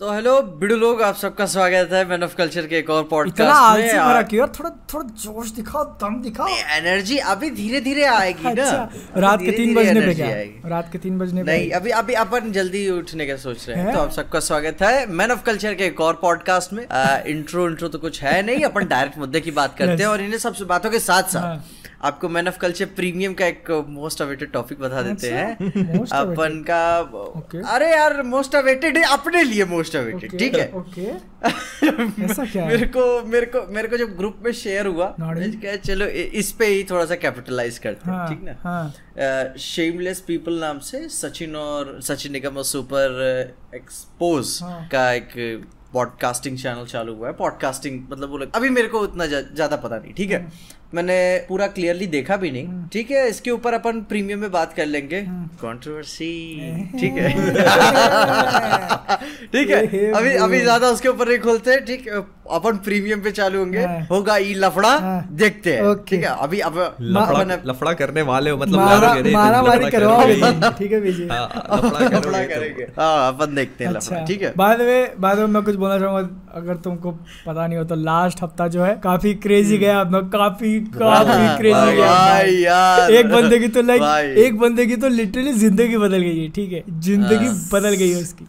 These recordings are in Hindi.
तो हेलो बिडू लोग आप सबका स्वागत है मैन ऑफ़ कल्चर के एक और पॉडकास्ट में। आ- क्यों थोड़ा थोड़ा जोश दिखाओ दम दिखाओ। एनर्जी अभी धीरे धीरे आएगी ना। अच्छा अभी रात के तीन बजने पे क्या? रात के तीन बजने नहीं अभी अभी अपन जल्दी उठने का सोच रहे हैं। हैं? तो आप सबका स्वागत है मैन ऑफ़ कल्चर के एक और पॉडकास्ट में। इंट्रो इंट्रो तो कुछ है नहीं अपन डायरेक्ट मुद्दे की बात करते हैं और इन्हें सब बातों के साथ साथ हाँ। आपको मैन ऑफ़ कल्चर प्रीमियम का एक मोस्ट अवेटेड टॉपिक बता देते हैं। अपन का Okay. अरे यार मोस्ट अवेटेड है अपने लिए मोस्ट अवेटेड ठीक है? क्या है? मेरे को मेरे को मेरे को जब ग्रुप में शेयर हुआ कहा चलो इस पे ही थोड़ा सा कैपिटलाइज करते हैं हाँ, ठीक ना? हाँ। शेमलेस पीपल नाम से सचिन और सचिन निगम और सुपर एक्सपोज हाँ। का एक पॉडकास्टिंग चैनल चालू हुआ है। पॉडकास्टिंग मतलब वो लोग- अभी मेरे को उतना जा- ज़्यादा पता नहीं ठीक है। मैंने पूरा क्लियरली देखा भी नहीं। ठीक है इसके ऊपर अपन प्रीमियम में बात कर लेंगे। हम्म। कंट्रोवर्सी ठीक है। ठीक है अभी अभी ज़्यादा उसके ऊपर नहीं खोलते ठीक अपन प्रीमियम पे चालू होंगे। हाँ। होगा ई लफड़ा हाँ। देखते हैं। ठीक है अभी अब लफड़ा अपन लफड़ा करने वाले हो मतलब मारा मारा करवाओगे ठीक है विजय हाँ, लफड़ा लफड़ा करोगे। हाँ अपन देखते हैं लफड़ा। अच्छा। ठीक है। बाद में बाद में मैं कुछ बोलना चाहूँगा। अगर तुमको पता नहीं हो तो लास्ट हफ़्ता जो है काफ़ी क्रेजी गया। अपना काफ़ी काफ़ी क्रेजी यार। एक बंदे की तो लाइक एक बंदे की तो लिटरली ज़िंदगी बदल गई है ठीक है? ज़िंदगी हाँ। बदल गई है उसकी।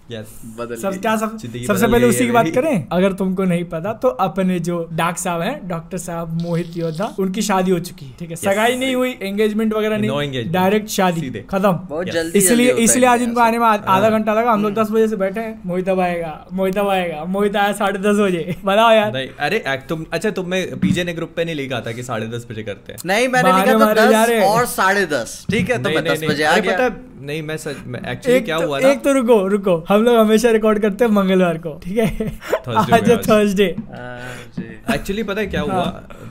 सब गई। क्या सब सबसे पहले उसी की बात। करें अगर तुमको नहीं पता तो अपने जो डाक साहब हैं डॉक्टर साहब मोहित योद्धा उनकी शादी हो चुकी है ठीक है? सगाई नहीं हुई एंगेजमेंट वगैरह नहीं डायरेक्ट शादी खत्म। इसलिए है इसलिए आज इनके आने में आधा घंटा लगा हम लोग हम्म। दस बजे से बैठे हैं मोहित अब आएगा मोहित अब आएगा मोहित आया साढ़े दस बजे। बताओ यार। अरे तुम अच्छा तुमने पीजे ने ग्रुप पे नहीं लिखा था कि साढ़े दस बजे करते हैं। नहीं मैंने नहीं लिखा था दस और साढ़े दस। ठीक है तो मैं दस बजे आ गया। नहीं मैं सच एक्चुअली क्या तो, हुआ ना? एक तो रुको रुको। हम लोग हमेशा रिकॉर्ड करते हैं मंगलवार को ठीक है? आज है थर्सडे हाँ, एक्चुअली पता है क्या हाँ। हुआ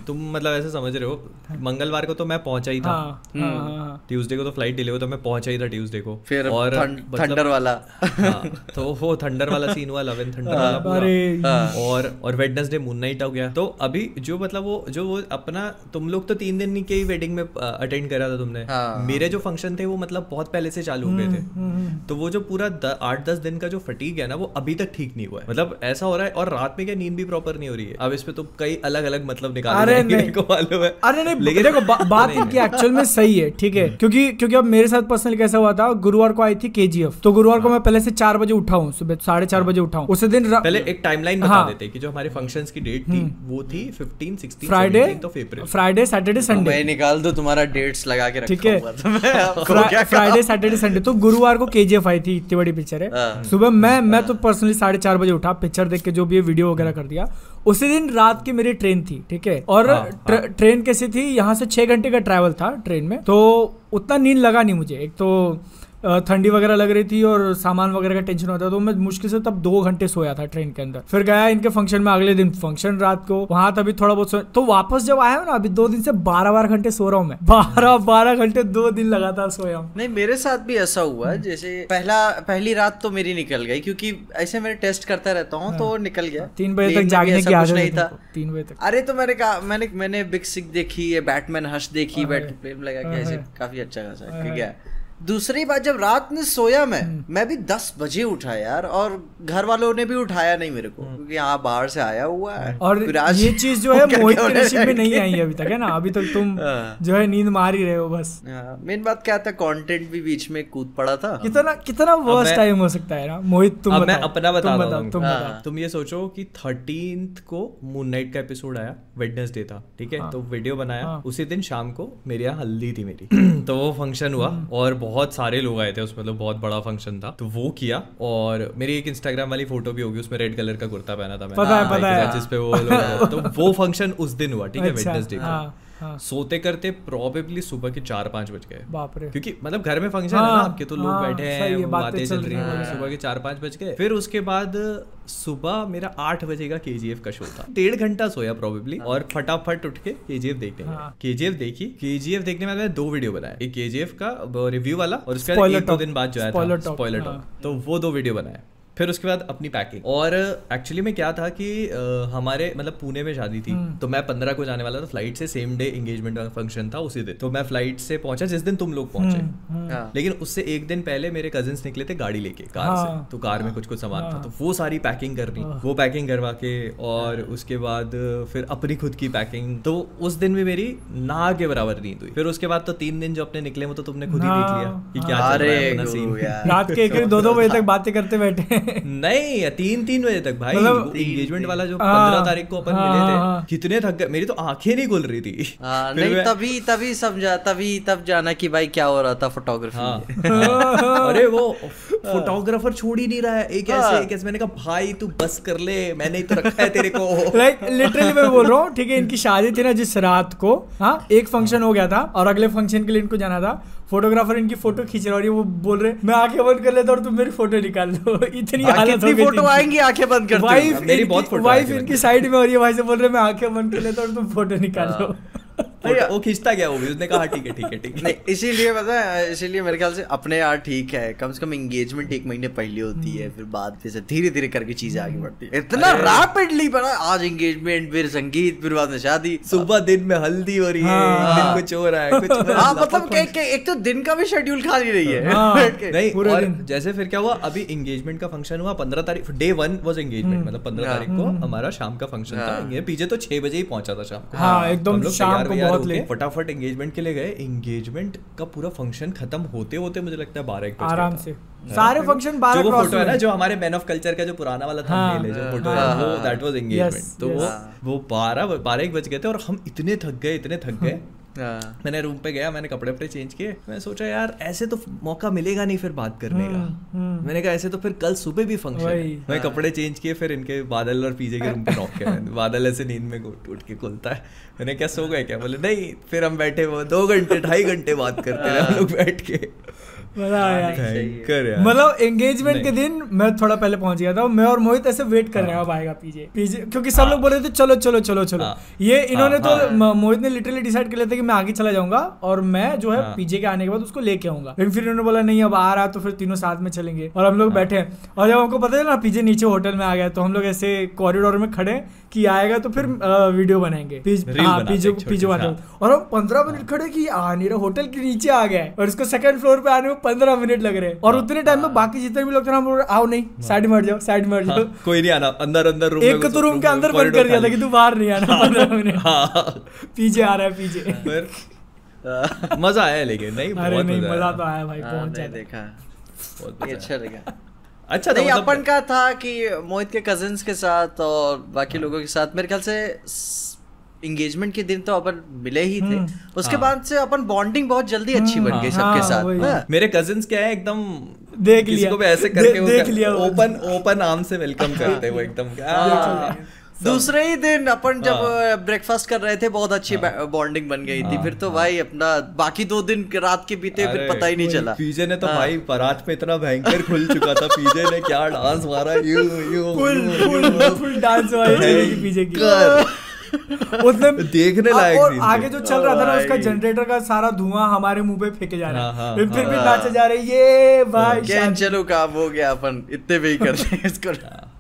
तुम मतलब ऐसे समझ रहे हो मंगलवार को तो मैं पहुँचा ही था। हाँ हाँ हाँ ट्यूसडे को तो फ़्लाइट डिले हुआ तो मैं पहुँचा ही था ट्यूसडे को। फिर और मतलब- थंडर वाला। हाँ, तो वो थंडर वाला सीन हुआ लवन थंडर वाला पूरा। हाँ। और और वेडनेसडे मून नाइट हो गया। तो अभी जो मतलब वो जो वो अपना तुम लोग तो तीन दिन की वेडिंग में अटेंड करा था तुमने। हाँ। मेरे जो फ़ंक्शन थे वो मतलब बहुत पहले से चालू हो गए थे। हम्म, तो वो जो पूरा आठ दस दिन का जो फटीक है ना वो अभी तक ठीक नहीं हुआ है। मतलब ऐसा हो रहा है और रात में क्या नींद भी प्रॉपर नहीं हो रही है? अब इस पे तो कई अलग अलग मतलब निकाले नहीं। को मालूम है। अरे नहीं लेकिन- देखो बा, बात एक्चुअल में सही है ठीक है। क्योंकि क्योंकि अब मेरे साथ पर्सनली कैसा हुआ था गुरुवार को आई थी केजीएफ तो गुरुवार को मैं पहले से चार बजे उठा हूँ सुबह साढ़े चार बजे उठा हूँ। उसी दिन पहले एक टाइमलाइन बता हाँ। देते कि जो हमारे फ़ंक्शंस की डेट थी वो थी 15 16 Friday 17 of April Friday Saturday Sunday निकाल दो तुम्हारा डेट्स लगा के ठीक है। फ्राइडे सैटरडे संडे तो गुरुवार को केजीएफ आई थी इतनी बड़ी पिक्चर है। हाँ। सुबह मैं मैं तो पर्सनली साढ़े चार बजे उठा पिक्चर देख के जो भी वीडियो वगैरह कर दिया। उसी दिन रात की मेरी ट्रेन थी ठीक है? और हाँ, ट्र- ट्रेन कैसी थी? यहाँ से छह घंटे का ट्रैवल था ट्रेन में। तो उतना नींद लगा नहीं मुझे। एक तो ठंडी वगैरह लग रही थी और सामान वगैरह का टेंशन होता तो मैं मुश्किल से तब दो घंटे सोया था ट्रेन के अंदर। फिर गया इनके फ़ंक्शन में अगले दिन फ़ंक्शन रात को। वहाँ तभी थोड़ा बहुत तो वापस जब आया हूँ ना अभी दो दिन से बारह बारह घंटे सो रहा हूँ मैं। बारह बारह घंटे दो दिन लगातार सोया हूँ। नहीं मेरे साथ भी ऐसा हुआ है जैसे पहला पहली रात तो मेरी निकल गई क्योंकि ऐसे मैं टेस्ट करता रहता हूँ तो निकल गया। तीन बजे तक जागने की आदत नहीं था। तीन बजे तक? अरे तो मैंने कहा मैंने मैंने बिग सिक देखी है बैटमैन हश देखी बैट प्लेन लगा के ऐसे काफ़ी अच्छा खासा ठीक है। दूसरी बात जब रात में सोया मैं मैं भी दस बजे उठा यार और घर वालों ने भी उठाया नहीं मेरे को क्योंकि यहाँ बाहर से आया हुआ है। और ये चीज़ जो है मोहित के नसीब में नहीं आई अभी तक है ना? अभी तक तुम हाँ। जो है नींद मार ही रहे हो बस। मेन बात क्या था कंटेंट भी बीच में कूद पड़ा था। कितना कितना वर्स्ट टाइम हो सकता है ना? मोहित तुम मैं अपना बता तुम हूँ तुम हाँ। ये सोचो कि थर्टीन को मून नाइट का एपिसोड आया वेडनेसडे था ठीक है? तो वीडियो बनाया हाँ। उसी दिन शाम को मेरे यहाँ हल्दी थी मेरी। तो वो फ़ंक्शन हुआ हम्म। और बहुत सारे लोग आए थे उसमें मतलब बहुत बड़ा फ़ंक्शन था तो वो किया और मेरी एक इंस्टाग्राम वाली फ़ोटो भी होगी उसमें रेड कलर का कुर्ता पहना था मैंने पता है, पता है। साथ, जिस पे वो। तो वो फ़ंक्शन उस दिन हुआ ठीक है अच्छा, वेडनेसडे को हाँ, हाँ। सोते करते प्रोबेबली सुबह के चार पाँच बज गए। बाप रे क्योंकि मतलब घर में फ़ंक्शन है ना हाँ, आपके तो लोग हाँ, बैठे हैं बातें चल रही हैं हैं। सुबह के चार पाँच बज गए। फिर उसके बाद सुबह मेरा आठ बजे का केजीएफ का शो था। डेढ़ घंटा सोया प्रोबेबली और फटाफट उठ के केजीएफ देखने हाँ। गया केजीएफ देखी केजीएफ देखने में मैंने दो वीडियो बनाए। एक केजीएफ का रिव्यू वाला और उसके बाद एक दो दिन बाद जो आया था स्पॉइलर हाँ। टॉक तो वो दो वीडियो बनाए। फिर उसके बाद अपनी पैकिंग और एक्चुअली में क्या था कि अ, हमारे मतलब पुणे में शादी थी हम्म। तो मैं पंद्रह को जाने वाला था फ़्लाइट से सेम डे एंगेजमेंट का फ़ंक्शन था उसी दिन. तो मैं फ़्लाइट से पहुँचा जिस दिन तुम लोग पहुँचे. हम्म, हाँ। लेकिन उससे एक दिन पहले मेरे कजिन निकले थे गाड़ी लेके कार हाँ। से तो कार में कुछ कुछ सामान था. हाँ। तो वो सारी पैकिंग करनी हाँ। वो पैकिंग करवा के और उसके बाद फिर अपनी खुद की पैकिंग तो उस दिन भी मेरी ना के बराबर नींद हुई. फिर उसके बाद तो तीन दिन जो अपने निकले वो तो तुमने खुद ही देख हाँ। लिया कि क्या है. रात के एक दो दो बजे तक बातें करते बैठे नहीं तीन तीन बजे तक भाई मतलब- एंगेजमेंट वाला जो हाँ, पंद्रह तारीख को अपन हाँ, मिले थे हाँ। कितने थक गए मेरी तो आँखें नहीं खुल रही थी। नहीं तभी तभी समझा तभी तब जाना कि भाई क्या हो रहा था फोटोग्राफी अरे वो फोटोग्राफर छोड़ ही नहीं रहा है एक ऐसे। एक ऐसे मैंने कहा भाई तू बस कर ले मैंने ही तो रखा है तेरे को। लाइक लिटरली मैं बोल रहा हूँ ठीक है इनकी शादी थी ना जिस रात को हाँ एक फ़ंक्शन हो गया था और अगले फ़ंक्शन के लिए इनको जाना था फोटोग्राफर इनकी फ़ोटो खींच रहा है और ये वो बोल रहे मैं आँखें बंद कर लेता हूँ और तुम मेरी फ़ोटो निकाल दो। इतनी हालत हो गई फ़ोटो आएँगी आँखें बंद कर वाइफ मेरी बहुत वाइफ इनकी साइड में और ये भाई से बोल रहे मैं आँखें बंद कर लेता हूँ और तुम फ़ोटो निकाल हाँ। वो खींचता गया वो भी? उसने कहा "हाँ, ठीक है ठीक है ठीक है। नहीं इसीलिए पता है इसीलिए मेरे ख्याल से अपने यार ठीक है कम से कम एंगेजमेंट एक महीने पहले होती है फिर बाद में से धीरे धीरे करके चीज़ें आगे बढ़ती है। इतना रैपिडली पड़ा आज एंगेजमेंट फिर संगीत फिर बाद में शादी। सुबह दिन में हल्दी हो रही है हाँ। दिन कुछ हो रहा है कुछ हाँ मतलब एक तो दिन का भी शेड्यूल खाली नहीं है। हाँ। नहीं और जैसे फिर क्या हुआ अभी एंगेजमेंट का फ़ंक्शन हुआ पंद्रह तारीख डे वन वॉज़ एंगेजमेंट मतलब पंद्रह। तारीख को हमारा शाम का फ़ंक्शन था। हाँ। पीछे तो छह बजे ही पहुँचा था शाम को। एकदम शाम को बहुत लेट। फटाफट एंगेजमेंट के लिए गए एंगेजमेंट का पूरा फ़ंक्शन खत्म होते होते मुझे लगता है बारह एक आराम से सारे फ़ंक्शन बारह जो फ़ोटो है ना जो हमारे मैन ऑफ़ कल्चर का जो पुराना वाला था हाँ। जो फ़ोटो हाँ, है वो हाँ। दैट वाज एंगेजमेंट तो वो वो बारह बारह एक बज गए थे और हम इतने थक गए इतने थक गए हाँ। मैंने रूम पे गया मैंने कपड़े वपड़े चेंज किए। मैं सोचा यार ऐसे तो मौका मिलेगा नहीं फिर बात करने का। हम्म। मैंने कहा ऐसे तो फिर कल सुबह भी फ़ंक्शन है। मैं कपड़े चेंज किए फिर इनके बादल और पीजे के रूम पे नॉक किया। मैंने। बादल ऐसे नींद में टूट उठ के खुलता है। मैंने क्या सो गए क्या? बोले नहीं फिर हम बैठे दो घंटे ढाई घंटे बात करते हैं हम लोग बैठ के। हाँ, है। मतलब एंगेजमेंट के दिन मैं थोड़ा पहले पहुँच गया था मैं और मोहित ऐसे वेट कर रहे हैं अब आएगा पीजे पीजे क्योंकि सब लोग बोल रहे थे चलो चलो चलो चलो। हाँ। ये इन्होंने हाँ, तो मोहित ने लिटरली डिसाइड कर लिया था कि मैं आगे चला जाऊँगा और मैं जो है हाँ। पीजे के आने के बाद उसको लेके आऊँगा। लेकिन फिर इन्होंने बोला नहीं अब आ रहा है तो फिर तीनों साथ में चलेंगे। और हम लोग हाँ। बैठे हैं। और जब हमको पता है ना पीजे नीचे होटल में आ गया तो हम लोग ऐसे कॉरिडोर में खड़े हैं कि आएगा तो फिर वीडियो बनाएँगे। पीज- हाँ बनाते हाँ। और हम पंद्रह मिनट खड़े कि आ नहीं रहा होटल के नीचे आ गया और इसको सेकंड फ्लोर पे आने में पंद्रह मिनट लग रहे हैं। और उतने टाइम में बाकी जितने भी लोग थे ना बोल रहे, आओ नहीं साइड में हट जाओ साइड में हट हाँ, जाओ। कोई नहीं आना अंदर अंदर रूम एक तो रूम के अंदर बंद कर दिया था कि तू बाहर नहीं आना पंद्रह मिनट। हाँ। पीछे आ रहा है पीछे। मज़ा आया लेकिन नहीं अरे बहुत नहीं मज़ा तो आया भाई हाँ, बहुत देखा। बहुत अच्छा। लगा। अच्छा नहीं मतलब- अपन का था कि मोहित के कजिन्स के साथ और बाकी लोगों के साथ। मेरे ख्याल से एंगेजमेंट के दिन तो अपन मिले ही थे हम्म। उसके हाँ। बाद से अपन बॉन्डिंग बहुत जल्दी अच्छी बन गई हाँ, सबके हाँ, साथ हाँ। मेरे कजिन्स क्या है एकदम देख लिया। को भी ऐसे करके वो देख लिया ओपन ओपन आर्म से वेलकम करते हैं वो एकदम। दूसरे ही दिन अपन जब हाँ। ब्रेकफास्ट कर रहे थे बहुत अच्छी बॉन्डिंग बन गई थी फिर तो भाई अपना बाकी दो दिन रात के बीते फिर पता ही नहीं चला पीजे ने तो। भाई बारात में इतना भयंकर खुल चुका था पीजे ने क्या डांस मारा you you full full full dance वाली चीज़ें की उसने देखने लायक और आगे जो चल रहा था ना उसका जनरेटर का सारा धुआँ हमारे मुँह पे फेंके जा रहा हाँ, हाँ, है फिर भी हाँ। नाचे जा रहे ये भाई चलो काम हो गया अपन इतने में ही करते हैं इसको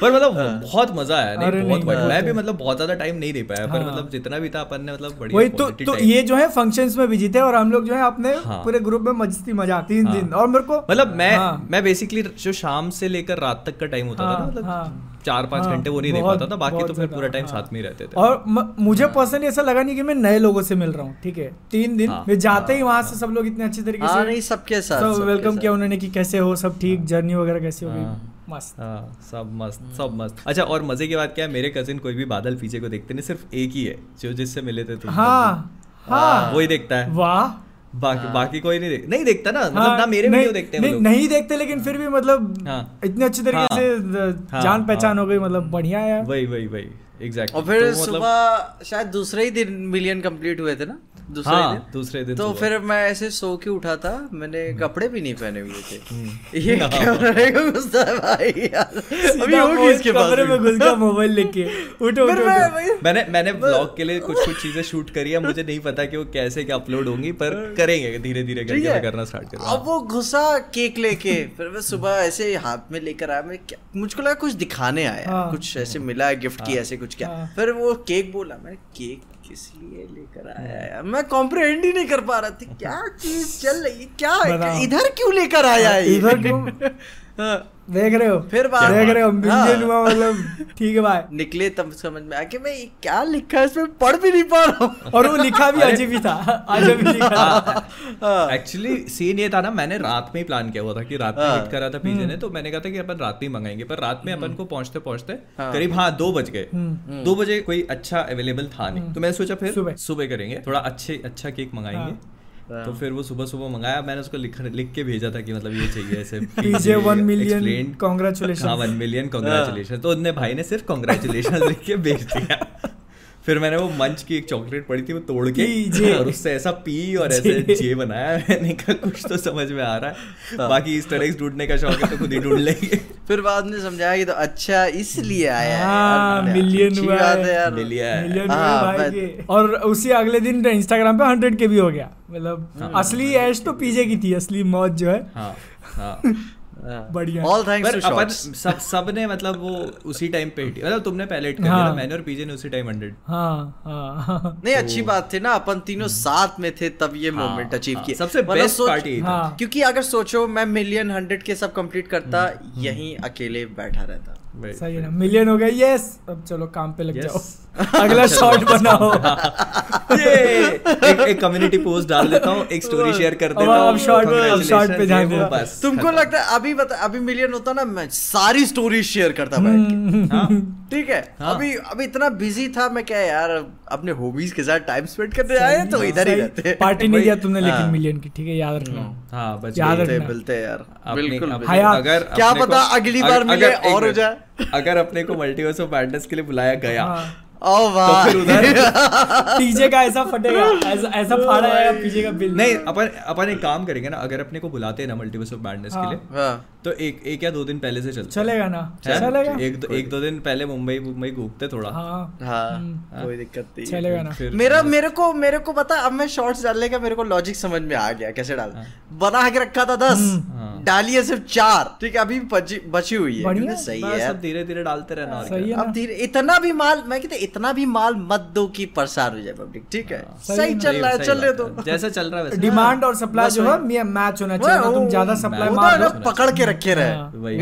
पर मतलब बहुत मज़ा आया हाँ। अरे नहीं बहुत बढ़िया। मैं भी मतलब बहुत ज़्यादा टाइम नहीं दे पाया हाँ। पर हाँ। मतलब जितना भी था अपन ने मतलब बढ़िया वही तो तो ये जो है फ़ंक्शंस में भी जीते और हम लोग जो है अपने हाँ। पूरे ग्रुप में मस्ती मज़ा तीन हाँ। दिन और मेरे को मतलब मैं हाँ। मैं बेसिकली जो शाम से लेकर रात तक का टाइम होता था ना हाँ, मतलब हाँ। चार पाँच हाँ, घंटे वो नहीं दे बहुत- पाता था बाकी तो फिर पूरा टाइम हाँ। साथ में ही रहते थे। और म, मुझे पर्सनली ऐसा लगा नहीं कि मैं नए लोगों से मिल रहा हूँ ठीक है? तीन दिन हाँ। मैं जाते ही वहाँ से सब लोग इतने अच्छे तरीके हाँ से नहीं सबके साथ सब वेलकम किया उन्होंने कि कैसे हो सब ठीक जर्नी वगैरह कैसी हो गई? हाँ। मस्त। हाँ सब मस्त सब मस्त। अच्छा और मज़े की बात क्या है मेरे कजिन कोई भी बादल पीछे को देखते नहीं सिर्फ़ एक ही है जो जिससे मिले थे तुम हाँ। हाँ वही देखता है। वाह। बाकी बाकी कोई नहीं देख नहीं देखता ना मतलब हाँ, ना मेरे नहीं- वीडियो देखते हैं नहीं, नहीं देखते लेकिन फिर भी मतलब हाँ। इतने अच्छे तरीके हाँ। से हाँ, जान पहचान हाँ। हो गई मतलब बढ़िया है वही वही वही एग्जैक्ट और फिर सुबह शायद दूसरे ही दिन मिलियन कंप्लीट हुए थे ना दूसरे हाँ, दिन। दूसरे दिन तो फिर मैं ऐसे सो के उठा था मैंने कपड़े भी नहीं पहने हुए थे। हम्म। ये कैमरे को गुस्सा भाई यार। अभी मोहित इसके कमरे में घुस गया मोबाइल लेके। उठो उठो उठो। मैंने मैंने ब्लॉग के लिए कुछ कुछ चीज़ें शूट करी है मुझे नहीं पता कि वो कैसे क्या अपलोड होंगी पर करेंगे धीरे धीरे करके करना स्टार्ट करूँगा अब वो घुसा केक लेके फिर मैं सुबह ऐसे हाथ में लेकर आया मैं मुझको लगा कुछ दिखाने आया हाँ। कुछ ऐसे मिला गिफ्ट की ऐसे कुछ क्या। हाँ। फिर वो केक बोला मैंने केक किस लिए लेकर आया है मैं कॉम्प्रहेंड ही नहीं कर पा रहा था। क्या चीज़ चल रही? है? क्या इधर क्यों लेकर आया है इधर क्यों? हाँ। देख रहे हो? फिर बात- देख रहे हो हाँ। हुआ मतलब। ठीक है भाई निकले तब समझ में आया कि मैं ये क्या लिखा है इसमें पढ़ भी नहीं पा रहा हूँ। और वो लिखा भी अजीब ही था। अजब ही लिखा था। हाँ। एक्चुअली सीन ये था ना मैंने रात में ही प्लान किया हुआ था कि रात में हाँ। हिट करा था पीजे ने तो मैंने कहा था कि अपन रात में मंगाएँगे पर रात में हम्म। अपन को पहुँचते पहुँचते करीब हाँ दो बज गए। दो बजे कोई अच्छा अवेलेबल था नहीं। तो मैंने सोचा फिर सुबह। सुबह करेंगे थोड़ा अच्छे अच्छा केक मंगाएँगे। तो फिर वो सुबह सुबह मंगाया मैंने उसको लिख लिख के भेजा था कि मतलब ये चाहिए ऐसे पीजे वन मिलियन कॉन्ग्रेचुलेन हाँ वन मिलियन कांग्रेचुलेशन तो उनने भाई ने सिर्फ़ कॉन्ग्रेचुलेशन लिख के भेज दिया। फिर मैंने वो मंच की एक चॉकलेट पड़ी थी वो तोड़ के और उससे ऐसा पी और ऐसे जे। बनाया मैंने कहा कुछ तो समझ में आ रहा है। बाकी ईस्टर एग्स ढूँढने का शौक है तो खुद ही ढूंढ लेंगे। फिर बाद में समझाया कि तो अच्छा इसलिए आया है हाँ। मिलियन है। है है। मिलियन हाँ, और उसी अगले दिन इंस्टाग्राम पे हंड्रेड के भी हो गया। मतलब असली ऐश तो पीजे की थी असली मौत जो है। हाँ हाँ। बढ़िया। ऑल थैंक्स टू शॉट्स सब सबने मतलब वो उसी टाइम पे hit- मतलब तुमने पहले हिट कर दिया हाँ। मैंने और पीजे ने उसी टाइम हंड्रेड हाँ हाँ। हाँ नहीं अच्छी बात थी ना अपन तीनों साथ में थे तब ये हाँ, मोमेंट अचीव हाँ, किया सबसे बेस्ट हाँ। क्योंकि अगर सोचो मैं मिलियन हंड्रेड के सब कंप्लीट करता यही यहीं अकेले बैठा रहता। सही है ना? मिलियन हो गया। यस अब चलो काम पे लग Yes. जाओ। अगला शॉट बनाओ। ये एक एक कम्युनिटी पोस्ट डाल देता हूँ एक स्टोरी शेयर कर देता हूँ। अब शॉट अब शॉट पे ध्यान दो बस तुमको लगता है अभी बता अभी मिलियन होता ना मैं सारी स्टोरी शेयर करता बैठ हम्म। के हाँ? ठीक है? हाँ। अभी अभी इतना बिज़ी था मैं क्या यार अपने हॉबीज के साथ टाइम स्पेंड करने आए तो इधर ही। रहते पार्टी नहीं दिया तुमने लेकिन हाँ। मिलियन की ठीक है याद रखना हाँ बच याद। मिलते रखना। मिलते यार बिल्कुल अगर क्या पता अगली बार मिले और हो जाए। अगर अपने को मल्टीवर्स ऑफ़ मैडनेस के लिए बुलाया गया हाँ। ओ वाह तो फिर उधर पीजे का ऐसा फटेगा ऐसा ऐसा फाड़ा जाएगा पीजे का बिल नहीं अपन अपन एक काम करेंगे ना अगर अपने को बुलाते हैं ना मल्टीवर्स ऑफ़ मैडनेस के हाँ। लिए हाँ तो एक एक या दो दिन पहले से चलते चलेगा ना? चलेगा? एक दो एक दो दिन पहले मुंबई मुंबई घूमते थोड़ा। हाँ। हाँ हम्म। कोई दिक्कत नहीं। चलेगा ना? फिर मेरा मेरे को मेरे को पता अब मैं शॉर्ट्स डालने का मेरे को लॉजिक समझ में आ गया कैसे डालना बना के रखा था दस हाँ। डालिए सिर्फ़ चार ठीक है अभी बची बची हुई है सही है अब यार। धीरे धीरे डालते रहना सही है अब धीरे इतना भी माल मैं कहते इतना भी माल मत दो कि प्रसार हो जाए पब्लिक ठीक है? सही चल रहा है चल रहे तो। जैसे चल रहा है डिमांड और सप्लाई जो है मैच होना चाहिए तुम ज़्यादा सप्लाई तो पकड़ के रखे। रहे। हाँ। वही।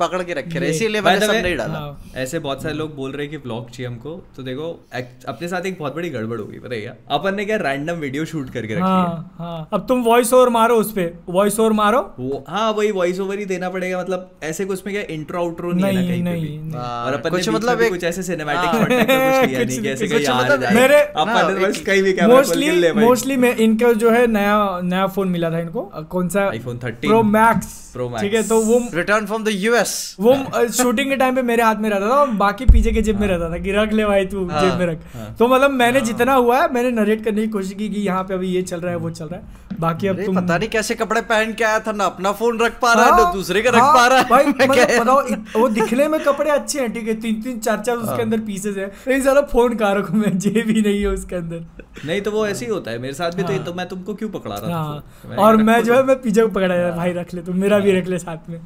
पकड़ के रखे रहे। इसीलिए मैंने सब नहीं डाला। हाँ। ऐसे बहुत सारे लोग बोल रहे हैं कि ब्लॉग चाहिए हमको तो देखो अपने साथ एक बहुत बड़ी गड़बड़ होगी पता है अपन ने क्या रैंडम वीडियो शूट करके रखी है। हाँ अब तुम वॉइस ओवर मारो उस पे। वॉइस ओवर मारो। हाँ वही वॉइस ओवर ही देना पड़ेगा। मतलब ऐसे कुछ में क्या इंट्रो आउट्रो नहीं, है नहीं, कहीं नहीं, नहीं। और अपन कुछ मतलब कुछ ऐसे सिनेमैटिक। शॉट कुछ किया नहीं कि ऐसे कुछ कहीं आ जाए मेरे- अपन बस कहीं भी कैमरा मोस्टली मोस्टली में इनका जो है नया नया फ़ोन मिला था इनको। कौन सा? iPhone 13 pro max Pro Max। ठीक है तो वो रिटर्न फ्रॉम द यूएस वो शूटिंग के टाइम पे मेरे हाथ में रहता था और बाकी पीछे के जेब में रहता था कि रख ले भाई तू हाँ, जेब में रख। तो मतलब मैंने जितना हुआ है मैंने नरेट करने की कोशिश की कि यहाँ पे अभी ये चल रहा है वो चल रहा है। बाकी अब तुम पता नहीं कैसे कपड़े पहन के आया था ना अपना फ़ोन रख पा रहा है हाँ, ना दूसरे का रख हाँ, पा रहा है। भाई मतलब क्या- बताओ वो दिखने में कपड़े अच्छे हैं ठीक है तीन तीन चार चार उसके अंदर पीसेस है। लेकिन साला फ़ोन कहाँ रखूँ मैं? जेब ही नहीं है उसके अंदर। नहीं तो वो ऐसे ही होता है मेरे साथ भी तो हाँ। तो मैं तुमको क्यों पकड़ा रहा था हाँ। और मैं जो है मैं को पकड़ा जाता भाई रख ले तू मेरा भी रख ले साथ में।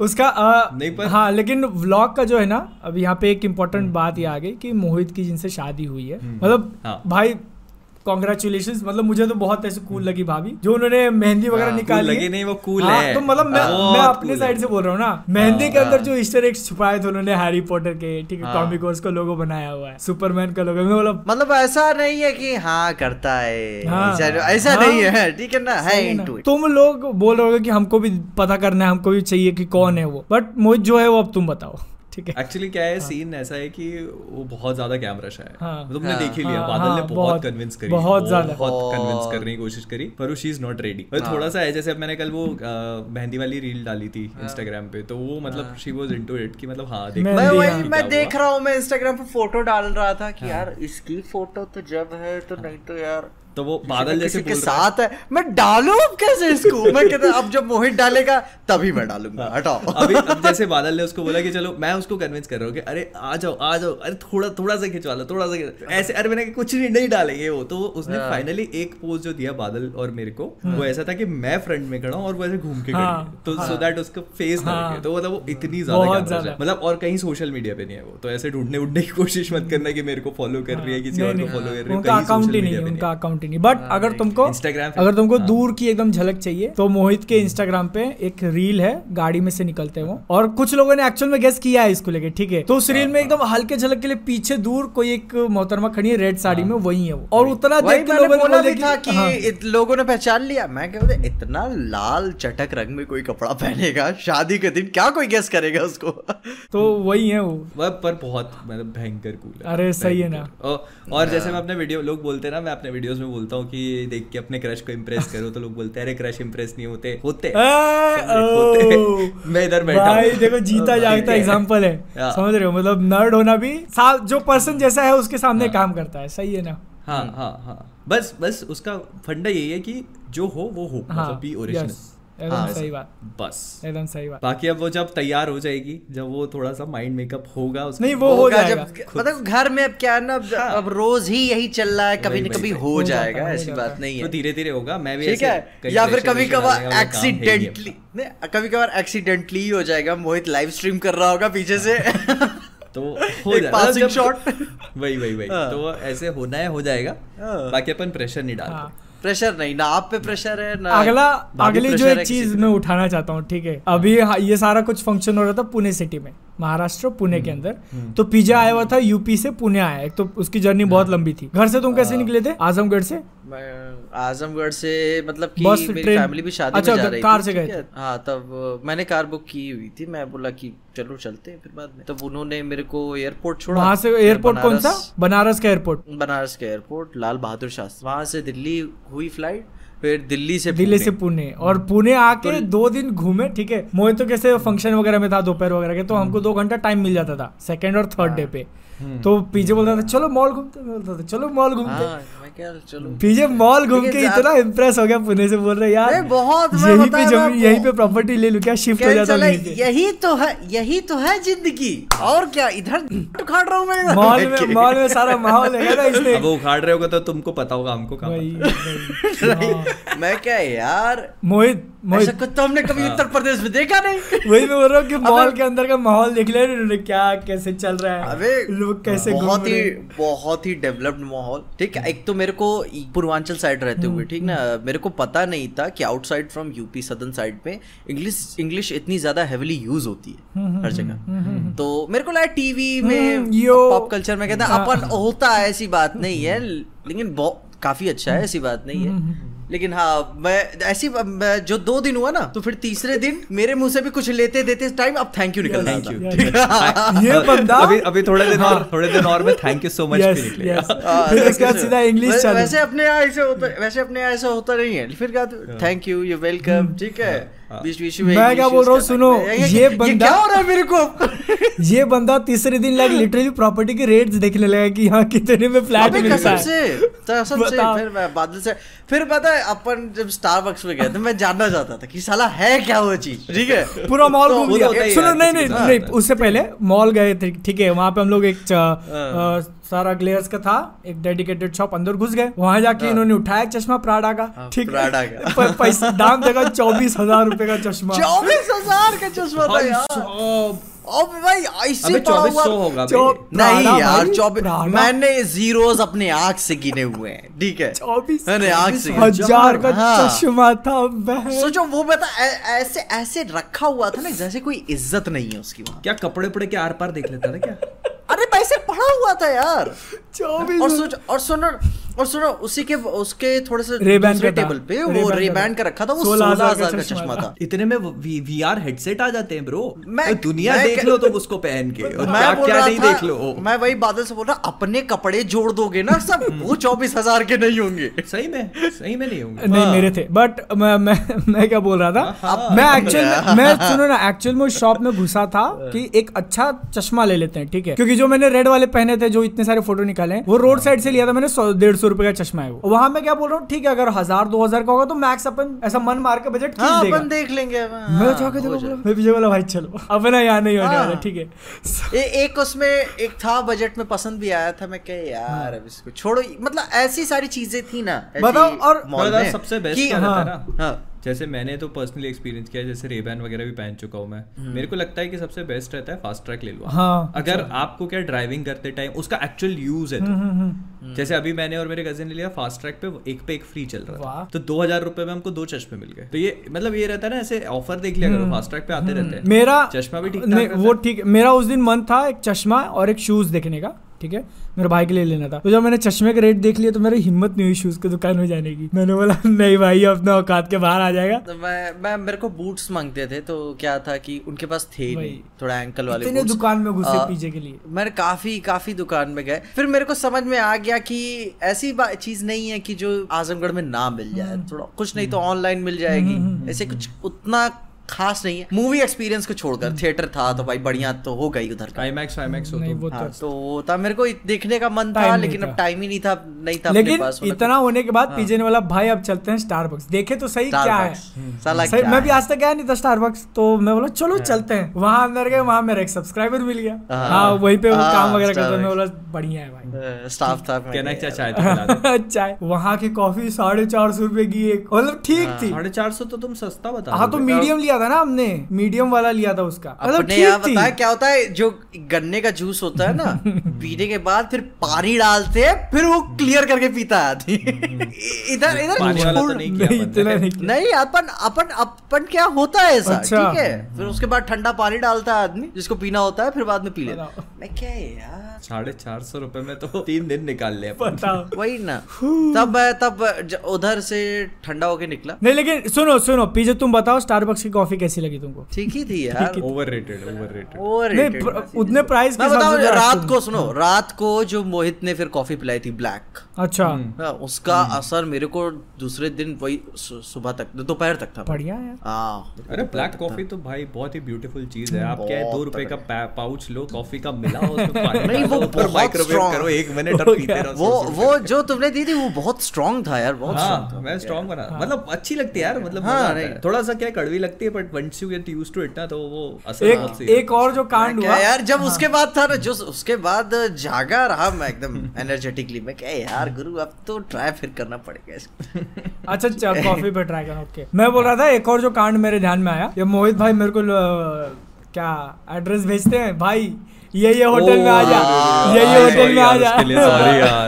उसका नहीं पर- हाँ लेकिन व्लॉग का जो है ना अब यहाँ पे एक इम्पोर्टेंट बात ये आ गई कि मोहित की जिनसे शादी हुई है मतलब हाँ। भाई कॉन्ग्रेचुलेशन मतलब मुझे तो बहुत ऐसे कूल लगी भाभी जो उन्होंने मेहंदी वगैरह हाँ, निकाली लगी नहीं, वो cool हाँ, है। तो मतलब मैं मैं अपने साइड से बोल रहा हूँ ना मेहंदी के हाँ, अंदर। जो ईस्टर एग्स छुपाए थे उन्होंने हैरी पॉटर के ठीक है। कॉमिकोस का लोगो बनाया हुआ है सुपरमैन का लोगो मतलब मतलब ऐसा नहीं है कि हाँ करता है। ऐसा। नहीं है ठीक है ना है। तुम लोग बोल रहे हो कि हमको भी पता करना है हमको भी चाहिए कि कौन है वो बट मोहित जो है वो अब तुम बताओ ठीक है। एक्चुअली क्या है सीन हाँ. ऐसा है कि वो बहुत ज़्यादा कैमरा है। हाँ। तुमने हाँ। देख ही लिया हाँ, बादल ने हाँ, बहुत बहुत- कन्विंस करी। बहुत ज़्यादा। बहुत। कन्विंस करने की कोशिश करी पर वो शी इज़ नॉट रेडी थोड़ा सा है जैसे अब मैंने कल वो मेहंदी वाली रील डाली थी इंस्टाग्राम पे तो वो मतलब शी वाज इनटू इट कि मतलब हाँ देख मैं वही हाँ। मैं देख रहा हूँ मैं इंस्टाग्राम पे फ़ोटो डाल रहा था कि यार इसकी फ़ोटो तो जब है तो नहीं तो यार तो वो बादल जैसे के बोल साथ है? मैं डालूं अब कैसे इसको? मैं कहता अब जब मोहित डालेगा तभी मैं डालूँगा। हटाओ। अभी अब जैसे बादल ने उसको बोला कि चलो मैं उसको कन्विंस कर रहा हूँ कि अरे आ जाओ आ जाओ। अरे थोड़ा थोड़ा सा खिंचवा लो थोड़ा सा ऐसे अरे मैंने कुछ नहीं नहीं डालेंगे वो। तो उसने हाँ। फाइनली एक पोज जो दिया बादल और मेरे को वो ऐसा था कि मैं फ्रंट में खड़ा हूँ और वो ऐसे घूम के हाँ, तो सो दैट उसका फेस ना हाँ। लगे तो मतलब वो इतनी ज़्यादा है। मतलब और कहीं सोशल मीडिया पे नहीं है वो। तो ऐसे ढूँढने उड़ने की कोशिश मत करना कि मेरे को फॉलो कर रही है किसी और को फॉलो कर रही है उनका अकाउंट ही नहीं media है पे उनका अकाउंट ही नहीं बट अगर तुमको पे- अगर तुमको हाँ। दूर की एकदम झलक चाहिए तो मोहित के इंस्टाग्राम पे एक रील है गाड़ी में से निकलते हैं वो और कुछ लोगों ने एक्चुअल में गेस किया है इसको लेके ठीक है? तो उस रील में हाँ, एकदम हल्के झलक के लिए पीछे दूर कोई एक मोहतरमा खड़ी है रेड साड़ी में वही है वो। और उतना देख के लोगों ने था कि हाँ, लोगों ने पहचान लिया। मैं कह रहा इतना लाल चटक रंग में कोई कपड़ा पहनेगा शादी के दिन क्या कोई गेस करेगा उसको? तो वही है वो। पर बहुत मतलब भयंकर कूल है। अरे सही है ना। और, जैसे मैं अपने वीडियो लोग बोलते हैं ना मैं अपने वीडियोस में बोलता हूँ कि देख के अपने क्रश को इम्प्रेस करो तो लोग बोलते हैं अरे क्रश इम्प्रेस नहीं होते होते होते मैं इधर बैठा भाई देखो जीता जागता एग्ज़ाम्पल एग्जांपल है। हाँ। समझ रहे हो? मतलब नर्ड होना भी जो पर्सन जैसा है उसके सामने काम करता है। सही है ना? हाँ हाँ हाँ। बस बस उसका फंडा यही है कि जो हो वो हो। हाँ मतलब बी ओरिजिनल yes, एकदम हाँ, सही बात। बस। एकदम सही बात। बाकी अब वो जब तैयार हो जाएगी जब वो थोड़ा सा माइंड मेकअप होगा उसका नहीं, वो हो होगा जाएगा। जब मतलब घर में अब क्या है ना अब, हाँ। अब रोज ही यही चल रहा है कभी न कभी हो जाएगा ऐसी बात है। तो धीरे धीरे होगा मैं भी ठीक है? या फिर कभी कभार नहीं एक्सीडेंटली कभी कभार एक्सीडेंटली हो जाएगा मोहित लाइव स्ट्रीम कर रहा होगा पीछे से। तो हो एक जाएगा passing वही वही वही। हाँ। तो ऐसे होना है हो जाएगा। हाँ। बाकी अपन प्रेशर नहीं डालते। प्रेशर नहीं ना आप पे प्रेशर है ना अगला अगली जो एक चीज़। मैं उठाना चाहता हूँ ठीक है? अभी हाँ, ये सारा कुछ फ़ंक्शन हो रहा था पुणे सिटी में महाराष्ट्र पुणे हम्म, के अंदर तो पिज्जा आया हुआ था यूपी से पुणे आया एक तो उसकी जर्नी बहुत हाँ। लंबी थी। घर से तुम कैसे निकले थे? आजमगढ़ से? आजमगढ़ से मतलब कि मेरी फैमिली भी शादी अच्छा, में जा रही कार थी से गए हाँ? तब मैंने कार बुक की हुई थी। मैं बोला कि चलो चलते हैं फिर बाद में। तब उन्होंने मेरे को एयरपोर्ट छोड़ा। वहाँ से एयरपोर्ट कौन सा? बनारस- का एयरपोर्ट बनारस के एयरपोर्ट लाल बहादुर शास्त्री। वहाँ से दिल्ली हुई फ़्लाइट फिर दिल्ली से दिल्ली से पुणे। पुणे और पुणे आके तो दो दिन घूमे ठीक है? मोहित तो कैसे फ़ंक्शन वगैरह में था दोपहर वगैरह के तो हमको दो घंटा टाइम मिल जाता था सेकंड और थर्ड डे पे। तो पीछे बोलता था चलो मॉल घूमते बोलता था चलो मॉल घूमते हाँ। मैं क्या चलो। पीछे मॉल घूम के इतना इम्प्रेस हो गया पुणे से बोल रहे यार अरे बहुत, मैं यहीं पे ज़मीन यहीं पे प्रॉपर्टी ले लूँ क्या? शिफ्ट हो जाता हूँ यहीं तो है यही तो है ज़िंदगी। और क्या इधर उखाड़ रहा हूँ मैं मॉल में मॉल में सारा माहौल है ना इसलिए अब वो उखाड़ रहे होगा तो तुमको पता होगा हमको। मैं क्या यार? मोहित ऐसा कुछ तो हमने कभी उत्तर प्रदेश में देखा नहीं। वही मैं बोल रहा हूँ कि मॉल के अंदर का माहौल देख ले उन्होंने क्या कैसे चल रहा है अबे लोग कैसे बहुत ही बहुत ही डेवलप्ड माहौल। ठीक है एक तो मेरे को पूर्वांचल साइड रहते हम्म, हुए ठीक ना? मेरे को पता नहीं था कि outside from UP southern side पे इंग्लिश इंग्लिश इतनी ज़्यादा हेविली यूज़ होती हम्म, है हर जगह। तो मेरे को लगा टीवी में हम्म, पॉप कल्चर में कहते हैं हाँ। अपन होता है ऐसी बात नहीं है। लेकिन काफ़ी अच्छा है ऐसी बात नहीं हम्म, है लेकिन हाँ मैं ऐसी मैं जो दो दिन हुआ ना तो फिर तीसरे दिन मेरे मुँह से भी कुछ लेते देते टाइम अब थैंक यू निकल थैंक यू ये बंदा अभी अभी थोड़े दिन और थोड़े दिन और में thank you so much Yes, भी निकलेगा. हाँ, you, सीधा इंग्लिश वैसे अपने यहाँ ऐसे होता वैसे अपने यहाँ ऐसा होता नहीं है। फिर क्या थैंक यू यू वेलकम ठीक है। हाँ। बीच बीच मैं क्या बोल रहा हूँ, सुनो, ये- बंदा- क्या हो रहा है मेरे को? ये बंदा तीसरे दिन लाइक लिटरली प्रॉपर्टी के रेट्स देखने लगा कि यहाँ कितने में फ्लैट मिलता है। से कसम से फिर मैं बादल से फिर पता है अपन जब स्टारबक्स में गए थे मैं जानना चाहता था कि साला है क्या वो चीज़? ठीक है। पूरा मॉल तो घूम लिया। तो सुनो नहीं नहीं नहीं उससे पहले मॉल गए थे ठीक है वहाँ पे हम लोग एक हाँ। सारा ग्लेयर्स का था एक डेडिकेटेड शॉप अंदर घुस गए। वहाँ जाके इन्होंने उठाया चश्मा प्राडा का हाँ, ठीक। है का। पैसा दाम देगा चौबीस हज़ार रूपए का चश्मा। चौबीस हज़ार का चश्मा था यार। साहब, अब भाई ऐसे पड़ा चौबीस हुआ- सौ होगा नहीं यार चौबीस मैंने जीरोस अपने आँख से गिने हुए हैं ठीक है? चौबीस मैंने आँख से हज़ार का हाँ। चश्मा था सोचो वो बता ऐ- ऐसे ऐसे रखा हुआ था ना जैसे कोई इज़्ज़त नहीं है उसकी वहाँ। क्या कपड़े पड़े के आर पार देख लेता था क्या? अरे पैसे पड़ा हुआ था यार। चौबीस और सोच और सुनो और सुनो उसी के उसके थोड़े से दूसरे का। टेबल पे वो Ray-Ban का रेबैन का रखा था वो सोलह हज़ार का चश्मा था। इतने में वी आर हेडसेट आ जाते हैं ब्रो मैं- दुनिया मैं देख क- लो तुम उसको पहन के। और मैं क्या क्या नहीं देख लो? मैं वही बादल से बोल रहा अपने कपड़े जोड़ दोगे ना सब वो चौबीस हज़ार के नहीं होंगे। सही में सही में नहीं होंगे। नहीं हाँ। मेरे थे। बट मैं मैं मैं क्या बोल रहा था? हाँ। मैं एक्चुअल मैं सुनो ना एक्चुअल में उस शॉप में घुसा था कि एक अच्छा चश्मा ले लेते हैं ठीक है? क्योंकि जो मैंने रेड वाले पहने थे जो इतने सारे फ़ोटो निकाले वो रोड साइड से लिया था मैंने डेढ़ सौ रुपए का चश्मा है वो। वहाँ मैं क्या बोल रहा हूँ ठीक है अगर हज़ार दो हज़ार का होगा तो मैक्स अपन ऐसा मन मार के बजट हाँ अपन देख लेंगे हाँ, मैं जाके हो देखो जाए। मैं पीछे बोला भाई चलो अपना यहाँ नहीं होने हाँ। वाला ठीक है। एक उसमें एक था बजट में पसंद भी आया था मैं कह यार अब इसको छोड़ो। मतलब ऐसी सारी चीज़ें थी ना बताओ, और- सबसे बेस्ट जैसे मैंने तो पर्सनली एक्सपीरियंस किया जैसे रेबैन वगैरह भी पहन चुका हूँ मैं। मेरे को लगता है कि सबसे बेस्ट रहता है फास्ट ट्रैक ले लो। हाँ, अगर आपको क्या ड्राइविंग करते टाइम उसका एक्चुअल यूज़ है हम्म, तो। हम्म, हम्म। जैसे अभी मैंने और मेरे कजिन ने लिया फास्ट ट्रैक पे एक पे एक फ्री चल रहा। था। तो दो हज़ार रुपए में हमको दो चश्मे मिल गए। तो ये मतलब ये रहता है ना ऐसे ऑफ़र देख लिया करो फास्ट ट्रैक पे आते रहते हैं। हम्म। मेरा चश्मा भी ठीक वो ठीक है मेरा उस दिन मन था एक चश्मा और एक शूज़ देखने का। ठीक है? मेरे भाई के लिए लेना था। तो जब मैंने चश्मे का रेट देख लिया तो मेरी हिम्मत नहीं हुई शूज़ की दुकान में जाने की। मैंने बोला नहीं भाई अपने औकात के बाहर आ जाएगा। तो मैं मैं मेरे को बूट्स मांगते थे तो क्या था कि उनके पास थे नहीं थोड़ा एंकल वाले इतने दुकान में घुसे पीछे के लिए। मैंने काफ़ी काफ़ी दुकान में गए। फिर मेरे को समझ में आ गया कि ऐसी चीज़ नहीं है कि जो आजमगढ़ में ना मिल जाए। हम्म। थोड़ा कुछ नहीं तो ऑनलाइन मिल जाएगी। ऐसे कुछ उतना खास नहीं है। मूवी एक्सपीरियंस को छोड़कर हम्म। थिएटर था तो भाई बढ़िया तो हो गई उधर का। आईमैक्स वाईमैक्स हो नहीं तो वो हाँ, तो तो वो था। मेरे को देखने का मन था लेकिन था। अब टाइम ही नहीं था नहीं था लेकिन पास इतना होने के बाद पीछे ने बोला भाई अब चलते हैं स्टारबक्स देखे तो सही क्या है। साला सही क्या मैं भी आज तक गया नहीं था स्टारबक्स तो मैं बोला चलो चलते हैं। वहाँ अंदर गए वहाँ मेरा एक सब्सक्राइबर मिल गया। हाँ। हाँ वहीं पे वो हाँ, काम वगैरह करता मैं बोला बढ़िया है भाई। स्टाफ था कहना। क्या तो दे? चाय। वहाँ की कॉफ़ी साढ़े चार सौ रुपए की एक मतलब ठीक थी। साढ़े चार सौ तो तुम सस्ता बता हाँ तो मीडियम लिया था ना हमने मीडियम वाला लिया था उसका। मतलब अपने यहाँ ठीक थी। बताया क्या होता है जो गन्ने का जूस होता है ना पीने के बाद फिर पानी डालते हैं फिर वो क्लियर करके पीता है आदमी। इधर इधर तो नहीं अपन अपन अपन अपन क्या होता है ऐसा अच्छा। ठीक है? फिर उसके बाद ठंडा पानी डालता है आदमी जिसको पीना होता है फिर बाद में पी लेता मैं क्या है यार? साढ़े चार सौ रुपए में तो तीन दिन निकाल ले वही ना। तब तब उधर से ठंडा होके निकला। नहीं लेकिन सुनो सुनो पीछे तुम बताओ स्टारबक्स की कॉफ़ी कैसी लगी तुमको? ठीक ही थी यार। ओवर रेटेड ओवर रेटेड नहीं Overrated प्र- थी। उतने प्राइस के मैं बताऊँ रात को सुनो रात को जो मोहित ने फिर कॉफ़ी पिलाई थी ब्लैक अच्छा। हाँ, उसका असर मेरे को दूसरे दिन वही सुबह तक दोपहर तक था। बढ़िया यार। हाँ। अरे ब्लैक कॉफ़ी तो भाई बहुत ही ब्यूटीफुल चीज़ है। आप क्या दो रुपए का पाउच लो कॉफ़ी का मिला नहीं, वो ऊपर माइक्रोवेव करो एक मिनट और पीते रहो वो वो जो तुमने दी थी वो बहुत स्ट्रांग था यार बहुत स्ट्रांग हाँ था। मैं स्ट्रॉन्ग बना मतलब अच्छी लगती है यार मतलब नहीं। थोड़ा सा क्या कड़वी लगती है but once you get used to it ना तो वो असर एक एक और जो कांड हुआ यार जब हाँ. उसके बाद था ना जो उसके बाद जागा रहा मैं एकदम एनर्जेटिकली मैं क्या यार गुरु अब तो ट्राई फिर करना पड़ेगा इसको। अच्छा चल कॉफ़ी पे ट्राई करना ओके मैं बोल रहा था एक और जो कांड मेरे ध्यान में आया ये मोहित भाई मेरे को क्या एड्रेस भेजते हैं? भाई ये ये होटल में आ जा। ये ये होटल में आ जा।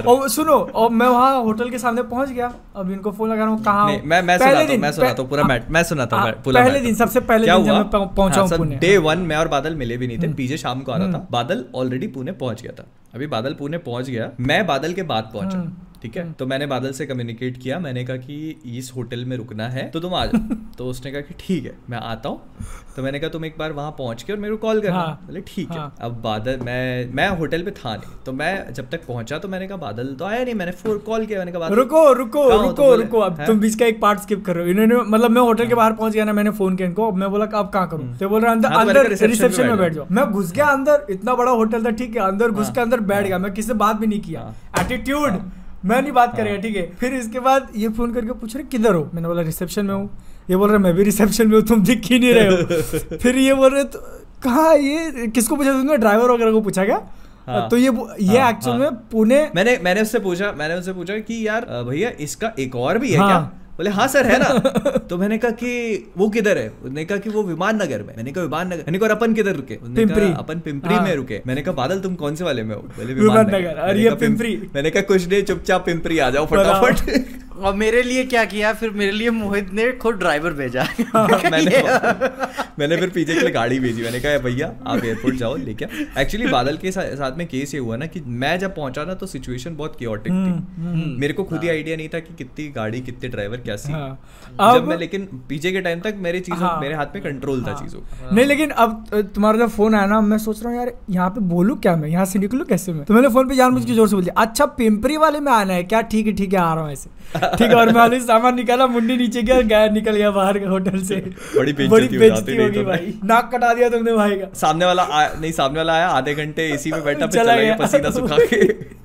और सुनो और मैं वहाँ होटल के सामने पहुँच गया। अब इनको फ़ोन लगा रहा हूँ कहाँ मैं मैं पहले सुनाता हूँ दिन- मैं सुनाता हूँ पूरा हाँ, मैट मैं सुनाता हाँ, हूँ पहले दिन सबसे पहले दिन जब मैं पहुं- पहुँचा हूँ हाँ, डे वन मैं और बादल मिले भी नहीं थे पीछे शाम को आ रहा था। बादल ऑलरेडी पुणे पहुँच गया था। अभी बादल पुणे पहुँच गया। मैं बादल के बाद पहुँचा। ठीक है? तो मैंने बादल से कम्युनिकेट किया मैंने कहा कि इस होटल में रुकना है तो तुम आ जाओ। तो उसने कहा कि ठीक है मैं आता हूँ। तो मैंने कहा तुम एक बार वहाँ पहुँच के और मेरे को कॉल करना। हाँ, बोले ठीक है। हाँ। अब बादल मैं मैं होटल पे था नहीं। तो मैं जब तक पहुँचा तो मैंने कहा बादल तो आया नहीं मैंने फ़ोन कॉल किया मैंने कहा रुको रुको हो? रुको रुको अब तुम बीच का एक पार्ट स्किप कर। रहे हो इन्होंने मतलब मैं होटल के बाहर पहुँच गया ना मैंने फ़ोन किया इनको अब मैं बोला अब कहाँ करूँ? तो बोल रहा अंदर हाँ, तो अंदर रिसेप्शन में बैठ जाओ। मैं घुस गया अंदर इतना बड़ा होटल था ठीक है अंदर घुस के अंदर बैठ गया मैं किसी से बात भी नहीं किया। एटीट्यूड मैं नहीं बात करेगा ठीक है? फिर इसके बाद ये फ़ोन करके पूछ रहे किधर हो? मैंने बोला रिसेप्शन में हूँ। ये बोल रहे मैं भी रिसेप्शन में हूँ तुम दिख ही नहीं रहे हो। फिर ये बोल रहे तो कहाँ ये? किसको पूछा तुमने? ड्राइवर वगैरह को पूछा क्या? हाँ। तो ये ये हाँ, एक्चुअल हाँ। में पुणे मैंने मैंने उससे पूछा मैंने उससे पूछा कि यार भैया इसका एक और भी है हाँ। क्या? बोले हाँ सर है ना? तो मैंने कहा कि वो किधर है? उसने कहा कि वो विमान नगर में। मैंने कहा विमान नगर मैंने कहा अपन किधर रुके? पिंपरी। अपन पिंपरी हाँ। में रुके। मैंने कहा बादल तुम कौन से वाले में हो? बोले विमान नगर, और मैंने ये कहा, पिंपरी। मैंने कहा कुछ नहीं चुपचाप पिंपरी आ जाओ फटाफट। और मेरे लिए क्या किया? फिर मेरे लिए मोहित ने खुद ड्राइवर भेजा। मैंने मैंने फिर पीछे के लिए गाड़ी भेजी। मैंने कहा भैया आप एयरपोर्ट जाओ लेके एक्चुअली बादल के सा- साथ में केस ये हुआ ना कि मैं जब पहुँचा ना तो सिचुएशन बहुत क्योटिक हम्म, थी मेरे को खुद ही आइडिया नहीं था कि कितनी गाड़ी कितने ड्राइवर क्या सी हाँ। जब मैं लेकिन पीछे के टाइम तक मेरे चीज़ों हाँ। मेरे हाथ में कंट्रोल था चीज़ों। का नहीं लेकिन अब तुम्हारा जब फ़ोन आया ना मैं सोच रहा हूँ यार यहाँ पे बोलूँ क्या मैं? यहाँ से निकलूँ कैसे मैं? तो मैंने फ़ोन पे के ज़ोर से बोल दिया। अच्छा पिंपरी वाले में आना है क्या? ठीक है ठीक है आ रहा हूँ ऐसे। ठीक है और मैं सामान निकाला मुंडी नीचे गया गया निकल गया बाहर होटल से। बड़ी बड़ी हो बेइज्जती होगी तो। भाई। नाक कटा दिया तुमने भाई का। सामने वाला नहीं सामने वाला आया आधे घंटे एसी में बैठा चला गया। पसीना सुखा के।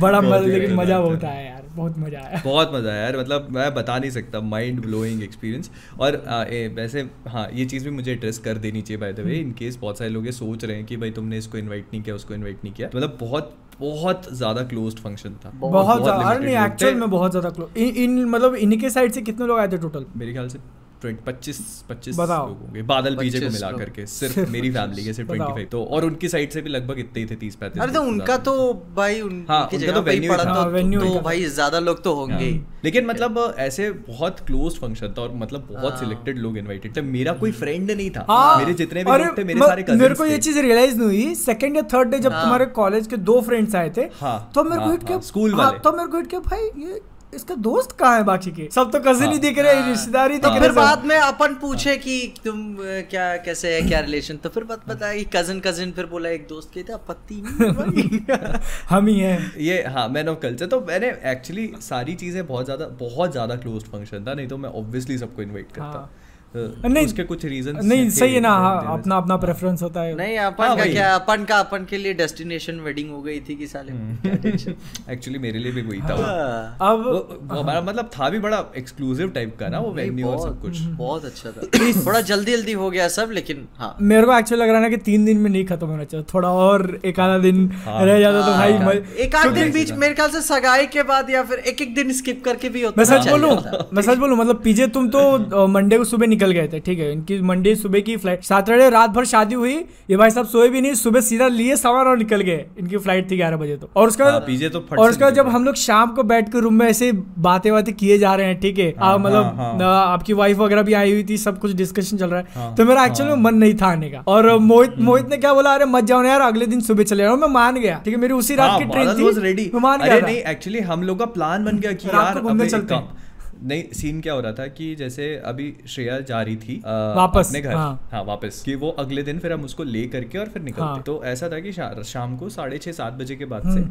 बड़ा मज़ा लेकिन मज़ा बहुत आया बहुत मज़ा आया। बहुत मज़ा आया यार मतलब मैं बता नहीं सकता माइंड ब्लोइंग एक्सपीरियंस और आ, ए, वैसे हाँ ये चीज़ भी मुझे एड्रेस कर देनी चाहिए by the way in case बहुत सारे लोग ये सोच रहे हैं कि भाई तुमने इसको इनवाइट नहीं किया उसको इन्वाइट नहीं किया। मतलब बहुत बहुत ज़्यादा क्लोज फ़ंक्शन था। बहुत ज़्यादा अरे नहीं एक्चुअल में बहुत ज़्यादा क्लोज इन, इन मतलब इनके साइड से कितने लोग आए थे टोटल मेरे ख्याल से पच्चीस पच्चीस बादल पीछे को मिला करके सिर्फ़ सिर्फ़ मेरी फैमिली के सिर्फ़ ट्वेंटी फाइव तो और उनकी साइड से भी लगभग इतने ही थे तीस पैंतीस अरे तो उनका तो भाई उन- हाँ, उनका तो पे ही venue ही पड़ा था। तो, हाँ, तो भाई ज़्यादा लोग तो होंगे लेकिन मतलब ऐसे बहुत क्लोज फ़ंक्शन था और मतलब बहुत हाँ। सिलेक्टेड लोग इनवाइटेड थे। मेरा कोई फ्रेंड नहीं था। हाँ। मेरे जितने भी लोग थे मेरे सारे मेरे को ये चीज़ रियलाइज़ नहीं हुई। सेकंड या थर्ड डे जब हाँ। तुम्हारे कॉलेज के दो फ्रेंड्स आए थे हाँ, तो मेरे को हाँ, हाँ, स्कूल हाँ, तो मेरे को भाई ये इसका दोस्त कहाँ है बाकी के? सब तो कजिन ही दिख रहे हैं रिश्तेदार ही तो दिख फिर रहे बाद में अपन पूछे कि तुम क्या कैसे है क्या रिलेशन तो फिर बात बताया कि कजिन कजिन फिर बोला एक दोस्त के थे पति हम ही हैं। ये हाँ मैन ऑफ़ कल्चर तो मैंने एक्चुअली सारी चीज़ें बहुत ज़्यादा बहुत ज़्यादा क्लोज फ़ंक्शन था नहीं तो मैं ऑब्वियसली सबको इन्वाइट करता। हाँ। नहीं, उसके कुछ रीजन नहीं सही है ना हाँ अपना अपना प्रेफरेंस होता है। नहीं हाँ, अपन का क्या अपन का अपन के लिए डेस्टिनेशन वेडिंग हो गई थी कि साले हम्म। एक्चुअली मेरे लिए भी वही था। हाँ। अब वो- वो हमारा मतलब था भी बड़ा एक्सक्लूसिव टाइप का ना वो वेन्यू और सब कुछ। बहुत अच्छा था। थोड़ा जल्दी जल्दी हो गया सब लेकिन हाँ। मेरे को एक्चुअली लग रहा ना कि तीन दिन में नहीं खत्म होना चाहिए। थोड़ा और एक आधा दिन हाँ। रह जाता तो भाई हाँ, एक आध दिन बीच मेरे ख्याल से सगाई के बाद या फिर एक एक दिन स्किप करके भी होता मैं सच बोलूँ मैं सच बोलूँ मतलब पीजे तुम तो मंडे को सुबह निकल गए थे ठीक है? इनकी मंडे सुबह की फ़्लाइट सैटरडे रात भर शादी हुई ये भाई साहब सोए भी नहीं सुबह सीधा लिए सामान और निकल गए। इनकी फ़्लाइट थी ग्यारह बजे तो। और उसका हाँ, पीजे तो और उसका जब हम लोग शाम को बैठ के रूम में ऐसे बातें बातें किए जा रहे हैं ठीक है? हाँ, मतलब हाँ, हाँ। आपकी वाइफ वगैरह भी आई हुई थी सब कुछ डिस्कशन चल रहा है। तो मेरा एक्चुअली में मन नहीं था आने का। और मोहित हम्म। मोहित ने क्या बोला? अरे मत जाओ यार अगले दिन सुबह चले जाओ मैं मान गया ठीक है? मेरी उसी रात की ट्रेन थी। मान गया नहीं एक्चुअली हम लोग का प्लान बन गया कि यार घूमने चलते हैं। नहीं सीन क्या हो रहा था कि जैसे अभी श्रेया जा रही थी वापस, अपने घर हाँ। हाँ वापस कि वो अगले दिन फिर हम उसको ले करके और फिर निकलते हाँ। तो ऐसा था कि शा- शाम को साढ़े छः सात बजे के बाद से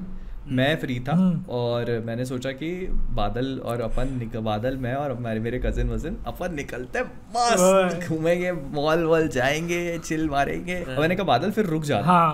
मैं फ्री था हम्म। और मैंने सोचा कि बादल और अपन निक- बादल मैं और हमारे मेरे कजिन वज़न अपन निकलते मस्त घूमेंगे मॉल वॉल जाएँगे चिल मारेंगे मैंने कहा बादल फिर रुक जा हाँ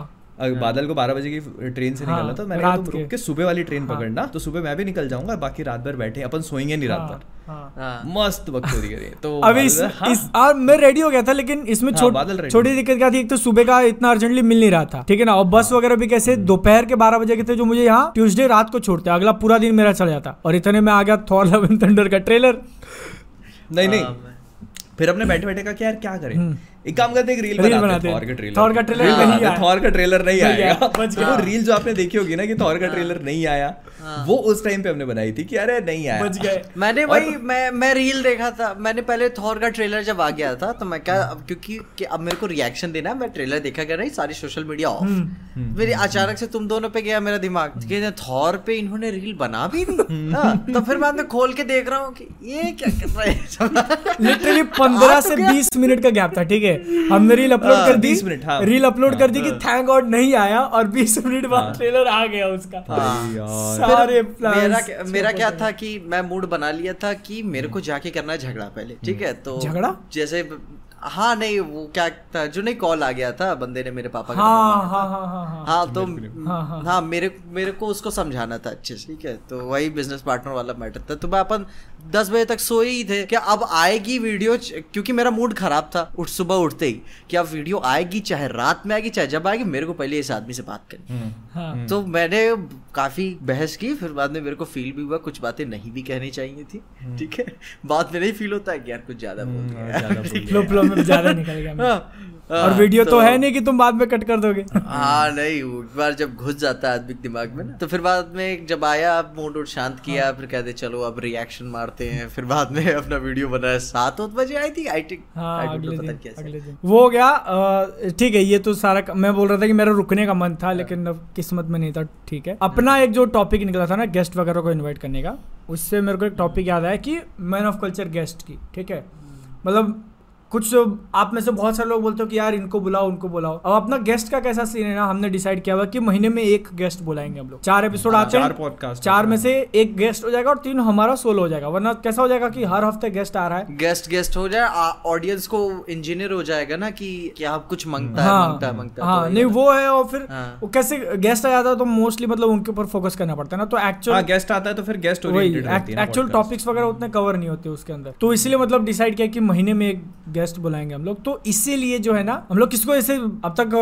बादल को बारह बजे की ट्रेन से हाँ, निकलना तो मैंने कहा तुम रुक के सुबह वाली ट्रेन हाँ। पकड़ना तो सुबह मैं भी निकल जाऊँगा बाकी रात भर बैठे अपन सोएँगे नहीं रात हाँ, भर। हाँ। हाँ। मस्त बकचोदी करिए तो अभी इस, हाँ, इस आ, मैं रेडी हो गया था लेकिन इसमें हाँ, बादल छोटी दिक्कत क्या थी एक तो सुबह का इतना अर्जेंटली मिल नहीं रहा था ठीक है ना? और बस वगैरह भी कैसे दोपहर के बारह बजे के थे जो मुझे यहाँ ट्यूसडे रात को छोड़ते अगला पूरा दिन मेरा चल जाता। और इतने में आ गया थॉर लव एंड थंडर का ट्रेलर नहीं नहीं। हाँ, फिर अपने बैठे बैठे का क्या यार क्या करें? हम्म। एक काम करते हैं, एक रील रील बनाते हैं हैं। थॉर का ट्रेलर थॉर का ट्रेलर रील नहीं आया। थॉर का ट्रेलर नहीं नहीं आएगा। वो रील जो आपने देखी होगी ना कि थॉर का ट्रेलर नहीं आया वो उस टाइम पे हमने बनाई थी कि अरे नहीं आया। बच गए। मैंने और- मैं मैं रील देखा था। मैंने पहले थॉर का ट्रेलर जब आ गया था तो मैं क्या अब क्योंकि कि अब मेरे को रिएक्शन देना है मैं ट्रेलर देखा कर रही सारी सोशल मीडिया ऑफ़ हम्म। मेरी अचानक से तुम दोनों पे गया मेरा दिमाग कि थॉर पे इन्होंने रील बना भी दी हाँ, तो फिर बाद में खोल के देख रहा हूँ कि ये क्या कर रहे हैं? लिटरली पंद्रह से तो बीस मिनट का गैप था ठीक है? हमने रील अपलोड हाँ, कर दी। मिनट, हाँ। रील अपलोड कर दी कि हाँ। थैंक गॉड नहीं आया और बीस मिनट बाद हाँ। ट्रेलर आ गया उसका। सारे मेरा मेरा क्या था कि मैं मूड बना लिया था कि मेरे को जाके करना है झगड़ा पहले ठीक है? तो झगड़ा? जैसे हाँ नहीं वो क्या था? जो नहीं कॉल आ गया था बंदे ने मेरे पापा का हाँ हाँ हाँ हाँ हाँ। हाँ तो हाँ, हाँ। हाँ मेरे मेरे को उसको समझाना था अच्छे से ठीक है? तो वही बिज़नेस पार्टनर वाला मैटर था। तो मैं अपन दस बजे तक सोए ही थे। कि अब आएगी वीडियो क्योंकि मेरा मूड खराब था उठ सुबह उठते ही। कि अब वीडियो आएगी चाहे रात में आएगी चाहे जब आएगी मेरे को पहले इस आदमी से बात करनी। हम्म। हाँ। तो मैंने काफ़ी बहस की फिर बाद में मेरे को फील भी हुआ कुछ बातें नहीं भी कहनी चाहिए थी। ठीक है? बाद में नहीं फील होता है कि यार कुछ ज़्यादा बोल हम्म, ज़्यादा निकल गया मैं। हाँ, और हाँ, वीडियो तो है नहीं कि तुम बाद में कट कर दोगे। हाँ नहीं एक बार जब घुस जाता है आदमी दिमाग में ना तो फिर बाद में जब आया अब मूड उड शांत किया फिर कहते चलो अब रिएक्शन मारते हैं फिर बाद में अपना वीडियो बनाया सात बजे आई थी? आई टिक हाँ वो हो गया ठीक है ये तो सारा क- मैं बोल रहा था कि मेरा रुकने का मन था लेकिन अब किस्मत में नहीं था ठीक है। अपना एक जो टॉपिक निकला था ना गेस्ट वगैरह को इन्वाइट करने का उससे मेरे को एक टॉपिक याद आया कि मैन ऑफ़ कल्चर गेस्ट की ठीक है। मतलब कुछ आप में से बहुत सारे लोग बोलते हो कि यार इनको बुलाओ उनको बुलाओ। अब अपना गेस्ट का कैसा सीन है ना हमने डिसाइड किया हुआ कि महीने में एक गेस्ट बुलाएँगे हम लोग। चार एपिसोड आते हैं podcast चार में से एक गेस्ट हो जाएगा और तीन हमारा सोलो हो जाएगा। वरना कैसा हो जाएगा कि हर हफ़्ते गेस्ट आ रहा है। गेस्ट गेस्ट हो जाए ऑडियंस को इंजीनियर हो जाएगा ना कि क्या कुछ माँगता है हाँ माँगता है माँगता है हाँ तो नहीं वो है। और फिर हाँ। वो कैसे गेस्ट आ जाता है तो मोस्टली मतलब उनके ऊपर फोकस करना पड़ता है ना तो हाँ एक्चुअल गेस्ट आता है तो फिर गेस्ट है एक्चुअल। टॉपिक्स वगैरह उतने कवर नहीं होते उसके अंदर। तो इसलिए मतलब डिसाइड किया कि महीने में एक गेस्ट बुलाएँगे हम लोग। तो इसीलिए जो है ना हम लोग किसको ऐसे अब तक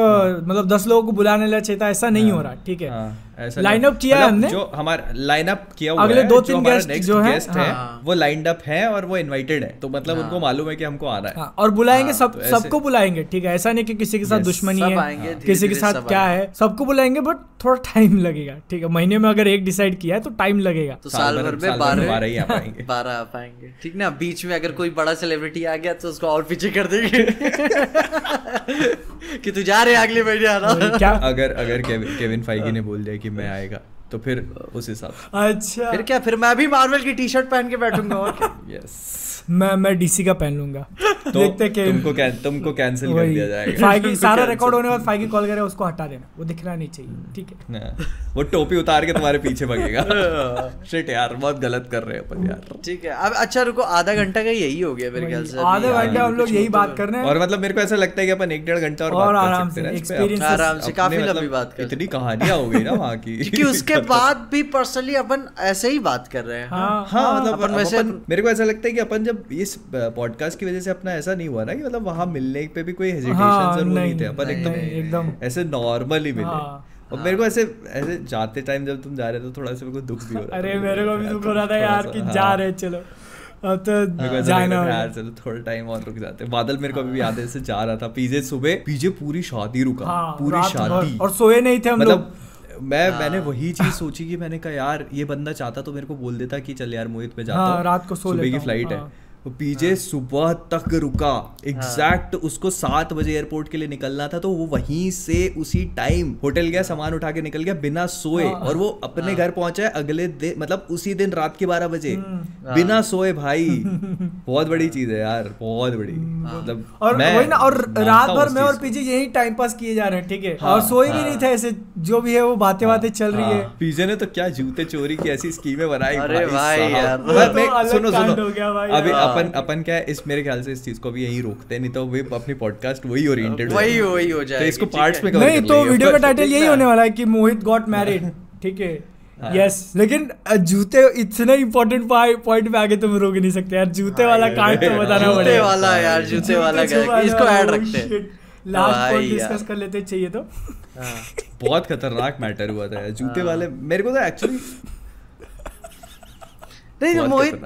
मतलब दस लोगों को बुलाने लगा ऐसा नहीं हो रहा ठीक है? हाँ, ऐसा Line किया है मतलब हमने। जो हमारा लाइन अप किया हुआ अगले दो तीन गेस्ट जो हैं, है हाँ। वो लाइंड अप है और वो इनवाइटेड है। तो मतलब हाँ। उनको मालूम है कि हमको आना है। हाँ, और बुलाएँगे हाँ, सब तो सबको बुलाएँगे ठीक है? ऐसा नहीं कि किसी के साथ दुश्मनी है किसी के साथ क्या है सबको बुलाएँगे बट थोड़ा टाइम लगेगा ठीक है? महीने में अगर एक डिसाइड किया है तो टाइम लगेगा। तो साल भर- में बारह बारह ही आ पाएँगे। बारह आ पाएँगे ठीक ना? बीच में अगर कोई बड़ा सेलिब्रिटी आ गया तो उसको और पीछे कर देंगे। कि तू जा रहे अगले महीने आना और क्या? अगर अगर केविन केविन फाइगी ने बोल दिया कि मैं आएगा तो फिर उस हिसाब से। अच्छा। फिर क्या फिर मैं भी मार्वल की टी शर्ट पहन के बैठूँगा और क्या? यस मैं मैं डीसी का पहन लूँगा। तो देखते हैं कि- तुमको कैं- तुमको कैंसिल कर दिया जाएगा। फाइगी सारा रिकॉर्ड होने बाद फाइगी कॉल करे उसको हटा देना। वो दिखना नहीं चाहिए ठीक है? हाँ, वो टोपी उतार के तुम्हारे पीछे भगेगा। शिट यार बहुत गलत कर रहे हैं अपन यार। ठीक है अब अच्छा रुको आधा घंटा का यही हो गया मेरे ख्याल से आधे घंटे हम लोग यही बात। कर रहे हैं। और मतलब मेरे को ऐसा लगता है कि अपन एक डेढ़ घंटा और, और बात कर आराम सकते से, हैं आराम से काफ़ी मतलब लंबी बात कर इतनी कहानियाँ हो गई ना वहाँ की। क्योंकि उसके बाद भी पर्सनली अपन ऐसे ही बात कर रहे हैं। हाँ हाँ मतलब अपन वैसे- अपन मेरे को ऐसा लगता है कि अपन जब इस पॉडकास्ट की वजह से अपना ऐसा नहीं हुआ ना कि मतलब वहाँ मिलने पे भी कोई हेजिटेशन हाँ, और वो नहीं थे। अपन एकदम ऐसे नॉर्मली मिले। हाँ। और मेरे को ऐसे ऐसे जाते टाइम जब तुम जा रहे थे तो थोड़ा सा मेरे को दुख भी हो रहा अरे मेरे को भी दुख हो रहा था यार कि हाँ। जा रहे चलो। अब तो जाना। यार चलो थोड़ा टाइम और रुक जाते बादल मेरे को अभी भी याद है ऐसे जा रहा था। पीजे सुबह पीजे पूरी शादी रुका। हाँ पूरी शादी। और सोए नहीं थे हम लोग। मतलब मैं मैंने वही चीज़ सोची कि मैंने कहा यार ये बंदा चाहता तो मेरे को बोल देता कि चल यार मोहित में जाता हाँ, हूँ। रात को सो सुबह की हूँ, फ़्लाइट है। हाँ। वो पीजे सुबह तक रुका एग्जैक्ट हाँ। उसको सात बजे एयरपोर्ट के लिए निकलना था तो वो वहीं से उसी टाइम होटल गया सामान उठा के निकल गया बिना सोए हाँ। और वो अपने हाँ। घर पहुँचा है अगले दिन मतलब उसी दिन रात के बारह बजे हम्म। बिना सोए भाई बहुत बड़ी चीज़ है यार बहुत बड़ी मतलब और मैं वही ना और रात भर में और। पीछे यही टाइम पास किए जा रहे हैं ठीक है हाँ, और सोए भी हाँ। नहीं थे ऐसे जो भी है वो बातें बातें चल रही है हाँ, पीजे ने तो क्या जूते चोरी की ऐसी स्कीमें बनाई अरे भाई साहब। यार। मैं- वो तो सुनो सुनो हो गया भाई अभी। अपन अपन क्या है इस मेरे ख्याल से इस चीज़ को भी यहीं रोकते हैं नहीं तो वे अपनी पॉडकास्ट वही ओरिएंटेड वही वही हो तो इसको पार्ट्स में नहीं तो वीडियो का टाइटल यही होने वाला है कि मोहित गॉट मैरिड ठीक है? हाँ। यस लेकिन जूते इतने इंपॉर्टेंट पॉइंट पे आगे तुम रोक नहीं सकते यार। जूते वाला कांड तो बताना पड़ेगा। जूते वाला यार जूते वाला इसको ऐड रखते हैं। लास्ट पॉइंट डिस्कस कर लेते चाहिए तो। हाँ। बहुत खतरनाक मैटर हुआ था जूते हाँ। वाले मेरे को तो एक्चुअली नहीं मोहित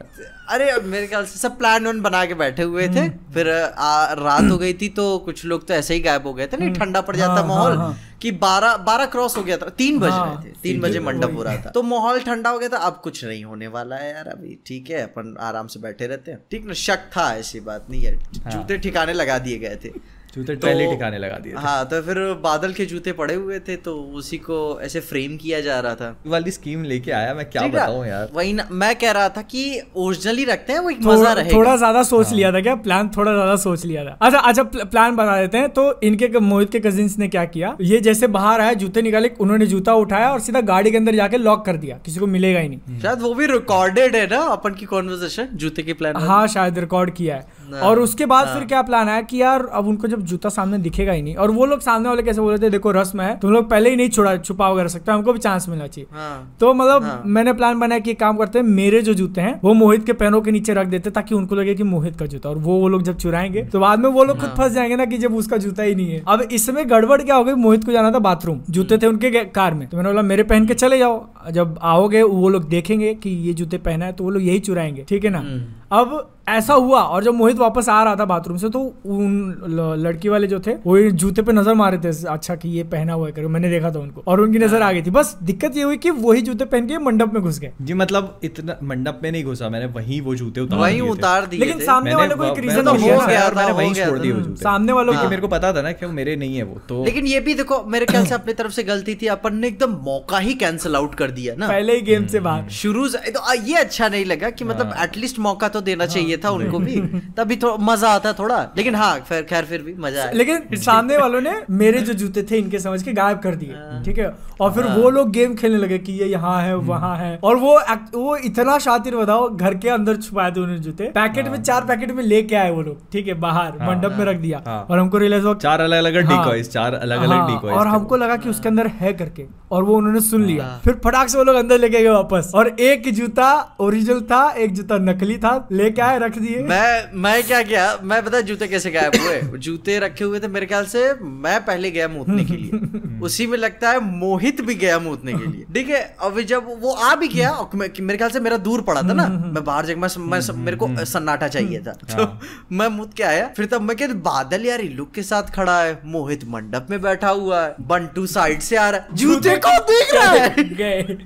अरे मेरे ख्याल से सब प्लान वन बना के बैठे हुए थे। फिर आ, रात हो गई थी तो कुछ लोग तो ऐसे ही गायब हो गए थे नहीं ठंडा पड़ जाता हाँ, माहौल हाँ, हाँ। कि बारह बारह क्रॉस हो गया था तीन बज रहे थे तीन बजे मंडप हो रहा था। तो माहौल ठंडा हो गया था अब कुछ नहीं होने वाला है यार अभी ठीक है अपन आराम से बैठे रहते हैं। ठीक ना शक था ऐसी बात नहीं हाँ। जूते ठिकाने लगा दिए गए थे। जूते तो- पहले ठिकाने लगा दिए हाँ तो फिर बादल के जूते पड़े हुए थे तो उसी को ऐसे फ्रेम किया जा रहा था। वाली स्कीम लेके आया मैं क्या बताऊँ यार। वही ना मैं कह रहा था कि ओरिजिनली रखते हैं वो एक मज़ा रहेगा। थोड़ा ज़्यादा सोच हाँ। लिया था क्या? प्लान थोड़ा ज़्यादा सोच लिया था। अच्छा अच्छा प्लान बता देते हैं। तो इनके मोहित के कजिन्स ने क्या किया? ये जैसे बाहर आया जूते निकाले उन्होंने जूता उठाया और सीधा गाड़ी के अंदर जाके लॉक कर दिया। किसी को मिलेगा ही नहीं। शायद वो भी रिकॉर्डेड है ना अपन की कॉन्वर्जेशन जूते के प्लान हाँ शायद रिकॉर्ड किया हाँ, और उसके बाद हाँ। फिर क्या प्लान आया कि यार अब उनको जब जूता सामने दिखेगा ही नहीं। और वो लोग सामने वाले कैसे बोल रहे थे देखो रस्म है तुम लोग पहले ही नहीं छुड़ा छुपा वगैरह सकते हमको भी चांस मिलना चाहिए। हाँ तो मतलब हाँ। मैंने प्लान बनाया कि काम करते हैं मेरे जो जूते हैं वो मोहित के पैरों के नीचे रख देते ताकि उनको लगे कि मोहित का जूता और वो वो लोग जब चुराएँगे तो बाद में वो लोग खुद हाँ। फंस जाएँगे ना कि जब उसका जूता ही नहीं है। अब इसमें गड़बड़ क्या हो गई? मोहित को जाना था बाथरूम जूते थे उनके कार में। तो मैंने बोला मेरे पहन के चले जाओ। जब आओगे वो लोग देखेंगे कि ये जूते पहना है तो वो लोग यही चुराएँगे। ठीक है ना? हम्म। अब ऐसा हुआ और जब मोहित वापस आ रहा था बाथरूम से तो उन लड़की वाले जो थे वो जूते पे नज़र मारे थे अच्छा कि ये पहना हुआ है मैंने देखा था उनको। और उनकी नज़र आ गई थी। बस दिक्कत ये हुई कि वही जूते पहन के मंडप में घुस गए। जी मतलब इतना मंडप में नहीं घुसा मैंने वही वो जूते उतार वहीं। उतार दिए लेकिन सामने वाले को एक रीजन तो हो गया मैंने वहीं हो छोड़ दिए हम्म, जूते। सामने वालों को मेरे को पता था ना कि मेरे नहीं है वो तो लेकिन ये भी देखो मेरे ख्याल से अपनी तरफ़ से गलती थी। अपन ने एकदम मौका ही कैंसिल आउट कर दिया ना। पहले ही गेम से बाहर। शुरू से तो ये अच्छा नहीं लगा कि मतलब हाँ। एटलीस्ट मौका तो देना चाहिए चाहिए था उनको भी तभी थोड़ा मज़ा आता थोड़ा। लेकिन हाँ खैर खैर फिर भी मज़ा आया। लेकिन सामने वालों ने मेरे जो जूते थे इनके समझ के गायब कर दिए ठीक है? और फिर वो लोग गेम खेलने लगे कि ये यहाँ है वहाँ है। और वो वो इतना शातिर बताओ घर के अंदर छुपाए थे उन्होंने जूते। पैकेट में चार पैकेट में लेके आए वो लोग ठीक है? बाहर मंडप में रख दिया। हाँ। और हमको रियलाइज़ हुआ चार अलग अलग हाँ। डिकॉइस चार अलग अलग हाँ, डिकॉइस और हमको लगा कि उसके अंदर है करके। और वो उन्होंने सुन लिया। हाँ। फिर फटाक से वो लोग अंदर लेके गए वापस। और एक जूता ओरिजिनल था एक जूता नकली था लेके आए रख दिए। मैं मैं क्या किया? मैं पता जूते कैसे गायब हुए? जूते रखे हुए थे मेरे ख्याल से मैं पहले गया मूतने के लिए। उसी में लगता है मोहित भी गया मूतने के लिए। ठीक है अभी जब वो आ भी गया मेरे ख्याल से मेरा दूर पड़ा था ना। मैं बाहर जगह मैं, मेरे को सन्नाटा चाहिए था। तो मैं मूत के आया। फिर तब मैं कहते बादल यार इलुक के साथ खड़ा है। मोहित मंडप में बैठा हुआ है। बंटू साइड से आ रहा है। जूते को देख रहा है? गए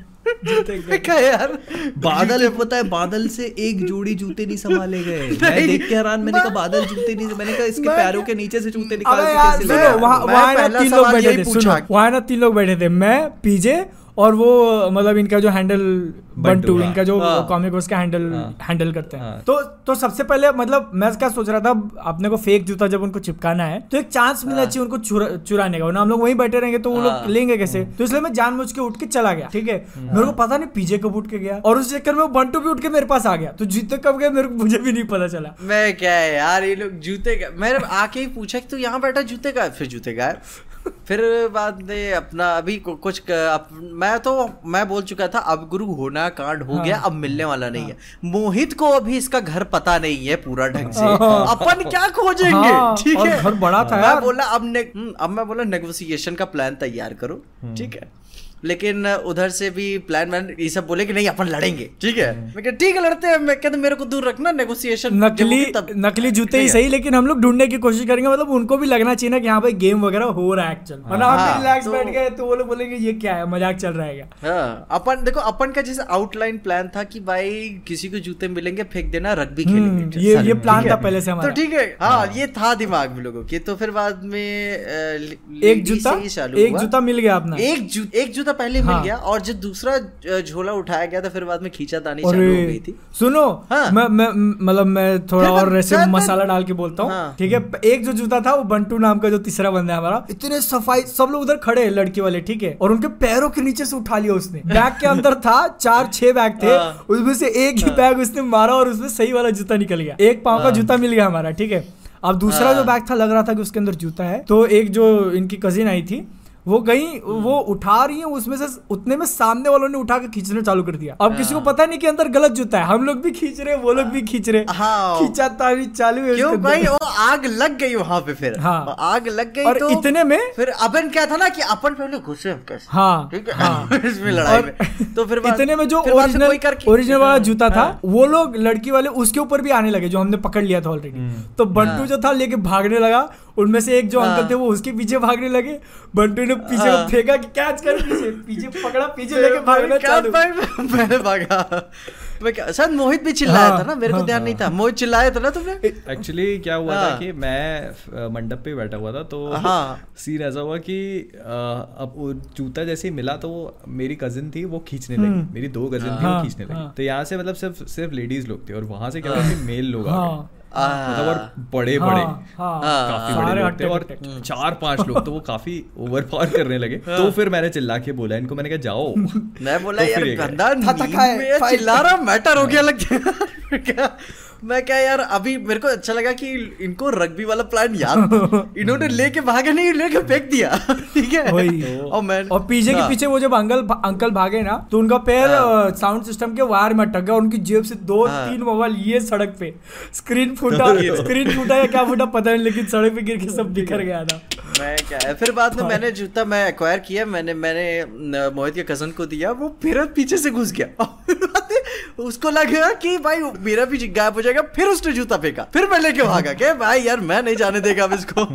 यार बादल पता है बादल से एक जोड़ी जूते नहीं संभाले गए। मैं देख के हैरान मैंने कहा बादल जूते नहीं मैंने कहा इसके पैरों के नीचे से जूते निकाल के? वहाँ ना तीन लोग बैठे थे वहाँ वहाँ ना तीन लोग बैठे थे मैं पीजे और वो मतलब इनका जो हैंडल बंटू हाँ। इनका जो हाँ। कॉमिक उसका हैंडल हाँ। हैंडल करते हैं। हाँ। तो तो सबसे पहले मतलब मैं क्या सोच रहा था अपने को फेक जूता जब उनको चिपकाना है तो एक चांस मिलना चाहिए उनको चुरा- चुराने का। वरना हम लोग वहीं बैठे रहेंगे तो वो लोग हाँ। लेंगे कैसे? तो इसलिए मैं जानबूझ के उठ के चला गया ठीक है? मेरे को पता नहीं पीजे कब उठ के गया और उस चक्कर में बंटू भी उठ के मेरे पास आ गया। तो जूते कब गए मेरे को मुझे भी नहीं पता चला। मैं क्या है यार ये लोग जूते का मैंने आके ही पूछा कि तू यहाँ बैठा जूते का? फिर जूते का है फिर बाद में अपना अभी कुछ कर, अप, मैं तो मैं बोल चुका था अब गुरु होना कांड हो हाँ। गया अब मिलने वाला नहीं है। मोहित को अभी इसका घर पता नहीं है पूरा ढंग से। हाँ। अपन क्या खोजेंगे? हाँ, ठीक है। घर बड़ा था मैं बोला अब ने, हम्म, अब मैं बोला नेगोशिएशन का प्लान तैयार करो। ठीक है। लेकिन उधर से भी प्लान वैन ये सब बोले कि नहीं अपन लड़ेंगे। ठीक है। मैं कहा, ठीक है लड़ते हैं। मैं कहते मेरे को दूर रखना नेगोशिएशन नकली नकली जूते ही सही लेकिन हम लोग ढूँढने की कोशिश करेंगे। मतलब उनको भी लगना चाहिए ना कि हाँ भाई गेम वगैरह हो रहा है एक्चुअल वरना हम हाँ, रिलैक्स तो- बैठ गए तो वो लोग बोलेंगे ये क्या है? मज़ाक चल रहा है क्या? हाँ, अपन देखो अपन का जैसे आउटलाइन प्लान था कि भाई किसी को जूते मिलेंगे फेंक देना रग्बी खेलेंगे। हम्म, ये ये प्लान था पहले से तो ठीक है। हाँ ये था दिमाग में लोगों के। तो फिर बाद में एक जूता ही एक जूता मिल गया अपना। एक एक जूता पहले मिल हाँ। गया और जो दूसरा झोला उठाया गया था फिर बाद में खींचा तानी चालू हो गई थी सुनो हाँ। मैं मैं मतलब मैं थोड़ा और ऐसे मसाला डाल के बोलता हूँ हाँ। ठीक है एक जो जूता था वो बंटू नाम का जो तीसरा बंदा है हमारा इतने सफ़ाई सब लोग उधर खड़े हैं लड़की वाले ठीक है और उनके पैरों के नीचे से उठा लिया उसने बैग के अंदर था चार छह बैग थे हाँ। उसमें से एक ही बैग उसने मारा और उसमें सही वाला जूता निकल गया एक पाँव का। जूता मिल गया हमारा ठीक है अब दूसरा जो। बैग था लग रहा था कि उसके अंदर जूता है तो एक जो इनकी कजिन आई थी वो गई वो उठा रही है उसमें से उतने में सामने वालों ने उठा के खींचना चालू कर दिया। अब किसी को पता नहीं कि अंदर गलत जूता है। हम लोग भी खींच रहे हैं वो लोग भी खींच रहे हाँ। खींचा तारी चालू है क्यों भाई? वो आग लग गई वहाँ पे फिर। हाँ। आग लग गई और तो इतने में फिर अपन क्या था ना कि अपन पहले घुसे हाँ। ठीक है? हाँ। इसमें लड़ाई तो फिर इतने में जो ओरिजिनल ओरिजिनल वाला जूता था हाँ। वो लोग लड़की वाले उसके ऊपर भी आने लगे जो हमने पकड़ लिया था ऑलरेडी तो बंटू हाँ। जो था लेके भागने लगा उनमें से एक जो हाँ। अंकल थे वो उसके पीछे भागने लगे। बंटू ने पीछे हाँ। फेंका कि कैच कर पीछे पीछे पकड़ा पीछे लेके भागना चालू। मैंने भागा। मैं शायद मोहित भी चिल्लाया हाँ, था ना? मेरे को हाँ, ध्यान नहीं था। मोहित चिल्लाया था ना तुमने? एक्चुअली क्या हुआ हाँ। था कि मैं मंडप पे बैठा हुआ था तो हाँ। सीन ऐसा हुआ कि अब वो जूता जैसे ही मिला तो वो मेरी कजिन थी वो खींचने लगी। मेरी दो कजिन थी वो हाँ, खींचने लगी। हाँ। तो यहाँ से मतलब सिर्फ़ सिर्फ़ लेडीज़ लोग थे और वहाँ से क्या हुआ कि मेल लोग आ गए। हाँ मतलब और बड़े बड़े हाँ, हाँ, काफ़ी सारे बड़े लोग थे और चार पाँच लोग तो वो काफ़ी ओवर पावर करने लगे। तो फिर मैंने चिल्ला के बोला इनको मैंने कहा जाओ। मैं बोला तो यार। गंदा। चिल्ला रहा मैटर हो गया लगता है क्या? मैं क्या यार अभी मेरे को अच्छा लगा कि इनको रग्बी वाला प्लान याद इन्होंने लेके भागे नहीं लेके फेंक दिया। ठीक है? वही। और मैं और पीछे के हाँ। पीछे वो जब अंकल अंकल भागे ना तो उनका पैर साउंड सिस्टम के वायर में अटक गया उनकी जेब से दो हाँ। तीन मोबाइल ये सड़क पे। स्क्रीन फूटा स्क्रीन फूटा या क्या फूटा पता नहीं लेकिन सड़क पे गिर के सब बिखर गया था। मैं क्या है फिर बाद में मैंने जूता मैं एक्वायर किया मैंने मैंने मोहित के कज़न को दिया वो फिर पीछे से घुस गया। उसको लगा कि भाई, मेरा भी गायब हो जाएगा, फिर उसने जूता फेंका, फिर मैं लेके भागा के भाई यार, मैं नहीं जाने देगा अब इसको.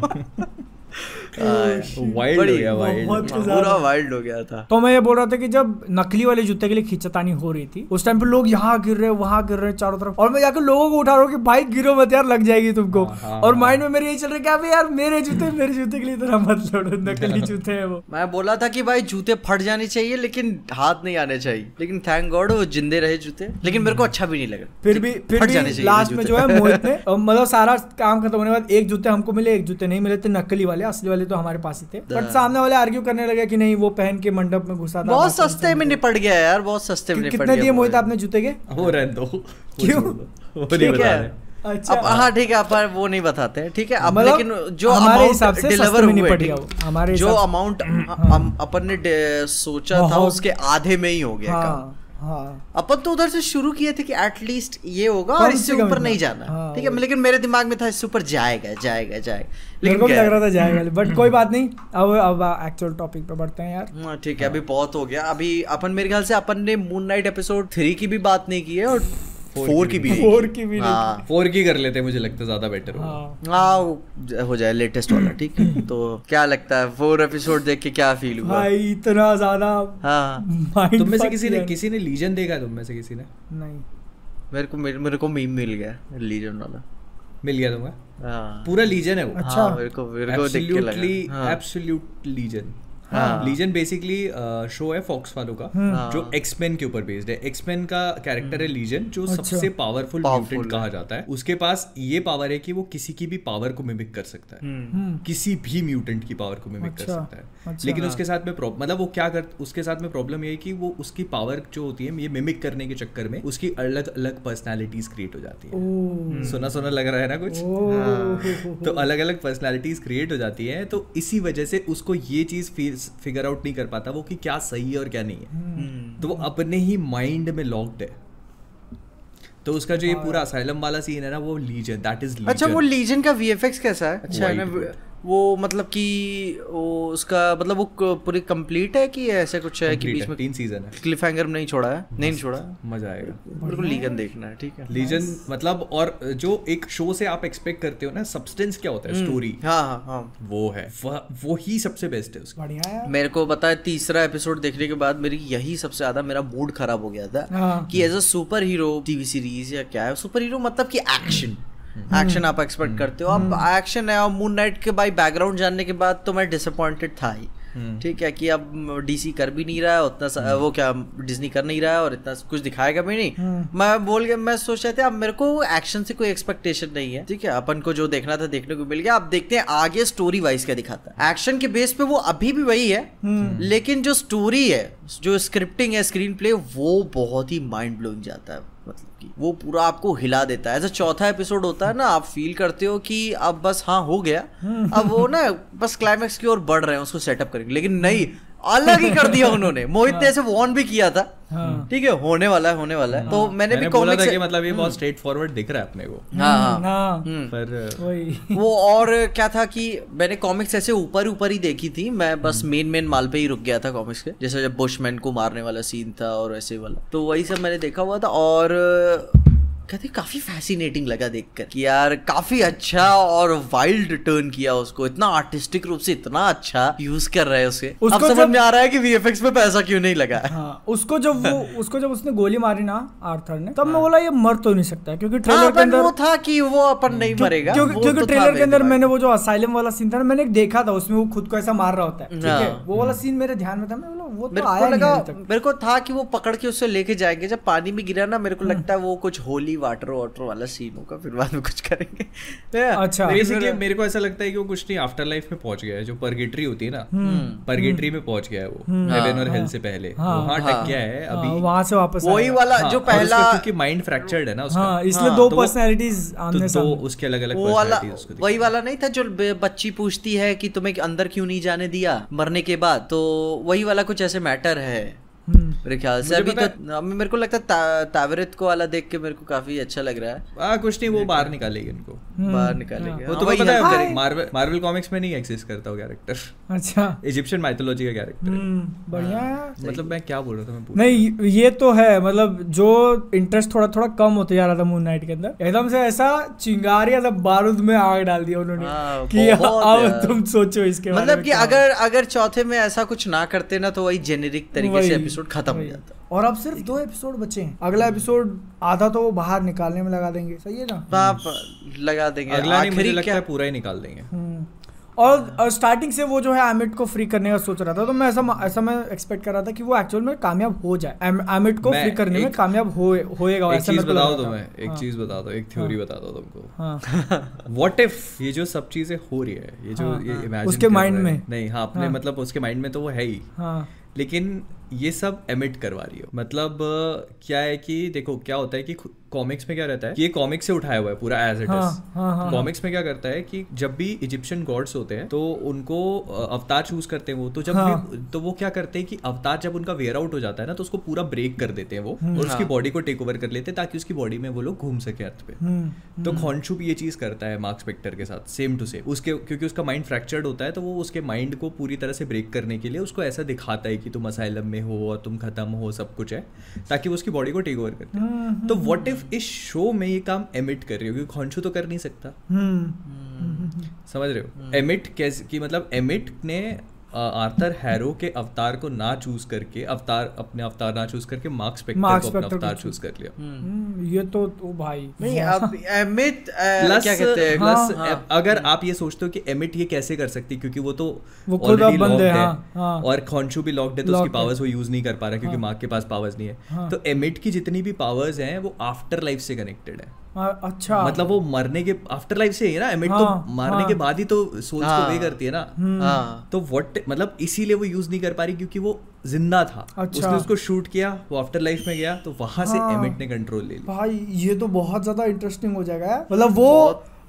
वाइल्ड हो गया वाइल्ड पूरा वाइल्ड हो गया था। तो मैं ये बोल रहा था कि जब नकली वाले जूते के लिए खींचतानी हो रही थी उस टाइम पे लोग यहाँ गिर रहे वहाँ गिर रहे चारों तरफ़। और मैं जाकर लोगों को उठा रहा हूँ कि भाई गिरो मत यार लग जाएगी तुमको। हाँ, हाँ, और हाँ। माइंड में मेरे यही चल रहा है यार मेरे जूते मेरे जूते के लिए इतना मत लड़ो नकली जूते हैं वो। मैं बोला था कि भाई जूते फट जाने चाहिए लेकिन हाथ नहीं आने चाहिए। लेकिन थैंक गॉड वो जिंदे रहे जूते। लेकिन मेरे को अच्छा भी नहीं लगा फिर भी फिर भी लास्ट में जो है मोहित ने मतलब सारा काम खत्म होने के बाद एक जूते हमको मिले एक जूते नहीं मिले थे नकली वाले। असली वाले तो हमारे पास ही थे। बट सामने वाले आर्ग्यू करने लगे कि नहीं वो पहन के मंडप में घुसा था बहुत सस्ते में निपट गया यार बहुत सस्ते में कितने दिए मोहित आपने जूते के? वो रहने दो। क्यों? ठीक है। अच्छा। अब हाँ ठीक है अपन वो नहीं बताते। हैं ठीक है अब मतलब लेकिन जो हमारे अमाउंट हिसाब से डिलीवर हुए हमारे जो अमाउंट हम अपन ने सोचा था उसके आधे में ही हो गया हाँ। हाँ। अपन तो उधर से शुरू किए थे कि एटलीस्ट ये होगा और इससे ऊपर नहीं जाना। हाँ, ठीक है लेकिन मेरे दिमाग में था इससे ऊपर जाएगा जाएगा जाएगा। लेकिन को भी लग रहा था जाएगा बट कोई बात नहीं। अब अब एक्चुअल टॉपिक पे बढ़ते हैं यार। हाँ, ठीक है अभी बहुत हो गया। अभी अपन मेरे ख्याल से अपन ने मून नाइट एपिसोड थ्री की भी बात नहीं की है और फोर की भी फोर की भी हाँ। फोर की कर लेते हैं मुझे लगता है ज़्यादा बेटर हाँ। हाँ हो जाए लेटेस्ट वाला ठीक है। तो क्या लगता है फोर एपिसोड देख के क्या फील हुआ? भाई इतना ज़्यादा हाँ। तुम में से किसी ने किसी ने लीजन देखा तुम में से किसी ने? नहीं। मेरे को मेरे, मेरे को मीम मिल गया लीजन वाला। मिल गया तुम्हें? हाँ। पूरा लीजन है वो? अच्छा। हाँ, मेरे को मेरे को देख के लगा। Absolute legion. Legion basically show है फॉक्स वालों का हाँ। जो एक्समैन के ऊपर बेस्ड है। एक्समैन का कैरेक्टर है लीजन जो अच्छा। सबसे पावरफुल म्यूटेंट कहा जाता है। उसके पास ये पावर है कि वो किसी की भी पावर को मिमिक कर सकता है। हम्म, हम्म, किसी भी म्यूटेंट की पावर को मिमिक कर अच्छा, सकता है। अच्छा। लेकिन हाँ। उसके साथ में मतलब वो क्या कर उसके साथ में प्रॉब्लम ये है कि वो उसकी पावर जो होती है ये मिमिक करने के चक्कर में उसकी अलग अलग पर्सनैलिटीज क्रिएट हो जाती है। सुना सुना लग रहा है ना कुछ? हाँ। तो अलग अलग पर्सनैलिटीज क्रिएट हो जाती है तो इसी वजह से उसको ये चीज़ फिगर आउट नहीं कर पाता वो कि क्या सही है और क्या नहीं है। hmm. तो वो अपने ही माइंड में लॉक्ड है। तो उसका जो ये पूरा असाइलम वाला सीन है ना वो लीजन दैट इज़ अच्छा वो लीजन का वीएफएक्स कैसा है? अच्छा है वो मतलब कि वो उसका मतलब वो पूरी कंप्लीट है कि ऐसे कुछ है कि बीच में तीन सीज़न है। क्लिफ हैंगर नहीं छोड़ा है? नहीं छोड़ा? मज़ा आएगा। मेरे को लीगन देखना है ठीक है। लीजन मतलब और जो एक शो से आप एक्सपेक्ट करते हो ना सब्सटेंस क्या होता है? स्टोरी हाँ हाँ हाँ। वो है। वो ही सबसे बेस्ट है उसका। मेरे को पता है तीसरा एपिसोड देखने के बाद मेरी यही सबसे ज़्यादा मेरा मूड खराब हो गया था हाँ। कि as a superhero TV series या क्या है सुपर हीरो मतलब कि एक्शन एक्शन आप एक्सपेक्ट करते हो। अब एक्शन है और मून नाइट के भाई बैकग्राउंड जानने के बाद तो मैं डिसअपॉइंटेड था ही। ठीक है कि अब डीसी कर भी नहीं रहा है उतना सा- वो क्या डिज्नी कर नहीं रहा है और इतना कुछ दिखाएगा भी नहीं। मैं बोल के मैं सोच रहे थे अब मेरे को एक्शन से कोई एक्सपेक्टेशन नहीं है। ठीक है अपन को जो देखना था देखने को मिल गया। अब देखते हैं आगे स्टोरी वाइज क्या दिखाता है। एक्शन के बेस पे वो अभी भी वही है लेकिन जो स्टोरी है जो स्क्रिप्टिंग है स्क्रीन प्ले वो बहुत ही माइंड ब्लोइंग जाता है। मतलब कि वो पूरा आपको हिला देता है। ऐसा चौथा एपिसोड होता है ना आप फील करते हो कि अब बस हाँ हो गया। अब वो ना बस क्लाइमैक्स की ओर बढ़ रहे हैं उसको सेटअप करेंगे। लेकिन नहीं अलग ही कर दिया उन्होंने। मोहित ने ऐसे वॉर्न भी किया था। हाँ। ठीक है होने वाला है होने वाला है। तो मैंने भी मैंने बोला था कि मतलब ये बहुत स्ट्रेट फॉरवर्ड दिख रहा है अपने को। हाँ हाँ। हाँ। हम्म। पर वो और क्या था कि मैंने कॉमिक्स ऐसे ऊपर ऊपर ही देखी थी। मैं बस मेन मेन माल पे ही रुक गया था कॉमिक्स के। जैसे जब बुशमैन को मारने वाला सीन था और ऐसे वाला। तो वही सब मैंने देखा हुआ था और कहते काफ़ी फैसिनेटिंग लगा देखकर कि यार काफ़ी अच्छा और वाइल्ड टर्न किया उसको। इतना आर्टिस्टिक रूप से इतना अच्छा यूज़ कर रहे हैं उसके अब समझ में आ रहा है कि वीएफएक्स पे पैसा क्यों नहीं लगा? हाँ उसको जब वो उसको जब उसने गोली मारी ना आर्थर ने तब हाँ। मैं बोला ये मर तो नहीं सकता क्योंकि हाँ, ट्रेलर के अंदर वो था कि वो अपन नहीं मरेगा। क्योंकि क्योंकि तो ट्रेलर के अंदर मैंने वो जो असाइलम वाला सीन था ना मैंने देखा था उसमें वो खुद को ऐसा मार रहा होता है ठीक है? हाँ। वो वाला सीन मेरे ध्यान में था मैं बोला वो तो मेरे आया मेरे को था कि वो पकड़ के उससे लेके जाएँगे जब पानी में गिरा ना मेरे को लगता है वो कुछ होली वाटर वाटर वाला सीन होगा फिर बाद में कुछ करेंगे। अच्छा। बेसिकली मेरे को ऐसा लगता है कि वो कुछ नहीं आफ्टर लाइफ में पहुँच गया है जो परगेटरी होती है ना। परगेटरी में पहुँच गया है वो हेवन और हेल से पहले। हाँ, वहाँ हाँ। अटक गया है हाँ, अभी वहाँ से वापस वही वाला हाँ, जो पहला क्योंकि माइंड फ्रैक्चर्ड है ना उसका। हाँ इसलिए हाँ, दो तो पर्सनैलिटीज तो आमने सामने उसके अलग अलग वो वाला personalities उसको वही वाला नहीं था जो बच्ची पूछती है कि तुम्हें अंदर क्यों नहीं जाने दिया मरने के बाद। तो वही वाला कुछ ऐसे मैटर है। हम्म। मेरे ख्याल से। अभी तो मेरे को लगता है ता- तावरेत को वाला देख के मेरे को काफ़ी अच्छा लग रहा है। आ, कुछ नहीं वो बाहर निकालेगी इनको बाहर निकालेंगे। वो हाँ, तो वही पता है। है मार्वल मार्वल कॉमिक्स में नहीं एक्सिस्ट करता वो कैरेक्टर अच्छा। इजिप्शियन माइथोलॉजी का कैरेक्टर हम्म, बढ़िया मतलब मैं क्या बोल रहा था मैं नहीं ये तो है मतलब जो इंटरेस्ट थोड़ा थोड़ा कम होते जा रहा था मून नाइट के अंदर एकदम से ऐसा चिंगारिया था बारूद में आग डाल दिया उन्होंने हाँ, कि अब तुम सोचो इसके मतलब कि अगर अगर चौथे में ऐसा कुछ ना करते ना तो वही जेनेरिक तरीके से एपिसोड खत्म हो। जाता। और अब सिर्फ़ दो एपिसोड बचे हैं। अगला एपिसोड आधा तो वो बाहर निकालने में लगा देंगे। सही है ना? तो आप लगा देंगे। अगला नहीं मुझे लगता है पूरा ही निकाल देंगे। हम्म। और, और स्टार्टिंग से वो जो है एमिट को फ्री करने का सोच रहा था तो मैं ऐसा ऐसा मैं एक्सपेक्ट कर रहा था कि वो एक्चुअल में कामयाब हो जाए। एमिट को फ्री करने में एक- कामयाब हो होएगा एक चीज़ बताओ लग रहा एक हाँ, चीज़ बता दो एक थ्योरी बता दो तुमको। हाँ। व्हाट इफ़ ये जो सब चीज़ें हो रही है ये जो हाँ, ये हाँ। imagine उसके हैं- में। नहीं हाँ अपने हाँ। मतलब उसके माइंड में तो वो है ही। हाँ। लेकिन ये सब एमिट करवा रही हो। मतलब क्या है कि देखो, क्या होता है कि कॉमिक्स में क्या रहता है? कि ये कॉमिक्स से उठाया हुआ है पूरा एज इट हाँ, इज़ हाँ, हाँ, कॉमिक्स में क्या करता है कि जब भी इजिप्शियन गॉड्स होते हैं तो उनको अवतार चूज़ करते हैं वो। तो जब हाँ। भी तो वो क्या करते हैं कि अवतार जब उनका वेयर आउट हो जाता है ना तो उसको पूरा ब्रेक कर देते हैं वो हम्म। और उसकी हाँ। बॉडी को टेक ओवर कर लेते हैं ताकि उसकी बॉडी में वो लोग घूम सके अर्थ पे। हम्म तो खॉन्शू भी ये चीज़ करता है मार्क स्पेक्टर के साथ सेम टू सेम उसके क्योंकि उसका माइंड फ्रैक्चर्ड होता है तो वो उसके माइंड को पूरी तरह से ब्रेक करने के लिए उसको ऐसा दिखाता है कि तुम असाइलम में हो और तुम खत्म हो सब कुछ है ताकि वो उसकी बॉडी को टेक ओवर करते हम्म, तो व्हाट इफ़ इस शो में ये काम एमिट कर रही हो क्योंकि खॉन्शो तो कर नहीं सकता। हम्म। समझ रहे हो? एमिट कैसे कि मतलब एमिट ने आर्थर हैरो के अवतार को ना चूज़ करके अवतार अपने अवतार ना चूज़ करके मार्क स्पेक्टर मार्क को अपना अवतार चूज़ कर लिया। हम्म, ये तो तो भाई। नहीं अब अमित प्लस क्या कहते हैं? प्लस हाँ, अगर आप ये सोचते हो कि एमिट ये कैसे कर सकती क्योंकि वो तो वो खुद अब बंद है, locked हाँ, हाँ। और खॉन्शू भी लॉक्ड है तो उसकी पावर्स वो यूज़ नहीं कर पा रहा क्योंकि हाँ। मार्क के पास पावर्स नहीं है। हाँ। तो एमिट की जितनी भी पावर्स हैं वो आफ्टर लाइफ से कनेक्टेड है हाँ, अच्छा। मतलब वो मरने के आफ्टर लाइफ से ही है ना एमिट हाँ, तो मारने हाँ। के बाद ही तो सोल्स को वे हाँ। करती है ना। हम्म, हाँ। तो व्हाट मतलब इसीलिए वो यूज़ नहीं कर पा रही क्योंकि वो ज़िंदा था। अच्छा। उसने उसको शूट किया वो आफ्टर लाइफ में गया तो वहाँ से हाँ। एमिट ने कंट्रोल ले लिया भाई ये तो बहुत ज़्यादा इंटरेस्टिंग हो जाएगा मतलब वो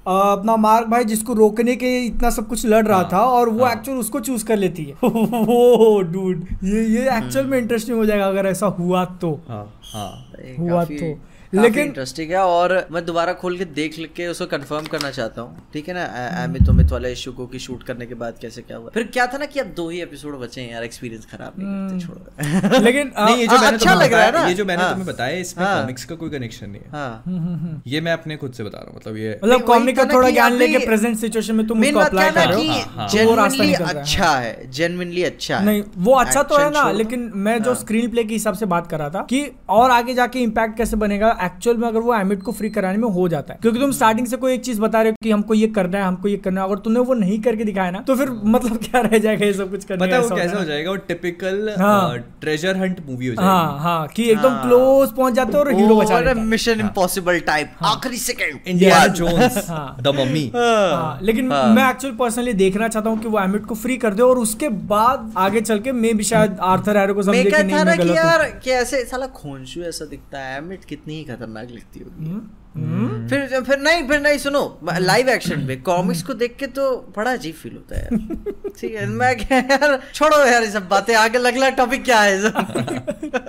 अपना मार्क भाई जिसको रोकने के इतना सब कुछ लड़ रहा हाँ, था और वो हाँ। एक्चुअल उसको चूज़ कर लेती है। वो डूड ये ये एक्चुअल में इंटरेस्टिंग हो जाएगा अगर ऐसा हुआ तो। हाँ हाँ। हुआ तो। लेकिन- इंटरेस्टिंग है और मैं दोबारा खोल के देख लिख के उसको कंफर्म करना चाहता हूँ ठीक है ना अमित अमित वाला इशू को कि शूट करने के बाद कैसे क्या हुआ फिर क्या था ना कि अब दो ही एपिसोड बचे हैं यार एक्सपीरियंस खराब नहीं करते छोड़ो लेकिन नहीं ये जो हाँ, मैंने अच्छा लग रहा है ना? ये जो मैंने हाँ। तुम्हें बताया इसमें हाँ। कॉमिक्स का कोई कनेक्शन नहीं है हाँ हम्म, हम्म, हम्म। ये मैं अपने खुद से बता रहा हूँ मतलब ये मतलब कॉमिक का थोड़ा ज्ञान लेके प्रेजेंट सिचुएशन में तुम उसको अप्लाई कर रहे हो हाँ, हाँ। जेन्युइनली है, अच्छा है जेन्युइनली अच्छा है नहीं वो अच्छा तो है ना लेकिन मैं जो हाँ। स्क्रीन प्ले के हिसाब से बात कर रहा था कि और आगे जाके इम्पैक्ट कैसे बनेगा एक्चुअल में अगर वो एमिट को फ्री कराने में हो जाता है क्योंकि तुम स्टार्टिंग से कोई एक चीज़ बता रहे हो कि हमको ये करना है हमको ये करना है अगर तुमने वो नहीं करके दिखाया ना तो फिर मतलब क्या रह जाएगा ये सब कुछ करने पता है वो कैसे हो जाएगा वो टिपिकल हाँ। ट्रेजर हंट मूवी हो हाँ जाएगी हाँ कि एकदम हाँ। क्लोज पहुँच जाते हो और हीरो बचा लेता है। मिशन इम्पॉसिबल टाइप आखिरी सेकंड इंडियाना जोन्स हाँ। द मम्मी हाँ, लेकिन हाँ। मैं एक्चुअल पर्सनली देखना चाहता हूँ कि वो एमिट को फ्री कर दे और उसके बाद आगे चल के मैं भी शायद आर्थर एरो को समझे कि नहीं मैं कि गलत यार हूँ कि ऐसे साला खोंशू ऐसा दिखता है एमिट कितनी ही खतरनाक लिखती होगी। हम्म, हम्म। फिर फिर नहीं फिर नहीं सुनो लाइव एक्शन में कॉमिक्स को देख के तो बड़ा अजीब फील होता है यार। ठीक है मैं क्या यार छोड़ो यार ये सब बातें आगे अगला टॉपिक क्या है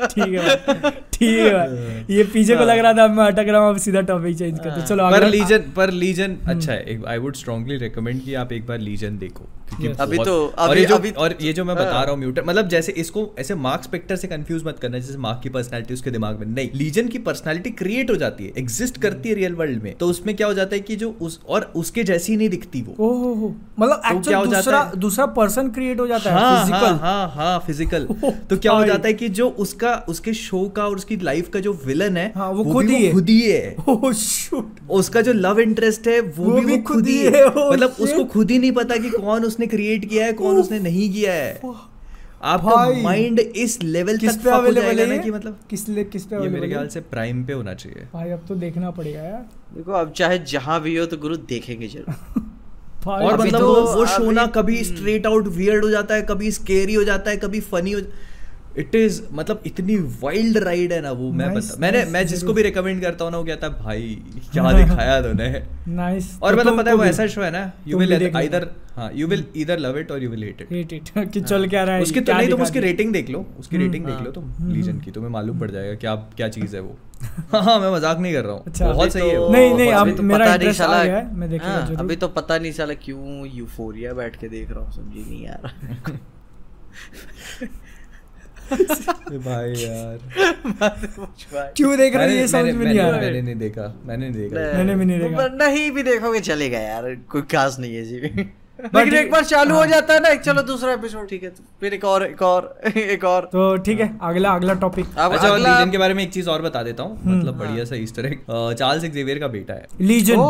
ठीक है ठीक है ये पीछे को लग रहा था मैं अटक रहा हूँ अब सीधा टॉपिक चेंज करते चलो पर लीजन पर लीजन अच्छा है आई वुड स्ट्रांगली रिकमेंड कि आप एक बार लीजन देखो क्योंकि अभी तो- और अभी- ये जो अभी- और ये जो मैं बता हाँ। रहा हूँ म्यूटर मतलब जैसे इसको ऐसे मार्क स्पेक्टर से कंफ्यूज मत करना जैसे मार्क की पर्सनालिटी उसके दिमाग में नहीं लीजन की पर्सनालिटी क्रिएट हो जाती है एग्जिस्ट करती है रियल वर्ल्ड में तो उसमें क्या हो जाता है कि जो उस और उसके जैसी नहीं दिखती वो। हो, हो। मतलब तो क्या हो जाता दूसरा है? दूसरा पर्सन क्रिएट हो जाता है हाँ फ़िज़िकल हाँ हाँ हाँ फ़िज़िकल ओह, तो क्या हो जाता है कि जो उसका उसके शो का और उसकी लाइफ का जो विलन है हाँ, वो खुद ही खुद ही है। उसका जो लव इंटरेस्ट है वो, भी, वो खुद ही है oh मतलब उसको खुद ही नहीं पता कि कौन उसने क्रिएट किया है कौन उसने नहीं किया है। आपका माइंड इस लेवल किस तक पे अवेलेबल है ना कि मतलब किस ले किस पे ये मेरे ख्याल से प्राइम पे होना चाहिए। भाई अब तो देखना पड़ेगा यार। देखो अब चाहे जहाँ भी हो तो गुरु देखेंगे ज़रूर। और मतलब तो- वो, वो शो ना कभी स्ट्रेट आउट वियर्ड हो जाता है कभी स्केरी हो जाता है कभी फनी हो इट इज़ मतलब इतनी वाइल्ड राइड है ना वो मैं Nice, बता मैंने nice, मैं जिसको भी रिकमेंड करता हूँ ना वो कहता है भाई क्या दिखाया तूने? नाइस nice, और तो मतलब तो पता है वो ऐसा शो है ना यू विल आइदर हाँ you will either love it और you will hate it hate it कि चल क्या रहा है उसकी तो नहीं तुम उसकी रेटिंग देख लो उसकी रेटिंग देख लो तुम लीजन की तुम्हें मालूम पड़ जाएगा क्या क्या चीज़ है वो। हाँ हाँ मैं मज़ाक नहीं कर रहा हूँ। अच्छा, बहुत सही है तो- वो नहीं, नहीं, अब अभी तो मेरा पता नहीं आ साला है, मैं देखूँगा हाँ, ज़रूर। अभी तो पता नहीं साला क्यों यूफोरिया बैठ के देख रहा हूँ समझी नहीं यार। भाई यार। क्यों देख रहे है ये समझ में नहीं आ रहा? मैंने नहीं देखा। मैंने नहीं देखा। मैंने भी नहीं देखा। नहीं भी देखोगे चलेगा यार। कोई खास नहीं है जी। लेकिन एक बार चालू हो हाँ। जाता है ना एक चलो दूसरा एपिसोड ठीक है तो फिर एक और एक और एक और। तो ठीक है अगला अगला टॉपिक अच्छा अगला लीजन के बारे में एक चीज़ और बता देता हूँ हम्म। मतलब बढ़िया सा ईस्टर एग चार्ल्स एक्जेवियर का बेटा है। लीजन ओ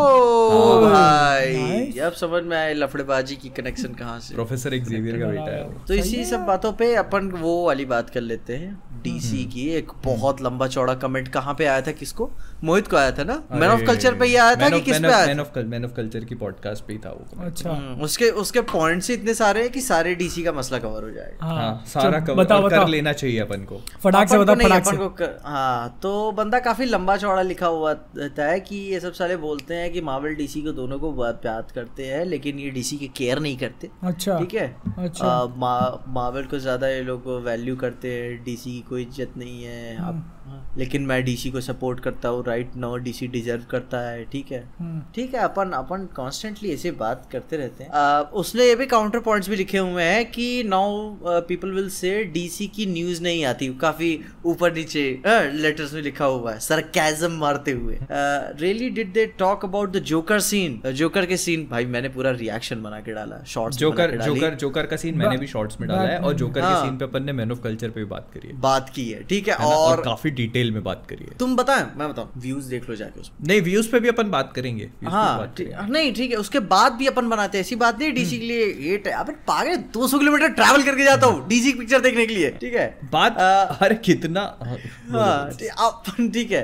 हाँ। भाई अब समझ में आए लफड़ेबाजी की कनेक्शन कहाँ से। प्रोफेसर एक्जेवियर का बेटा है। तो इसी सब बातों पे अपन वो वाली बात कर लेते हैं। DC hmm. की एक बहुत लंबा चौड़ा कमेंट कहाँ पे आया था? किसको? मोहित को आया था ना? मैन ऑफ़ कल्चर पे ही आया था कि किस पे आया man of man of culture की पॉडकास्ट पे ही था वो अच्छा। हम्म, उसके उसके पॉइंट्स ही इतने सारे हैं कि सारे डीसी का मसला कवर हो जाएगा। हाँ सारा कवर बताओ और कर लेना चाहिए अपन को। फटाक से बता फटाक अपन से को हाँ तो बंदा काफ़ी लंबा चौड़ा लिखा हुआ रहता है कि ये सब सारे बोलते हैं कि मार्वल डीसी को दोनों को बहुत प्यार करते हैं लेकिन ये डीसी के केयर नहीं करते। अच्छा ठीक है? अच्छा। मार्वल को ज़्यादा ये लोग वैल्यू करते हैं डीसी कोई इज़्ज़त नहीं है हम्म। अब लेकिन मैं डीसी को सपोर्ट करता हूँ राइट नाउ डीसी डिजर्व करता है ठीक है? हम्म। ठीक है अपन अपन कॉन्स्टेंटली ऐसे बात करते रहते हैं। आ, उसने ये भी काउंटर पॉइंट्स भी लिखे हुए हैं कि now people will say DC की न्यूज़ नहीं आती। काफ़ी ऊपर नीचे लेटर्स में लिखा हुआ है सरकैजम मारते हुए। Really did they talk about the Joker scene Joker के सीन भाई मैंने पूरा रिएक्शन बना के डाला शॉर्ट्स जोकर जोकर जोकर का सीन मैंने भी शॉर्ट्स में डाला है और जोकर के हाँ। सीन पे अपन ने मैन ऑफ़ कल्चर पे भी बात करी है। बात की है ठीक है है और काफ़ी डिटेल में बात करिए। है तुम बताएँ मैं बताऊँ। व्यूज़ देख लो जाके उसमें नहीं व्यूज़ पे भी अपन बात करेंगे। हाँ। नहीं ठीक है उसके बाद भी अपन बनाते हैं ऐसी बात नहीं डीसी के लिए एट है अबे पागल 200 किलोमीटर ट्रैवल करके जाता हूँ डीसी पिक्चर देखने के लिए ठीक है? बात अरे कितना? हाँ, हाँ। ठीक- अपन ठीक है।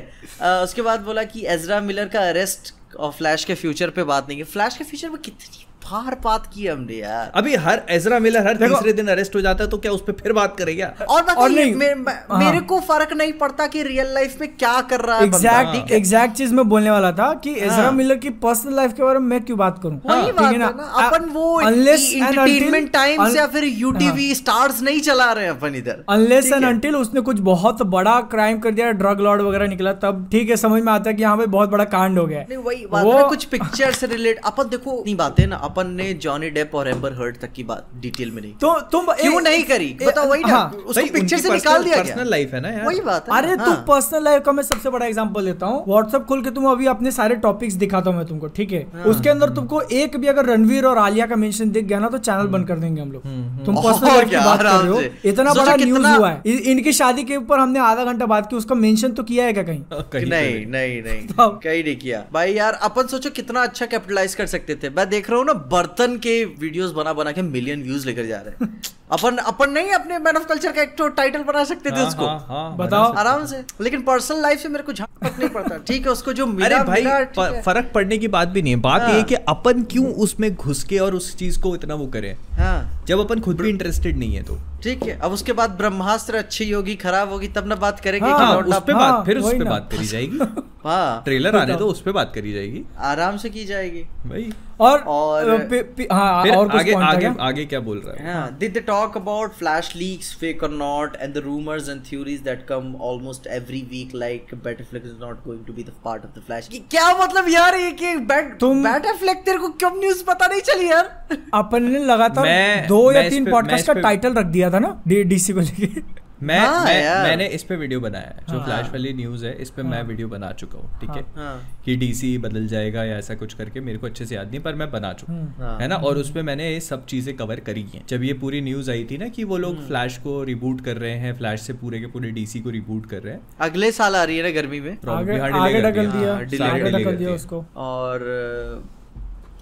उसके बाद बोला कि एजरा मिलर का अरेस्ट और फ्लैश के फ्यूचर पे बात नहीं की। फ्लैश के फ्यूचर में कितनी बार बात की हमने यार। अभी हर एजरा मिलर हर तीसरे दिन अरेस्ट हो जाता है तो क्या उस पर फिर बात करेगा? और और बताइए नहीं, मे, मे, हाँ। मेरे को फ़र्क नहीं पड़ता कि रियल लाइफ में क्या कर रहा है एग्जैक्ट एग्जैक्ट चीज़ मैं बोलने वाला था कि एजरा हाँ। मिलर की पर्सनल लाइफ के बारे में मैं क्यों बात करूँ? ठीक है है ना अपन वो unless and entertainment until- Times या फिर यूटीवी स्टार्स नहीं चला रहे अपन इधर। अनलेस एंड है? अनटिल उसने कुछ बहुत बड़ा क्राइम कर दिया ड्रग लॉर्ड वगैरह निकला तब ठीक है समझ में आता है कि यहाँ पे बहुत बड़ा कांड हो गया नहीं वही बात वो- कुछ पिक्चर से रिलेट अपन देखो नहीं बातें ना अपन ने जॉनी डेप और एम्बर हर्ट तक की बात डिटेल में नहीं तो तुम क्यों नहीं करी? ए- बताओ वही ना हाँ, उसको पिक्चर से निकाल दिया गया। personal life है ना यार। वही बात है। अरे तू हाँ। पर्सनल लाइफ का मैं सबसे बड़ा एग्जांपल देता हूँ। व्हाट्सएप खोल के तुम अभी अपने सारे टॉपिक्स दिखाता हूँ मैं तुमको ठीक है? हाँ। उसके अंदर तुमको एक भी अगर रणवीर और आलिया का मेंशन दिख गया ना तो चैनल बंद कर देंगे हम लोग। तुम पर्सनल लाइफ की बात कर रहे हो। इतना बड़ा न्यूज़ हुआ है। इनकी शादी के ऊपर हमने आधा घंटा बात की उसका मेंशन तो किया है क्या कहीं? कहीं नहीं नहीं। नहीं कहीं नहीं किया। भाई यार अपन सोचो कितना अच्छा कैपिटलाइज कर सकते थे। मैं देख रहा हूँ ना बर्तन के वीडियोस बना बना के मिलियन व्यूज़ लेकर जा रहे हैं। अपन अपन नहीं अपने मैन ऑफ़ कल्चर का एक तो टाइटल बना सकते थे हाँ, उसको। हाँ, हाँ, बताओ। आराम से। लेकिन पर्सनल लाइफ से मेरे को झाँक फ़र्क नहीं पड़ता। ठीक है उसको जो मिला अरे भाई है। फ़र्क पड़ने की बात भी नहीं है। बात ये है हाँ। कि अपन क्यों उसमें घुस के और उस चीज़ को इतना वो करें। हाँ। जब अपन खुद भी इंटरेस्टेड नहीं है तो। ठीक है अब उसके बाद ब्रह्मास्त्र अच्छी होगी खराब होगी तब ना बात करेंगे हाँ, कि हाँ उस पे हाँ, बात फिर उस पे बात करी जाएगी। हाँ। ट्रेलर आने दो उस पे बात करी जाएगी। आराम से की जाएगी। भाई। और और- पे- पे- हाँ फिर और आगे आगे आगे? क्या बोल रहा है? they talk about flash leaks, fake or not, and the rumors and theories that come almost every week, like Battlefleck is not going to be the part of the Flash? क्या मतलब यार ये कि बैट तुम- Battlefleck तेरे को क्यों न्यूज़ पता नहीं चली यार अपन ने लगातार दो या तीन पॉडकास्ट का टाइटल रख दिया था ना डीसी को लेके मैं, हाँ मैं मैंने इस पे वीडियो बनाया है। जो हाँ। फ्लैश वाली न्यूज़ है इस पे हाँ, मैं वीडियो बना चुका हूँ ठीक है? हाँ। कि डीसी बदल जाएगा या ऐसा कुछ करके मेरे को अच्छे से याद नहीं पर मैं बना चुका हूँ हाँ। है ना? और उसमें मैंने ये सब चीज़ें कवर करी हैं। जब ये पूरी न्यूज़ आई थी ना कि वो लोग फ्लैश को रिबूट कर रहे हैं फ्लैश से पूरे के पूरे डीसी को रिबूट कर रहे हैं। अगले साल आ रही है ना गर्मी में? हाँ, हाँ, और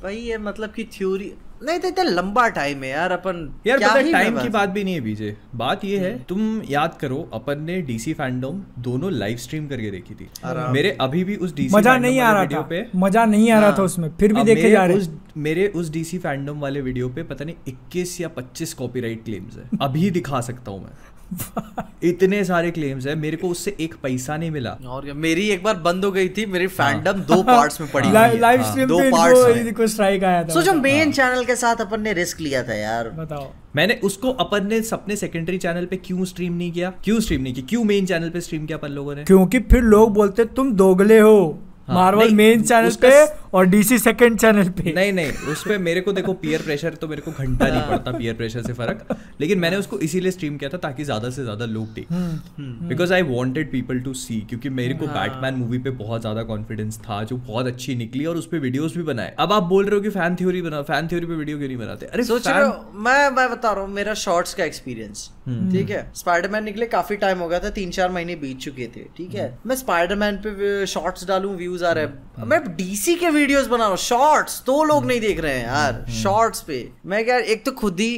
वही है मतलब की थ्योरी नहीं तो इतना लंबा टाइम है यार अपन यार क्या पता है टाइम की बात भी नहीं है बीजे। बात ये है तुम याद करो अपन ने डीसी फैंडम दोनों लाइव स्ट्रीम करके देखी थी। मेरे अभी भी उस डीसी मज़ा नहीं आ रहा था। पे मज़ा नहीं आ रहा हाँ। था उसमें फिर भी देखे मेरे जा रहे उस मेरे उस डीसी फैंडम वाले वीडियो पे पता नहीं 21 या 25 कॉपीराइट क्लेम्स है। अभी दिखा सकता हूँ मैं। इतने सारे क्लेम्स है मेरे को उससे एक पैसा नहीं मिला। और क्या मेरी एक बार बंद हो गई थी मेरी फैंडम दो पार्ट्स में पड़ी हुई लाइव है। हाँ, स्ट्रीम दो पे parts इनको में। इनको स्ट्राइक आया था सोचो मेन चैनल के साथ अपन ने रिस्क लिया था यार। बताओ। मैंने उसको अपन ने अपने सेकेंडरी चैनल पे क्यों स्ट्रीम नहीं किया? क्यों स्ट्रीम नहीं किया? क्यों मेन चैनल पे स्ट्रीम किया अपन लोगों ने? क्योंकि फिर लोग बोलते तुम दोगले हो हाँ, मार्वल मेन चैनल पे स- और डीसी सेकंड चैनल पे। नहीं नहीं उस पे मेरे को देखो पीयर प्रेशर तो मेरे को घंटा नहीं पड़ता पीयर प्रेशर से फ़र्क। लेकिन मैंने उसको इसीलिए स्ट्रीम किया था ताकि ज़्यादा से ज़्यादा लोग देख। हम्म, because I wanted people to see क्योंकि मेरे को बैटमैन मूवी पे बहुत ज़्यादा कॉन्फिडेंस था जो बहुत अच्छी निकली और उस पे वीडियोस भी बनाए। अब आप बोल रहे हो कि फ़ैन थ्योरी बना फ़ैन थ्योरी पे वीडियो क्यों नहीं बनाते? अरे सोच रहे हो मैं मैं बता रहा हूँ मेरा शॉर्ट्स का एक्सपीरियंस हम्म। ठीक है? स्पाइडरमैन निकले काफ़ी टाइम हो गया था तीन चार महीने बीत चुके थे ठीक है? हम्म। मैं स्पाइडरमैन पे शॉर्ट्स डालूं व्यूज़ आ रहे हैं मैं डीसी के वीडियोस बना रहा हूँ शॉर्ट्स तो लोग नहीं देख रहे हैं यार हम्म। शॉर्ट्स पे मैं क्या एक तो खुद ही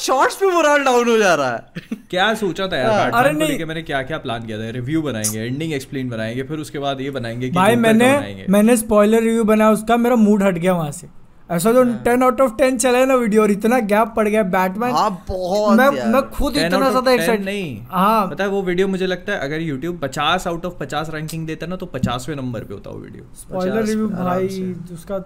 शॉर्ट्स पे मोरल डाउन हो जा रहा है क्या सोचा था यार हाँ। अरे नहीं। मैंने क्या क्या प्लान किया था रिव्यू बनाएँगे एंडिंग एक्सप्लेन बनाएँगे फिर उसके बाद ये बनाएँगे भाई मैंने मैंने स्पॉइलर रिव्यू बनाया उसका मेरा मूड हट गया वहाँ से ऐसा जो। टेन आउट ऑफ़ टेन चला है ना वीडियो और इतना गैप पड़ गया बैटमैन हाँ बहुत मैं मैं खुद इतना ज़्यादा 10 एक्साइटेड नहीं। हाँ। पता है वो वीडियो मुझे लगता है अगर YouTube 50 आउट ऑफ़ 50 रैंकिंग देता ना तो 50वें नंबर पे होता वो वीडियो स्पॉइलर रिव्यू भाई उसका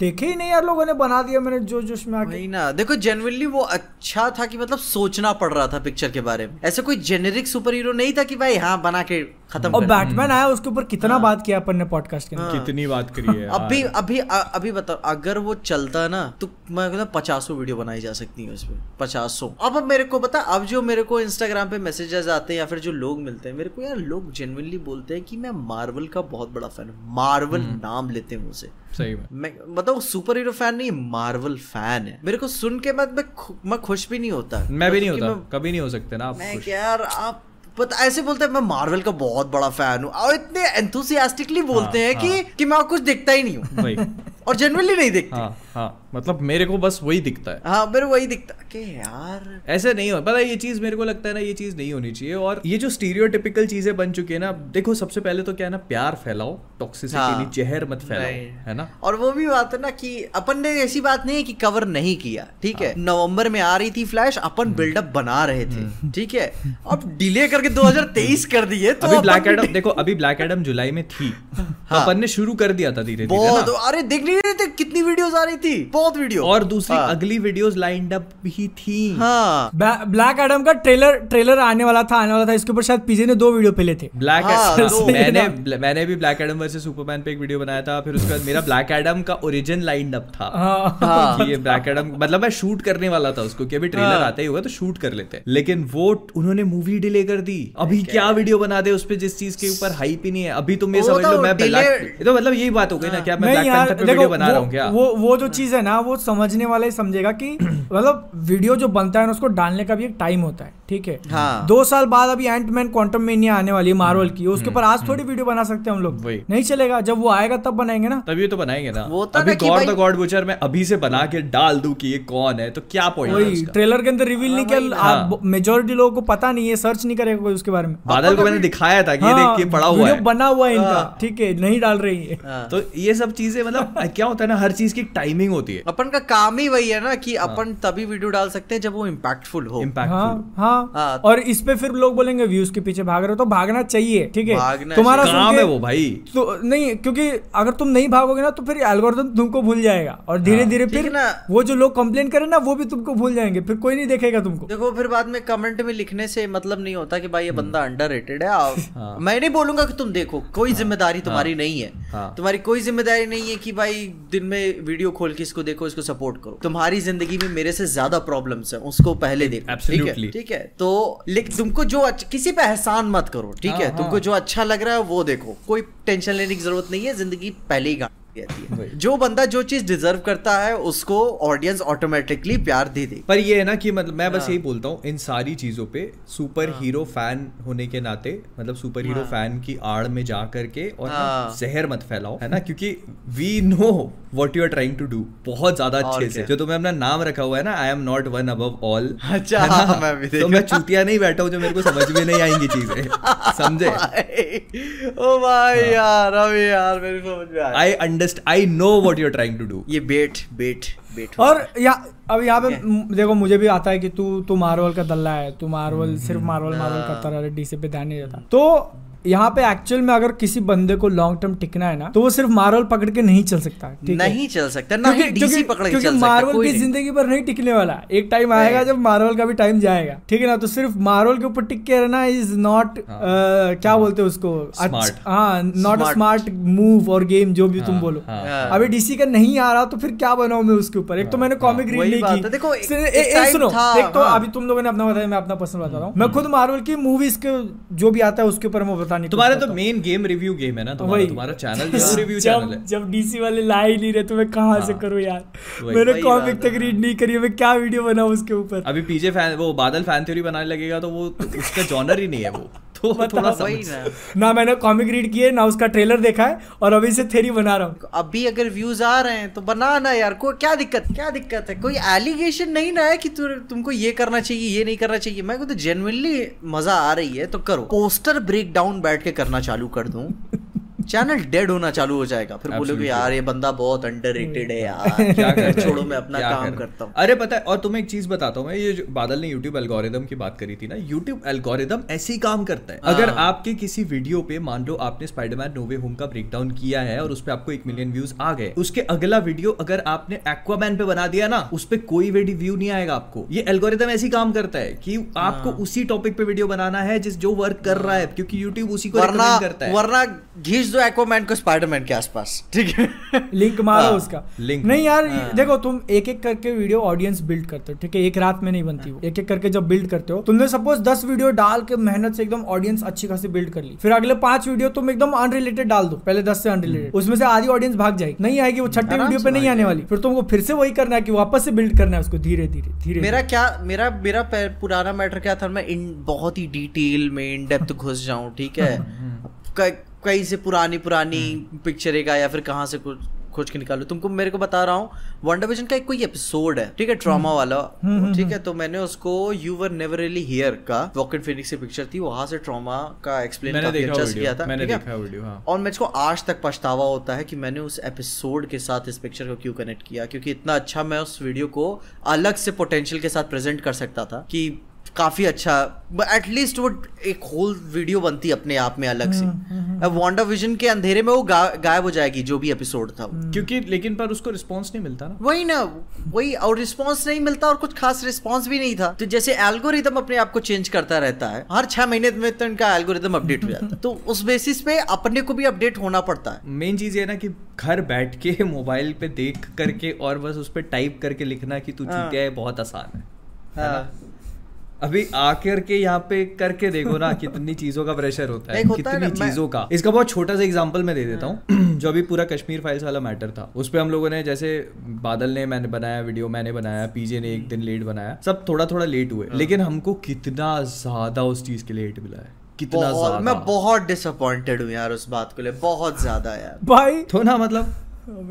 देखे ही नहीं यार लोगों ने बना दिया मैंने जो जोश में आके। ना। देखो जेनुअनली वो अच्छा था कि मतलब सोचना पड़ रहा था पिक्चर के बारे में। ऐसे कोई जेनेरिक सुपर हीरो नहीं था कि भाई हाँ बना के खत्म और बैटमैन आया उसके ऊपर कितना हाँ। बात किया अपन ने पॉडकास्ट के अंदर? कितनी बात करी है अभी अभी अ- अभी बताओ अगर वो चलता ना तो मैं कहता पचासों वीडियो बनाई जा सकती है उसमें पचासों। अब अब मेरे को बता अब जो मेरे को इंस्टाग्राम पे मैसेजेस आते हैं या फिर जो लोग मिलते हैं मेरे को यार लोग जेनुअनली बोलते हैं कि मैं मार्वल का बहुत बड़ा फ़ैन हूँ। Marvel hmm. नाम लेते हैं मुझसे सही मैं मतलब सुपर हीरो फ़ैन नहीं मार्वल फ़ैन है। मेरे को सुन के बाद मैं मैं खुश भी नहीं होता। मैं भी नहीं होता कभी नहीं हो सकते ना आप मैं यार आप पता ऐसे बोलते हैं मैं मार्वल का बहुत बड़ा फ़ैन हूँ। और इतने एंथुसियास्टिकली बोलते हाँ, हैं कि कि मैं कुछ देखता ही नहीं हूँ। और जेनुअनली नहीं दिखती। हाँ हाँ मतलब मेरे को बस वही दिखता है। हाँ मेरे वही दिखता कि यार। ऐसे नहीं हो पता ये चीज़ मेरे को लगता है ना ये चीज़ नहीं होनी चाहिए। और ये जो स्टीरियोटिपिकल चीज़ें बन चुकी है ना देखो सबसे पहले तो क्या है ना प्यार फैलाओ टॉक्सिसिटी हाँ। जहर मत फैलाओ है ना? और वो भी बात है ना कि अपन ने ऐसी बात नहीं है कि कवर नहीं किया ठीक है? नवंबर में आ रही थी फ्लैश अपन बिल्डअप बना रहे थे ठीक है? अब डिले करके 2023 कर दिए तो अभी ब्लैक एडम देखो अभी ब्लैक एडम जुलाई में थी तो हाँ। अपन ने शुरू कर दिया था धीरे धीरे अरे देख नहीं रहे थे कितनी वीडियोस आ रही थी। बहुत वीडियो और दूसरी हाँ। अगली वीडियोस लाइंड अप भी थी। हाँ। ब्लैक एडम का ट्रेलर ट्रेलर आने वाला था आने वाला था। इसके ऊपर शायद पीजे ने दो वीडियो पहले थे। ब्लैक हाँ, मैंने मैंने भी ब्लैक एडम वर्सेस सुपरमैन पे एक वीडियो बनाया था फिर उसके बाद मेरा ब्लैक एडम का ओरिजिन लाइंड अप था। हाँ। हाँ। ये ब्लैक एडम मतलब मैं शूट करने वाला था उसको कि अभी ट्रेलर हाँ। आता ही होगा तो शूट कर लेते हैं। लेकिन वो उन्होंने मूवी डिले कर दी। अभी क्या वीडियो बना दे उस पर जिस चीज़ के ऊपर हाइप ही नहीं है। अभी तुम ये समझ लो तो मैं ब्लैक तो मतलब यही बात हो गई ना क्या मैं वीडियो बना रहा हूँ क्या? वो वो जो चीज़ है ना वो समझने वाला ही समझेगा कि मतलब वीडियो जो बनता है ना उसको डालने का भी एक टाइम होता है ठीक है? हाँ। दो साल बाद अभी एंट मैन क्वांटम मेनिया आने वाली है मार्वल की उसके ऊपर आज थोड़ी वीडियो बना सकते हैं हम लोग। हम्म, नहीं चलेगा जब वो आएगा तब बनाएँगे ना। तभी तो बनाएँगे ना। वो तो अभी गॉड द गॉड बुचर मैं अभी से बना के डाल दूँ कि ये कौन है तो क्या पॉइंट वही ट्रेलर के अंदर रिवील नहीं हाँ, किया मेजोरिटी लोगों को पता नहीं है सर्च नहीं करेगा कोई उसके बारे में। बादल को मैंने दिखाया था कि ये हाँ, देख के पड़ा हुआ है। बना हुआ है इनका हाँ। ठीक है नहीं डाल रही है हाँ। तो ये सब चीज़ें मतलब क्या होता है ना हर चीज़ की टाइमिंग होती है। अपन का काम ही वही है ना कि अपन तभी वीडियो डाल सकते हैं जब वो इम्पैक्टफुल हो। इम्पैक्टफुल हाँ हाँ। हाँ। और इस पे फिर लोग बोलेंगे व्यूज़ के पीछे भाग रहे हो तो भागना चाहिए ठीक है? तुम्हारा काम है वो भाई। तो नहीं क्योंकि अगर तुम नहीं भागोगे ना तो फिर एल्गोरिथम तुमको भूल जाएगा। और धीरे धीरे हाँ, फिर ना। वो जो लोग कंप्लेन करें ना वो भी तुमको भूल जाएँगे। फिर कोई नहीं देखेगा तुमको। देखो फिर बाद में कमेंट में लिखने से मतलब नहीं होता कि भाई ये बंदा अंडर रेटेड है। हाँ। मैं नहीं बोलूँगा कि तुम देखो कोई ज़िम्मेदारी तुम्हारी नहीं हाँ। तुम्हारी कोई ज़िम्मेदारी नहीं है कि भाई दिन में वीडियो खोल के इसको देखो इसको सपोर्ट करो। तुम्हारी ज़िंदगी में मेरे से ज़्यादा प्रॉब्लम्स है उसको पहले देखो ठीक है? ठीक है? तो लेकिन तुमको जो अच्छ- किसी पे एहसान मत करो ठीक है? हाँ, तुमको हाँ। जो अच्छा लग रहा है वो देखो। कोई टेंशन लेने की ज़रूरत नहीं है ज़िंदगी पहले ही रहती है। जो बंदा जो चीज़ डिजर्व करता है उसको ऑडियंस ऑटोमेटिकली प्यार दे दे पर ये है ना कि मतलब मैं बस हाँ। यही बोलता हूँ इन सारी चीज़ों पे सुपर हीरो फ़ैन होने के नाते मतलब सुपर हीरो। फ़ैन की आड़ में जा करके और हाँ। जहर मत फैलाओ है ना? क्योंकि we know what you are trying to do बहुत ज़्यादा अच्छे से। जो तुम्हें अपना नाम रखा हुआ है ना I am not one above all अच्छा, हाँ, मैं भी तो मैं चूतिया नहीं बैठा हूँ जो मेरे को समझ में नहीं आएँगी चीज़ें समझे? ओ भाई। यार अभी यार मेरी समझ में आई understand I know what you're trying to do ये बेट बेट बेट और या अब यहाँ पे yeah. देखो मुझे भी आता है कि तू तू मार्वल का दल्ला है तू मार्वल सिर्फ़ मार्वल मार्वल। करता रहा डीसी पे ध्यान नहीं देता तो यहाँ पे एक्चुअल में अगर किसी बंदे को लॉन्ग टर्म टिकना है ना तो वो सिर्फ़ मार्वल पकड़ के नहीं चल सकता ठीक है? नहीं चल सकता ना क्योंकि डीसी पकड़ क्योंकि चल मार्वल की ज़िंदगी पर नहीं टिकने वाला। एक टाइम आएगा जब मार्वल का भी टाइम जाएगा ठीक है ना? तो सिर्फ़ मार्वल के ऊपर टिक के रहना इज़ नॉट हाँ। क्या बोलते हैं उसको? हाँ नॉट. स्मार्ट मूव और गेम जो भी तुम हाँ, बोलो। हाँ। हाँ। अभी डीसी का नहीं आ रहा तो फिर क्या बनाऊँ मैं उसके ऊपर? एक तो मैंने कॉमिक रीड नहीं की। देखो, सुनो एक तो हाँ। अभी तुम लोगों ने अपना बताया मैं अपना पर्सनल बता रहा हूँ। मैं खुद मार्वल की मूवीज़ के जो भी आता है उसके ऊपर मैं बता नहीं तुम्हारा तो मेन गेम रिव्यू गेम है ना तुम्हारा तुम्हारा चैनल रिव्यू चैनल है। जब डीसी वाले ला ही नहीं रहे तो मैं कहाँ से करूँ करूँ यार? मैंने कॉमिक तक रीड नहीं करी है, मैं क्या वीडियो बनाऊँ उसके ऊपर? अभी पीजे फ़ैन वो बादल फ़ैन थ्योरी बनाने लगेगा तो वो उसका जॉनर ही नहीं है वो। तो थोड़ा वही ना। ना मैंने कॉमिक रीड किए ना उसका ट्रेलर देखा है और अभी से थेरी बना रहा हूँ। अभी अगर व्यूज़ आ रहे हैं तो बना ना यार को क्या दिक्कत क्या दिक्कत है? कोई एलिगेशन नहीं ना है कि तु, तुमको ये करना चाहिए ये नहीं करना चाहिए। मैं को तो जेनुअनली मज़ा आ रही है तो करो। पोस्टर ब्रेक डाउन बैठ के करना चालू कर दूँ। चैनल डेड होना चालू हो जाएगा। फिर बोलोगे यार ये बंदा बहुत अंडर है यार। क्या कर छोड़ो मैं अपना काम कर करता हूँ। अरे पता है और तुम्हें एक चीज़ बताता हूँ मैं ये जो बादल ने यूट्यूब एल्गोरिदम की बात करी थी ना यूट्यूब एल्गोरिदम ऐसे ही काम करता है। हाँ। अगर आपके किसी वीडियो पे मान लो आपने स्पाइडरमैन नोवे होम का ब्रेकडाउन किया है और उस पे आपको एक मिलियन व्यूज़ आ गए उसके अगला वीडियो अगर आपने एक्वामैन पे बना दिया ना उस पे कोई वेडी व्यू नहीं आएगा आपको। ये एल्गोरिदम ऐसे ही काम करता है कि आपको हाँ। उसी टॉपिक पे वीडियो बनाना है जिस जो वर्क कर रहा है क्योंकि यूट्यूब उसी को करता है। वरना घींच दो एक्वामैन को स्पाइडरमैन के आसपास। ठीक है? लिंक मारो हाँ, उसका। Link नहीं यार हाँ। देखो तुम एक एक करके वीडियो ऑडियंस बिल्ड करते हो ठीक है? एक रात में नहीं बनती वो। एक एक करके जब बिल्ड करते हो तुमने सपोज़ दस वीडियो डाल के मेहनत से एकदम ऑडियंस अच्छी खासी बिल्ड कर ली। फिर अगले पाँच वीडियो तुम एकदम अनरिलेटेड डाल दो पहले दस से अनरिलेटेड उसमें से आधी ऑडियंस भाग जाएगी। नहीं आएगी वो छठे वीडियो पे नहीं आने वाली। फिर तुमको फिर से वही करना है कि वापस से बिल्ड करना है उसको धीरे धीरे धीरे मेरा क्या मेरा मेरा पुराना मैटर क्या था? मैं इन बहुत ही डिटेल में इन डेप्थ घुस जाऊँ ठीक है? क- कहीं से पुरानी पुरानी पिक्चर का या फिर कहाँ से कुछ खोज के निकालो। तुमको मेरे को बता रहा हूँ वंडर विजन का एक कोई एपिसोड है ठीक है ट्रॉमा वाला। ठीक है तो मैंने उसको you were never really here का वॉकेट फिनिक्स की पिक्चर थी वहाँ से ट्रॉमा का एक्सप्लेन काफ़ी अच्छा किया था मैंने है? देखा वीडियो हाँ। और मुझको आज तक पछतावा होता है कि मैंने उस एपिसोड के साथ इस पिक्चर को क्यों कनेक्ट किया क्योंकि इतना अच्छा मैं उस वीडियो को अलग से पोटेंशियल के साथ प्रेजेंट कर सकता था कि काफ़ी अच्छा एटलीस्ट वो एक होल वीडियो बनती अपने आप में अलग से। अब वांडा विजन के अंधेरे में वो गा- गायब हो जाएगी जो भी एपिसोड था क्योंकि लेकिन पर उसको रिस्पॉन्स नहीं मिलता ना। वही ना वही और रिस्पांस नहीं मिलता और कुछ खास रिस्पांस भी नहीं था। तो जैसे एल्गोरिदम अपने आप को चेंज करता रहता है हर छह महीने में तो इनका एल्गोरिदम अपडेट हो जाता है। तो उस बेसिस पे अपने को भी अपडेट होना पड़ता है। मेन चीज़ ये है ना कि घर बैठ के मोबाइल पे देख करके और बस उस पर टाइप करके लिखना कि तू हाँ। चूतिया है बहुत आसान है। हाँ। अभी आकर के यहाँ पे करके देखो ना कितनी चीज़ों का प्रेशर होता है होता कितनी चीज़ों का। इसका बहुत छोटा सा एग्जांपल मैं दे देता हूँ जो अभी पूरा कश्मीर फाइल्स वाला मैटर था। उस पे हम लोगों ने जैसे बादल ने मैंने बनाया वीडियो मैंने बनाया पीजे ने एक दिन लेट बनाया सब थोड़ा थोड़ा लेट हुए। हाँ। लेकिन हमको कितना ज़्यादा उस चीज़ के लिए लेट मिला है। कितना ज़्यादा मैं बहुत डिसअपॉइंटेड हूँ यार उस बात को ले बहुत ज़्यादा यार। भाई। तो ना मतलब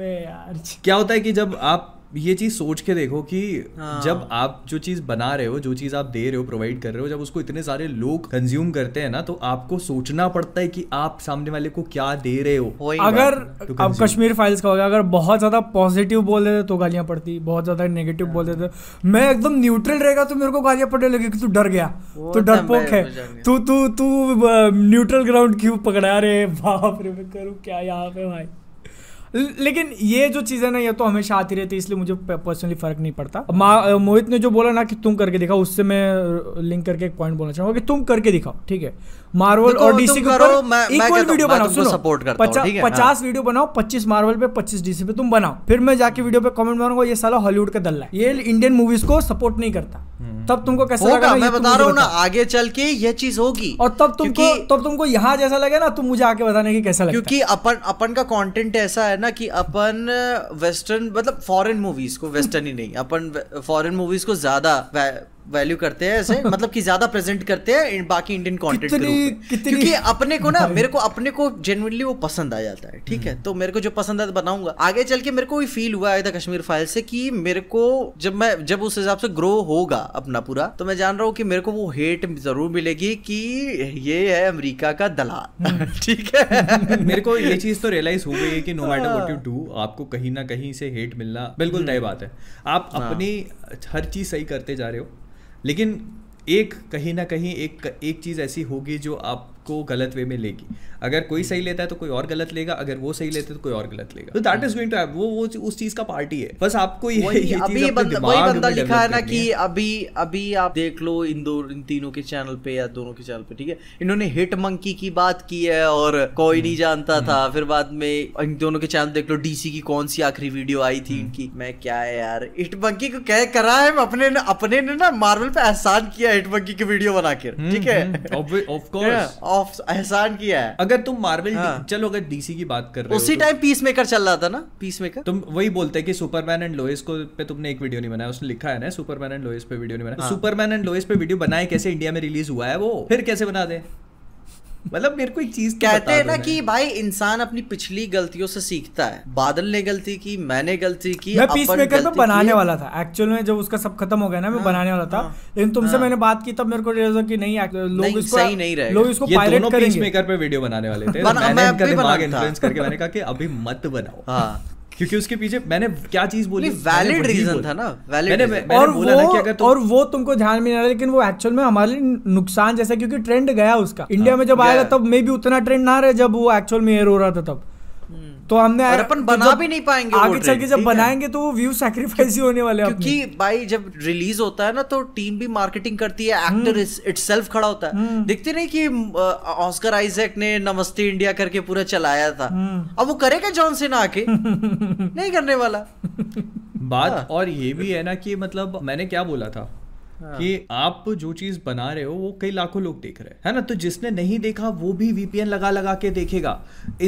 यार। क्या होता है कि जब आप ये चीज़ सोच के देखो कि हाँ। जब आप जो चीज़ बना रहे हो जो चीज़ आप दे रहे हो प्रोवाइड कर रहे हो जब उसको इतने सारे लोग कंज्यूम करते हैं ना तो आपको सोचना पड़ता है कि आप सामने वाले को क्या दे रहे हो अगर अब कश्मीर फाइल्स का हो गया अगर बहुत ज़्यादा पॉजिटिव बोल देते तो गालियाँ पड़ती बहुत ज़्यादा नेगेटिव बोल देते। मैं एकदम न्यूट्रल रहेगा तो मेरे को गालियाँ पड़ने लगी कि तू डर गया तो तो डरपोक है तू तू तू न्यूट्रल ग्राउंड क्यों पकड़ा रहे बाप रे मैं करूँ क्या यहाँ पे भाई? लेकिन ये जो चीज़ है ना ये तो हमेशा आती रहती है इसलिए मुझे पर्सनली फ़र्क नहीं पड़ता। मोहित ने जो बोला ना कि तुम करके दिखाओ उससे मैं लिंक करके एक पॉइंट बोलना चाहूँगा कि तुम करके दिखाओ ठीक है? मार्वल और डीसी के ऊपर मैं- मैं इक्वल वीडियो बनाओ सुनो। support करता हूँ, ठीक। पचास वीडियो बनाओ पच्चीस मार्वल पे पच्चीस डीसी पे तुम बनाओ। फिर मैं जाके वीडियो पे कमेंट मारूँगा ये साला हॉलीवुड का दल्ला है। ये इंडियन मूवीज़ को सपोर्ट नहीं करता। तब तुमको कैसा लगा ये मैं बता रहा हूँ ना आगे चल के यह चीज़ होगी। और तब तुमको तब तुमको यहाँ जैसा लगे ना तुम मुझे आके बताने की कैसा लगता है। क्योंकि अपन अपन का कंटेंट ऐसा है ना कि अपन वेस्टर्न मतलब फॉरेन मूवीज़ को वेस्टर्न ही नहीं, अपन फॉरेन मूवीज़ को ज़्यादा वैल्यू करते हैं ऐसे मतलब कि ज़्यादा प्रेजेंट करते हैं बाकी इंडियन कंटेंट के कितनी- रूप में कितनी- क्योंकि अपने को ना मेरे को अपने को जेनुअनली वो पसंद आ जाता है ठीक है? तो मेरे को जो पसंद है तो बनाऊँगा। आगे चल के मेरे को भी फील हुआ है कश्मीर फ़ाइल से कि मेरे को जब मैं जब उस हिसाब से ग्रो होगा अपना पूरा तो मैं जान रहा हूँ कि मेरे को वो हेट ज़रूर मिलेगी कि ये है अमेरिका का दलाल ठीक है? मेरे को ये चीज़ तो रियलाइज़ हो गई है कि no matter what you do आपको कहीं ना कहीं से हेट मिलना बिल्कुल तय बात है। आप अपनी हर चीज़ सही करते जा रहे हो लेकिन एक कहीं ना कहीं एक एक चीज़ ऐसी होगी जो आपको गलत वे में लेगी। अगर कोई सही लेता है तो कोई और गलत लेगा अगर वो सही लेते तो कोई और गलत लेगा। तो दैट इज़ गोइंग टू वो वो उस चीज़ का पार्टी है। बस आपको ये, वही ये अभी बंदा वही बंदा लिखा है ना कि अभी अभी आप देख लो इन दो इन तीनों के चैनल पे या दोनों के चैनल पे ठीक है? इन्होंने हिट मंकी की बात की है और कोई नहीं जानता था। फिर बाद में इन दोनों के चैनल देख लो डीसी की कौन सी आखिरी वीडियो आई थी इनकी मैं क्या है यार हिट मंकी को क्या करा है? अपने अपने ने ना मार्वल पे एहसान किया हिट मंकी की वीडियो बना के ठीक है? ऑफ़ एहसान किया है। अगर तुम मार्वल हाँ। चलो अगर डीसी की बात कर रहे हो उसी तो- टाइम पीस मेकर चल रहा था ना? पीस मेकर तुम वही बोलते हैं कि सुपरमैन एंड लोइस को पे तुमने एक वीडियो नहीं बनाया उसने लिखा है ना सुपरमैन एंड लोएस पे वीडियो नहीं बनाया। सुपरमैन एंड लोएस पे वीडियो बनाए कैसे इंडिया में रिलीज़ हुआ है वो? फिर कैसे बना दे? मतलब मेरे को एक चीज़ तो कहते हैं ना कि भाई इंसान अपनी पिछली गलतियों से सीखता है। बादल ने गलती की मैंने गलती की मैं अपन पीस मेकर में बनाने वाला था। एक्चुअल में जब उसका सब खत्म हो गया ना मैं हाँ, बनाने वाला था। हाँ, लेकिन तुमसे हाँ। मैंने बात की तब मेरे को रियलाइज़ हुआ कि नहीं लोग नहीं, इसको सही नहीं रहे लोग इसको पायलट करेंगे। पीस मेकर पे वीडियो बनाने वाले थे। मैंने इनका दिमाग इन्फ्लुएंस करके मैंने कहा कि अभी मत बनाओ। हाँ। क्योंकि उसके पीछे मैंने क्या चीज़ बोली? वैलिड बोला। था ना, वैलिड मैंने मैंने और बोला ना कि वो अगर तुम और वो तुमको ध्यान में नहीं रहा लेकिन वो एक्चुअल में हमारे लिए नुकसान जैसा क्योंकि ट्रेंड गया उसका। इंडिया में जब आया आएगा तब मे भी उतना ट्रेंड ना रहे जब वो एक्चुअल में एयर हो रहा था तब। तो हमने और अपन तो बना भी नहीं पाएँगे आगे चल के जब बनाएँगे तो वो व्यू सैक्रिफाइस ही होने वाले हैं क्योंकि भाई जब रिलीज़ होता है ना तो टीम भी मार्केटिंग करती है एक्टर इटसेल्फ खड़ा होता है। देखते नहीं कि ऑस्कर आइजैक ने नमस्ते इंडिया करके पूरा चलाया था। अब वो करेगा जॉन सेना आके? नहीं करने वाला। बात हाँ। और ये भी है ना कि मतलब मैंने क्या बोला था? कि आप जो चीज़ बना रहे हो वो कई लाखों लोग देख रहे हैं। है ना? तो जिसने नहीं देखा वो भी वीपीएन लगा लगा के देखेगा।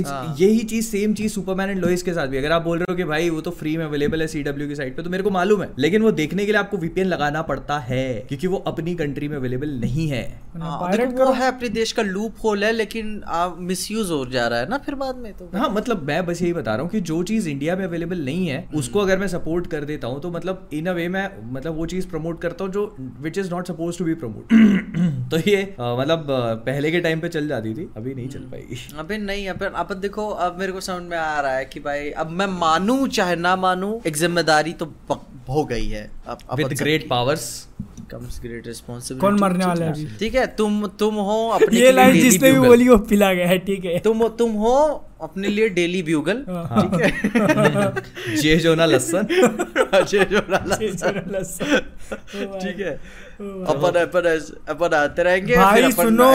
हाँ। यही चीज़ सेम चीज़ सुपरमैन एंड लोइस के साथ भी। अगर आप बोल रहे हो कि भाई वो तो फ्री में अवेलेबल है सीडब्ल्यू की साइट पे तो मेरे को मालूम है। लेकिन वो देखने के लिए आपको वीपीएन लगाना पड़ता है क्योंकि वो अपनी कंट्री में अवेलेबल नहीं है। हाँ, वो है अपने देश का लूप होल है लेकिन मिस यूज़ हो जा रहा है ना फिर बाद में तो। हाँ मतलब मैं बस यही बता रहा हूँ कि जो चीज़ इंडिया में अवेलेबल नहीं है उसको अगर मैं सपोर्ट कर देता हूँ तो मतलब इन अ वे मैं मतलब वो चीज़ प्रमोट करता हूँ जो which is not suppose to be promote तो ये मतलब पहले के टाइम पे चल जाती थी अभी नहीं चल पाएगी अभी नहीं अपन अब देखो अब मेरे को समझ में आ रहा है कि भाई अब मैं मानू चाहे ना मानू एक ज़िम्मेदारी तो हो गई है। With great powers comes great responsibility कौन मरने वाला है अभी? ठीक है तुम तुम हो अपने ये लाइन जिसने भी बोली वो पिला गया है ठीक है। तुम तुम हो अपने लिए डेली ब्यूगल हाँ। ठीक है? जे जो ना लसन अजय जोराला ठीक है। अपन अपन अपन आते रहेंगे भाई सुनो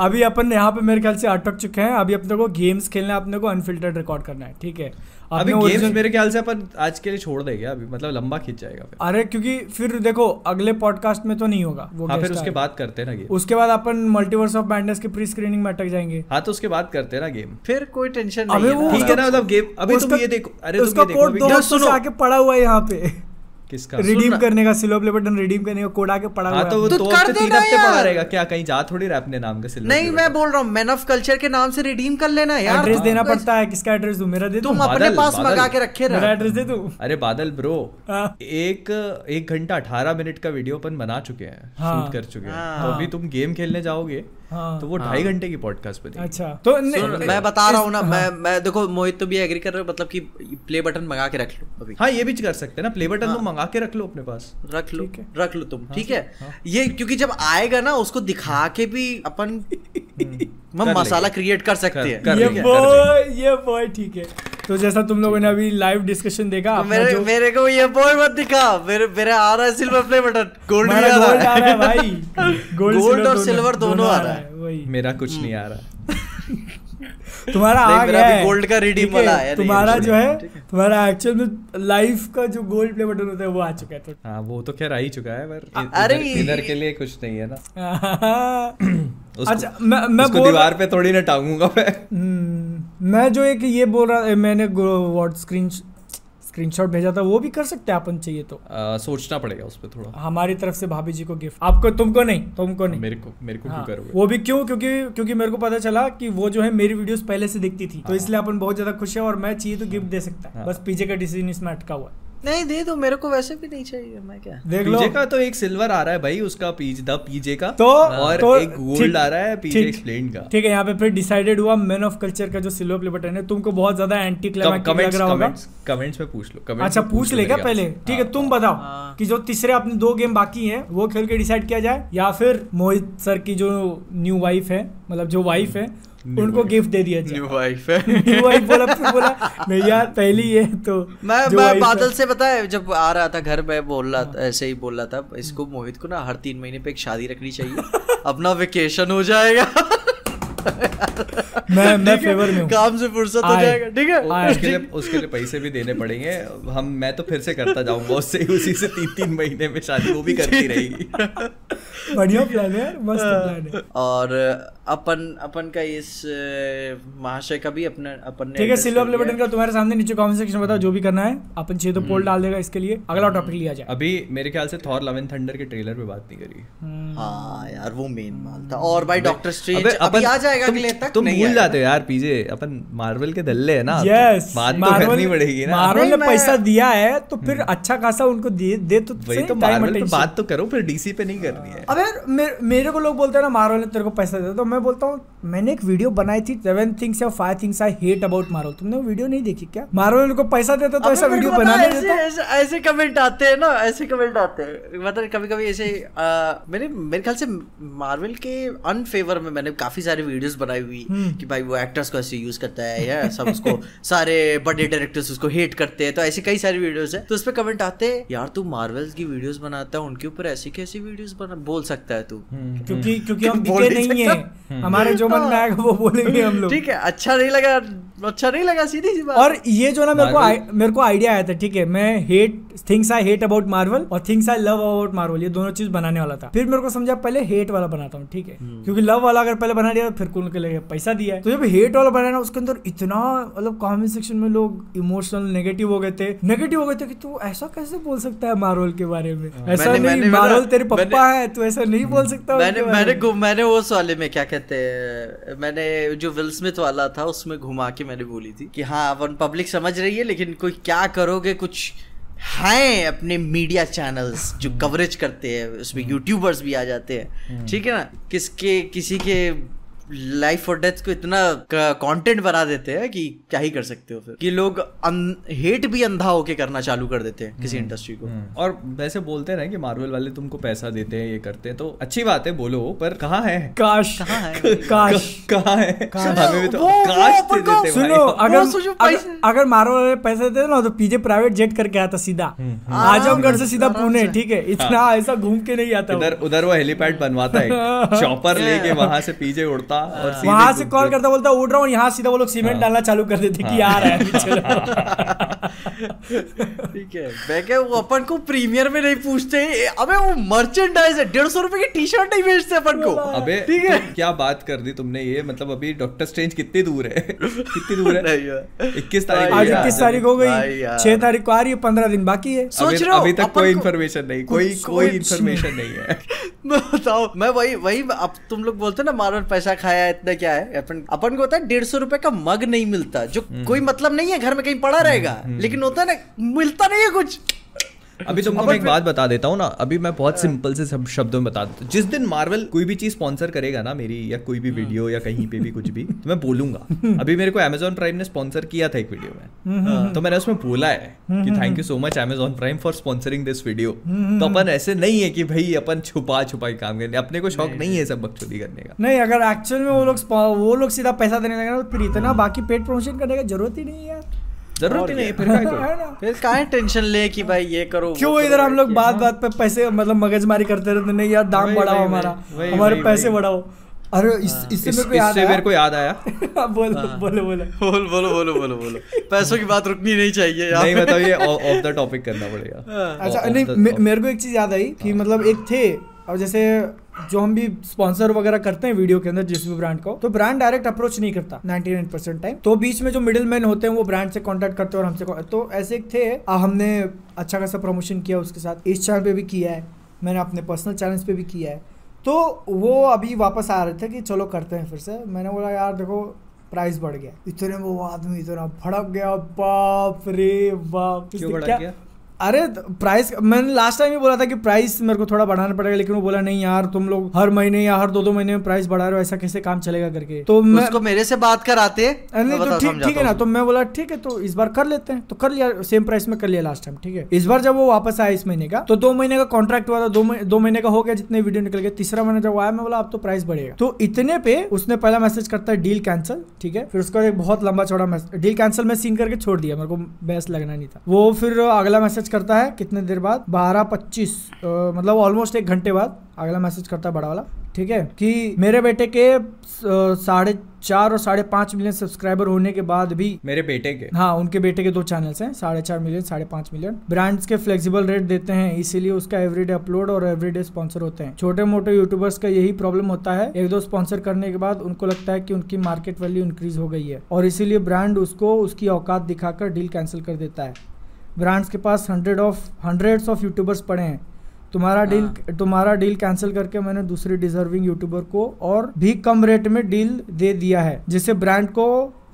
अभी अपन यहाँ पे मेरे ख्याल से अटक चुके हैं। अभी अपने को गेम्स खेलना है अपने को अनफिल्टर्ड रिकॉर्ड करना है ठीक है? अभी गेम्स मेरे ख्याल से अपन आज के लिए छोड़ देंगे अभी मतलब लंबा खींच जाएगा फिर। अरे क्योंकि फिर देखो अगले पॉडकास्ट में तो नहीं होगा वो हाँ फिर उसके। बाद करते ना गेम उसके बाद अपन मल्टीवर्स ऑफ़ मैडनेस की प्री स्क्रीनिंग में अटक जाएँगे। हाँ तो उसके बाद करते ना गेम फिर कोई टेंशन नहीं है ना। ठीक है ना मतलब गेम अभी तुम ये देखो अरे तुम उसका ये देखो कोड दो आके पड़ा हुआ है यहाँ पे। किसका? रिडीम करने का सिलो प्ले बटन रिडीम करने का कोड आके पड़ा हुआ हाँ। तो वो है तो दो कर तीन देना हफ़्ते पड़ा रहेगा। क्या कहीं जा थोड़ी रहा अपने नाम का सिल्वर नहीं मैं बोल रहा हूँ मैन ऑफ़ कल्चर के नाम से रिडीम कर लेना यार। एड्रेस देना पड़ता है किसका एड्रेस दूँ? मेरा दे तुम अपने पास मंगा के रखे मेरा रहा एड्रेस दे दूँ? अरे बादल ब्रो हाँ। एक एक घंटा अठारह मिनट का वीडियो अपन बना चुके हैं हाँ। शूट कर चुके हैं। हाँ। तो अभी तुम गेम खेलने जाओगे हाँ। तो वो ढाई घंटे की पॉडकास्ट बनेगी अच्छा तो मैं बता रहा हूँ ना मैं मैं देखो मोहित तो भी एग्री कर रहे हो मतलब कि प्ले बटन मंगा के रख लो अभी। हाँ ये भी कर सकते हैं ना प्ले बटन हाँ। तुम मंगा के रख लो अपने पास। रख लो रख लो तुम ठीक है? ये क्योंकि जब आएगा ना उसको दिखा के भी अपन मसाला क्रिएट कर सकते हैं। ये लेंगे, ये बॉय ठीक है। तो जैसा तुम लोगों ने अभी लाइव डिस्कशन देखा तो मेरे जो मेरे को ये बॉय मत दिखा। मेरे मेरे आ रहा है सिल्वर प्ले बटन गोल्ड भी आ रहा आ रहा है। है भाई। गोल्ड गोल्ड और सिल्वर दोनों आ रहा है। वही। मेरा कुछ नहीं आ रहा। तुम्हारा आ गया है। गोल्ड का है? वाला आया तुम्हारा जो है, है है। तुम्हारा एक्चुअल में लाइफ का जो गोल्ड प्ले बटन होता है वो आ चुका है तो। हाँ वो तो खैर आ ही चुका है पर अरे इधर, इधर के लिए कुछ नहीं है ना। अच्छा मैं मैं दीवार पे थोड़ी ना टांगूँगा मैं। हम्म, मैं जो एक ये बोल रहा मैंने व्हाट स्क्रीन स्क्रीनशॉट भेजा था वो भी कर सकते हैं अपन चाहिए तो। आ, सोचना पड़ेगा उस पर थोड़ा। हमारी तरफ़ से भाभी जी को गिफ्ट आपको तुमको नहीं तुमको नहीं। मेरे को मेरे को हाँ, क्यों करोगे? वो भी क्यों क्योंकि क्योंकि मेरे को पता चला कि वो जो है मेरी वीडियोस पहले से दिखती थी। हाँ, तो इसलिए अपन बहुत ज़्यादा खुश है और मैं चाहिए तो गिफ्ट दे सकता है। हाँ। बस पीछे का डिसीज़न इसमें अटका हुआ है। नहीं दे दो मेरे को वैसे भी नहीं चाहिए मैं क्या? देख लो। का तो एक सिल्वर आ रहा है भाई उसका पीज द पीजे का। तो और तो एक गोल्ड आ रहा है पीजे एक्सप्लेन का। ठीक है यहाँ पे फिर डिसाइडेड हुआ मैन ऑफ़ कल्चर का जो सिल्वर प्ले बटन है तुमको बहुत ज़्यादा एंटी क्लाइमैक्टिक लग रहा होगा। कमेंट्स कमेंट्स में पूछ लो comments अच्छा पूछ लो ले क्या मेरे पहले? ठीक है हाँ, तुम बताओ हाँ। कि जो तीसरे अपने दो गेम बाकी हैं वो खेल के डिसाइड किया जाए या फिर मोहित सर की जो न्यू वाइफ है मतलब जो वाइफ है उनको गिफ्ट दे दिया न्यू वाइफ है। न्यू वाइफ बोला फिर बोला नहीं यार पहली है तो मैं मैं बादल से पता है जब आ रहा था घर में बोल रहा था ऐसे ही बोल रहा था इसको मोहित को ना हर तीन महीने पे एक शादी रखनी चाहिए। अपना वेकेशन हो जाएगा। मैं मैं फेवर में काम से फुर्सत हो जाएगा ठीक है? आए। उसके लिए उसके लिए पैसे भी देने पड़ेंगे। हम मैं तो फिर से करता जाऊँगा उससे उसी से तीन तीन महीने में शादी वो भी करती रहेगी। बढ़िया प्लान है मस्त प्लान है। और अपन अपन का इस महाशय का भी अपने अपन ने ठीक है सिल्वर प्ले बटन का तुम्हारे सामने नीचे कमेंट सेक्शन में बताओ जो भी करना है। अपन छह तो हम्म। पोल डाल देगा इसके लिए। अगला टॉपिक लिया जाए। अभी मेरे ख्याल से थॉर लव एंड थंडर के ट्रेलर पे बात नहीं करी। हम्म। हाँ यार वो मेन माल था। और भाई डॉक्टर स्ट्रेंज अभी आ जाएगा तुम- अगले तक? तुम भूल जाते हो यार पीजे अपन मार्वल के दल्ले है ना तो यस बात तो करनी पड़ेगी ना। मार्वल ने पैसा दिया है तो फिर अच्छा खासा उनको दे दे तो वही तो मार्वल पे बात तो करो फिर डीसी पे नहीं करनी है। अब यार मेरे, को लोग बोलते हैं ना मार्वल ने तेरे को पैसा दिया तो मैं बोलता हूँ मैंने एक वीडियो बनाई थी सेवन थिंग्स या five things I hate about Marvel तुमने वो वीडियो नहीं देखी क्या? मार्वल को पैसा देता तो ऐसा वीडियो बनाने ऐसे, देता। ऐसे ऐसे कमेंट आते हैं ना ऐसे कमेंट आते हैं। मतलब कभी कभी ऐसे आ, मैंने मेरे ख्याल से मार्वल के अनफेवर में मैंने काफ़ी सारे वीडियोस बनाई हुई हम्म। कि भाई वो एक्टर्स को ऐसे यूज़ करता है या सब उसको सारे बड़े डायरेक्टर्स उसको हेट करते हैं तो ऐसे कई सारी वीडियोस है। तो उस पर कमेंट आते हैं यार तू मार्वल की वीडियोस बनाता है उनके ऊपर ऐसी कैसी वीडियोस बना बोल सकता है तू। क्योंकि क्योंकि हम बोल नहीं है। हमारे जो मन में आएगा वो बोलेंगे हम लोग। ठीक है अच्छा नहीं लगा अच्छा नहीं लगा सीधी सी बात। और ये जो ना मेरे को मेरे को आइडिया आया था ठीक है मैं hate things I hate about Marvel और things I love about Marvel ये दोनों चीज़ बनाने वाला था। फिर मेरे को समझा पहले हेट वाला बनाता हूँ ठीक है। हम्म। क्योंकि लव वाला अगर पहले बना दिया तो फिर के लिए पैसा दिया है। तो जब हेट वाला बनाया ना उसके अंदर इतना मतलब कमेंट सेक्शन में लोग इमोशनल नेगेटिव हो गए थे। नेगेटिव हो गए थे कि तू ऐसा कैसे बोल सकता है मार्वल के बारे में? ऐसा। मैंने- नहीं मैंने- मार्वल तेरे पप्पा है तू ऐसा नहीं बोल सकता मैंने मैंने मैंने उस वाले में क्या कहते हैं मैंने जो विल स्मिथ वाला था उसमें घुमा के मैंने बोली थी कि हाँ अपन पब्लिक समझ रही है लेकिन कोई क्या करोगे कुछ हैं अपने मीडिया चैनल्स जो कवरेज करते हैं उसमें यूट्यूबर्स भी आ जाते हैं। ठीक है ना? किसके किसी के लाइफ और डेथ को इतना कंटेंट बना देते हैं कि क्या ही कर सकते हो फिर। कि लोग हेट भी अंधा होके करना चालू कर देते हैं किसी इंडस्ट्री को। हम्म। और वैसे बोलते हैं कि मार्वल वाले तुमको पैसा देते हैं ये करते हैं तो अच्छी बात है बोलो पर कहाँ है? काश। कहाँ है? काश। कहाँ है? काश। हमें भी तो काश सुनो अगर अगर, पैसे- अगर मारो वाले पैसे देते ना तो पीजे प्राइवेट जेट करके आता सीधा। आजमगढ़ से सीधा पुणे ठीक है? इतना ऐसा घूम के नहीं आता। उधर वो हेलीपैड बनवाता है। चॉपर लेके वहाँ से पीछे उड़ता और वहाँ से कॉल करता बोलता उड़ रहा हूँ यहाँ सीधा वो लोग सीमेंट डालना चालू कर देते कि आ रहा है। ठीक है। मैं क्या वो अपन को प्रीमियर में नहीं पूछते अबे वो मर्चेंडाइज है डेढ़ सौ रुपए की टी शर्ट नहीं बेचते अपन को। अबे ठीक है। क्या बात कर दी तुमने ये? मतलब अभी डॉक्टर स्ट्रेंज कितनी दूर है? कितनी दूर है? इक्कीस तारीख आज इक्कीस तारीख हो गई। छह तारीख को आ रही है पंद्रह दिन बाकी है। सोच रहा अभी तक कोई इन्फॉर्मेशन नहीं कोई कोई इन्फॉर्मेशन नहीं है। बताओ मैं वही वही अब तुम लोग बोलते ना मार्वल पैसा खाया इतना क्या है? अपन अपन को होता है डेढ़ सौ रुपए का मग नहीं मिलता जो कोई मतलब नहीं है घर में कहीं पड़ा रहेगा। लेकिन होता है ना मिलता नहीं है कुछ। अभी तुमको मैं एक बात बता देता हूँ ना अभी मैं बहुत सिंपल से सब शब्दों में बता देता हूँ। जिस दिन मार्वल कोई भी चीज़ स्पॉन्सर करेगा ना मेरी या कोई भी वीडियो या कहीं पे भी कुछ भी तो मैं बोलूँगा। अभी मेरे को Amazon प्राइम ने स्पॉन्सर किया था एक वीडियो में। तो मैंने उसमें बोला है कि thank you so much Amazon Prime for sponsoring this video तो अपन ऐसे नहीं है कि भाई अपन छुपा छुपा के काम करने अपने को शौक नहीं है सब बकचोदी करने का। नहीं अगर एक्चुअल में वो लोग वो लोग सीधा पैसा देने लगे ना तो फिर इतना बाकी पेड प्रमोशन करने की ज़रूरत ही नहीं है यार। ज़रूरत ही नहीं फिर? फिर काहे टेंशन ले कि भाई ये करो क्यों इधर हम लोग बात बात पे पैसे मतलब मगजमारी करते रहते नहीं यार दाम बढ़ाओ हमारा हमारे पैसे बढ़ाओ। अरे इस, इससे इस- मेरे को याद इससे आया। मेरे को याद आया। बोलो बोलो बोलो। बोल बोलो बोलो बोलो बोलो। पैसों की बात रुकनी नहीं चाहिए यार। नहीं मतलब ये ऑफ़ द टॉपिक करना पड़ेगा। अच्छा नहीं मेरे को एक चीज़ याद आई कि मतलब एक थे और जैसे जो हम भी स्पॉन्सर वगैरह करते हैं वीडियो के अंदर जिस भी ब्रांड को तो ब्रांड डायरेक्ट अप्रोच नहीं करता 99% टाइम तो बीच में जो मिडिल मैन होते हैं वो ब्रांड से कांटेक्ट करते हैं और हमसे तो ऐसे एक थे। आ, हमने अच्छा खासा प्रमोशन किया उसके साथ। इस चैनल पे भी किया है। मैंने अपने पर्सनल चैनल्स पे भी किया है। तो वो अभी वापस आ रहे थे कि चलो करते हैं फिर से। मैंने बोला यार देखो प्राइस बढ़ गया। इतने वो आदमी इतना भड़क गया। बाप रे बाप। क्यों अरे प्राइस मैंने लास्ट टाइम ही बोला था कि प्राइस मेरे को थोड़ा बढ़ाना पड़ेगा लेकिन वो बोला नहीं यार तुम लोग हर महीने या हर दो दो महीने में प्राइस बढ़ा रहे हो ऐसा कैसे काम चलेगा करके? तो मैं उसको मेरे से बात कराते नहीं तो ठीक ठीक है ना तो मैं बोला ठीक है तो इस बार कर लेते हैं। तो कर लिया सेम प्राइस में कर लिया लास्ट टाइम ठीक है। इस बार जब वो वापस आया इस महीने का तो दो महीने का कॉन्ट्रैक्ट हुआ था दो महीने का हो गया जितने वीडियो निकल गए तीसरा महीना जब आया मैं बोला अब तो प्राइस बढ़ेगा। तो इतने पे उसने पहला मैसेज करता है डील कैंसिल ठीक है। फिर उसका एक बहुत लंबा चौड़ा मैसेज डील कैंसिल मैं सीन करके छोड़ दिया मेरे को बेस्ट लगना नहीं था। वो फिर अगला मैसेज करता है कितने देर बाद? बारह पच्चीस मतलब ऑलमोस्ट एक घंटे बाद। अगला मैसेज करता है बड़ा वाला ठीक है? कि मेरे बेटे के साढ़े चार और साढ़े पाँच मिलियन सब्सक्राइबर होने के बाद भी मेरे बेटे के? हाँ उनके बेटे के दो चैनल्स हैं साढ़े चार मिलियन साढ़े पाँच मिलियन ब्रांड्स के फ्लेक्सिबल रेट देते हैं इसीलिए उसका एवरीडे अपलोड और एवरीडे स्पॉन्सर होते हैं। छोटे मोटे यूट्यूबर्स का यही प्रॉब्लम होता है एक दो स्पॉन्सर करने के बाद उनको लगता है कि उनकी मार्केट वैल्यू इंक्रीज हो गई है। और इसीलिए ब्रांड उसको उसकी औकात दिखाकर डील कैंसिल कर देता है। ब्रांड्स के पास hundred of hundreds of YouTubers पड़े हैं। तुम्हारा डील तुम्हारा डील कैंसिल करके मैंने दूसरे डिजर्विंग यूट्यूबर को और भी कम रेट में डील दे दिया है जिससे ब्रांड को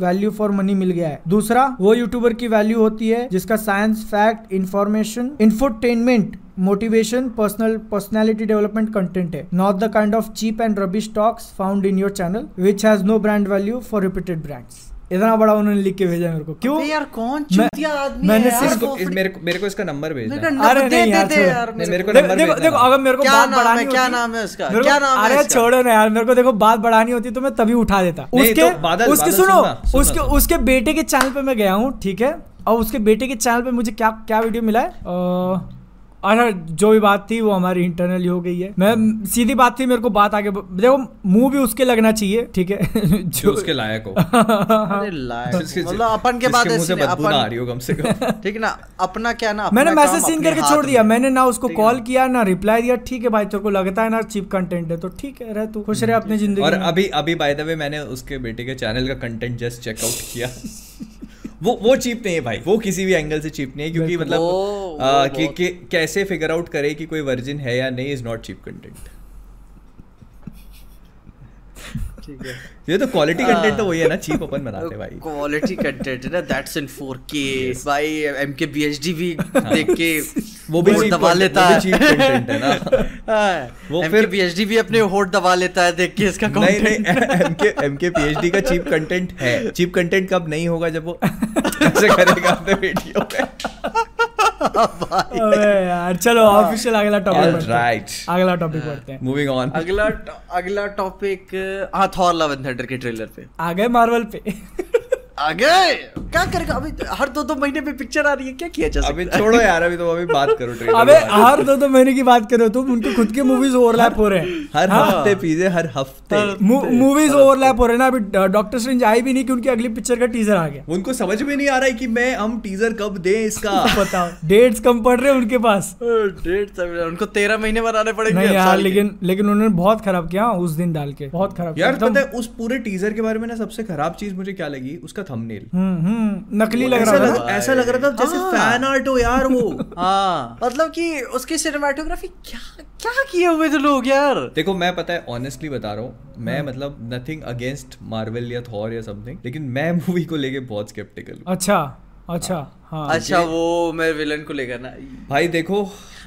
वैल्यू फॉर मनी मिल गया है। दूसरा वो यूट्यूबर की वैल्यू होती है जिसका science fact information infotainment motivation personal personality development content है। Not the kind of cheap and rubbish talks found in your channel which has no brand value for repeated brands इतना बड़ा उन्होंने लिख के भेजा मेरे को। क्यों? यार कौन चूतिया आदमी मैंने है यार सिर्फ- इसको- इस- मेरे को मेरे को इसका नंबर भेजना। अरे दे नहीं यार, दे छोड़ो। यार मेरे को नंबर देखो देखो अगर मेरे को बात बढ़ानी है क्या होती- नाम है उसका? क्या नाम है अरे छोड़ो ना यार मेरे को देखो बात बढ़ानी होती तो मैं तभी उठा देता। उसके तो उसके सुनो उसके उसके बेटे के चैनल पे मैं गया हूँ ठीक है? और उसके बेटे के चैनल पे मुझे क्या क्या वीडियो मिला है? अ, अच्छा जो भी बात थी वो हमारी इंटरनल ही हो गई है। मैं सीधी बात थी मेरे को बात आगे देखो मुँह भी उसके लगना चाहिए ठीक है? जो उसके लायक हो। जिसके- मतलब अपन के बाद ऐसे नहीं, बदबू ना आ रही हो कम से कम। ठीक है ना अपना क्या ना मैंने मैसेज सीन करके छोड़ दिया मैंने ना उसको कॉल किया ना रिप्लाई दिया ठीक है भाई तेरे को लगता है ना चीप कंटेंट है तो ठीक है रह तू खुश रहे अपनी ज़िंदगी और अभी अभी बाय द वे मैंने उसके बेटे के चैनल का कंटेंट जस्ट चेकआउट किया। वो वो चीप नहीं है भाई वो किसी भी एंगल से चीप नहीं है क्योंकि मतलब आ, कि, कि कैसे फिगर आउट करे कि कोई वर्जिन है या नहीं इज़ नॉट चीप कंटेंट ठीक है ये तो क्वालिटी कंटेंट तो वही है ना चीप अपन बनाते हैं भाई। क्वालिटी कंटेंट है ना दैट्स इन 4K भाई एमके बीएचडी भी देख के वो भी दबा लेता है। cheap content है ना। वो वो फिर- बीएचडी भी अपने होठ दबा लेता है देख के इसका नहीं कंटेंट नहीं एमके एमके पीएचडी का चीप कंटेंट है। चीप कंटेंट कब नहीं होगा जब वो ऐसे करेगा अपने वीडियो पे। अबे यार चलो ऑफिशियल अगला टॉपिक हैं। right. अगला टॉपिक बढ़ते हैं। मूविंग ऑन अगला अगला टॉपिक हाँ थॉर लव एंड थंडर के ट्रेलर पे। आ गए मार्वल पे। आगे। क्या करेगा? अभी हर दो दो महीने पे पिक्चर आ रही है क्या किया जा अभी सकता है? छोड़ो यार अभी तो अभी बात करो ट्रेलर अबे हर दो दो महीने की बात करो तुम उनके खुद के मूवीज़ ओवरलैप हो रहे हैं। हर हाँ। हफ़्ते पीजे हर हफ़्ते। मूवीज़ ओवरलैप हो रहे हैं ना अभी डॉक्टर स्ट्रेंज आई भी नहीं कि उनकी अगली पिक्चर का टीजर आ गया। उनको समझ में नहीं आ रहा है कि मैं हम टीजर कब दें इसका। बताओ डेट्स कम पड़ रहे हैं उनके पास। डेढ़ सौ उनको तेरह महीने बनाने पड़ेंगे यार लेकिन लेकिन उन्होंने बहुत खराब किया उस दिन डाल के बहुत खराब किया। यार पता है उस पूरे टीजर के बारे में ना सबसे खराब चीज़ मुझे क्या लगी? उसका थंबनेल हम्म हम्म नकली लग रहा था। ऐसा लग रहा था जैसे हाँ। फ़ैन आर्ट हो यार वो। हाँ। मतलब कि उसकी सिनेमाटोग्राफी क्या क्या किए हुए थे लोग यार? देखो मैं पता है ऑनेस्टली बता रहा हूँ मैं मतलब नथिंग अगेंस्ट मार्वल या थॉर या समथिंग लेकिन मैं मूवी को लेके बहुत स्केप्टिकल अच्छा। अच्छा हाँ। अच्छा वो मैं विलन को लेकर ना भाई देखो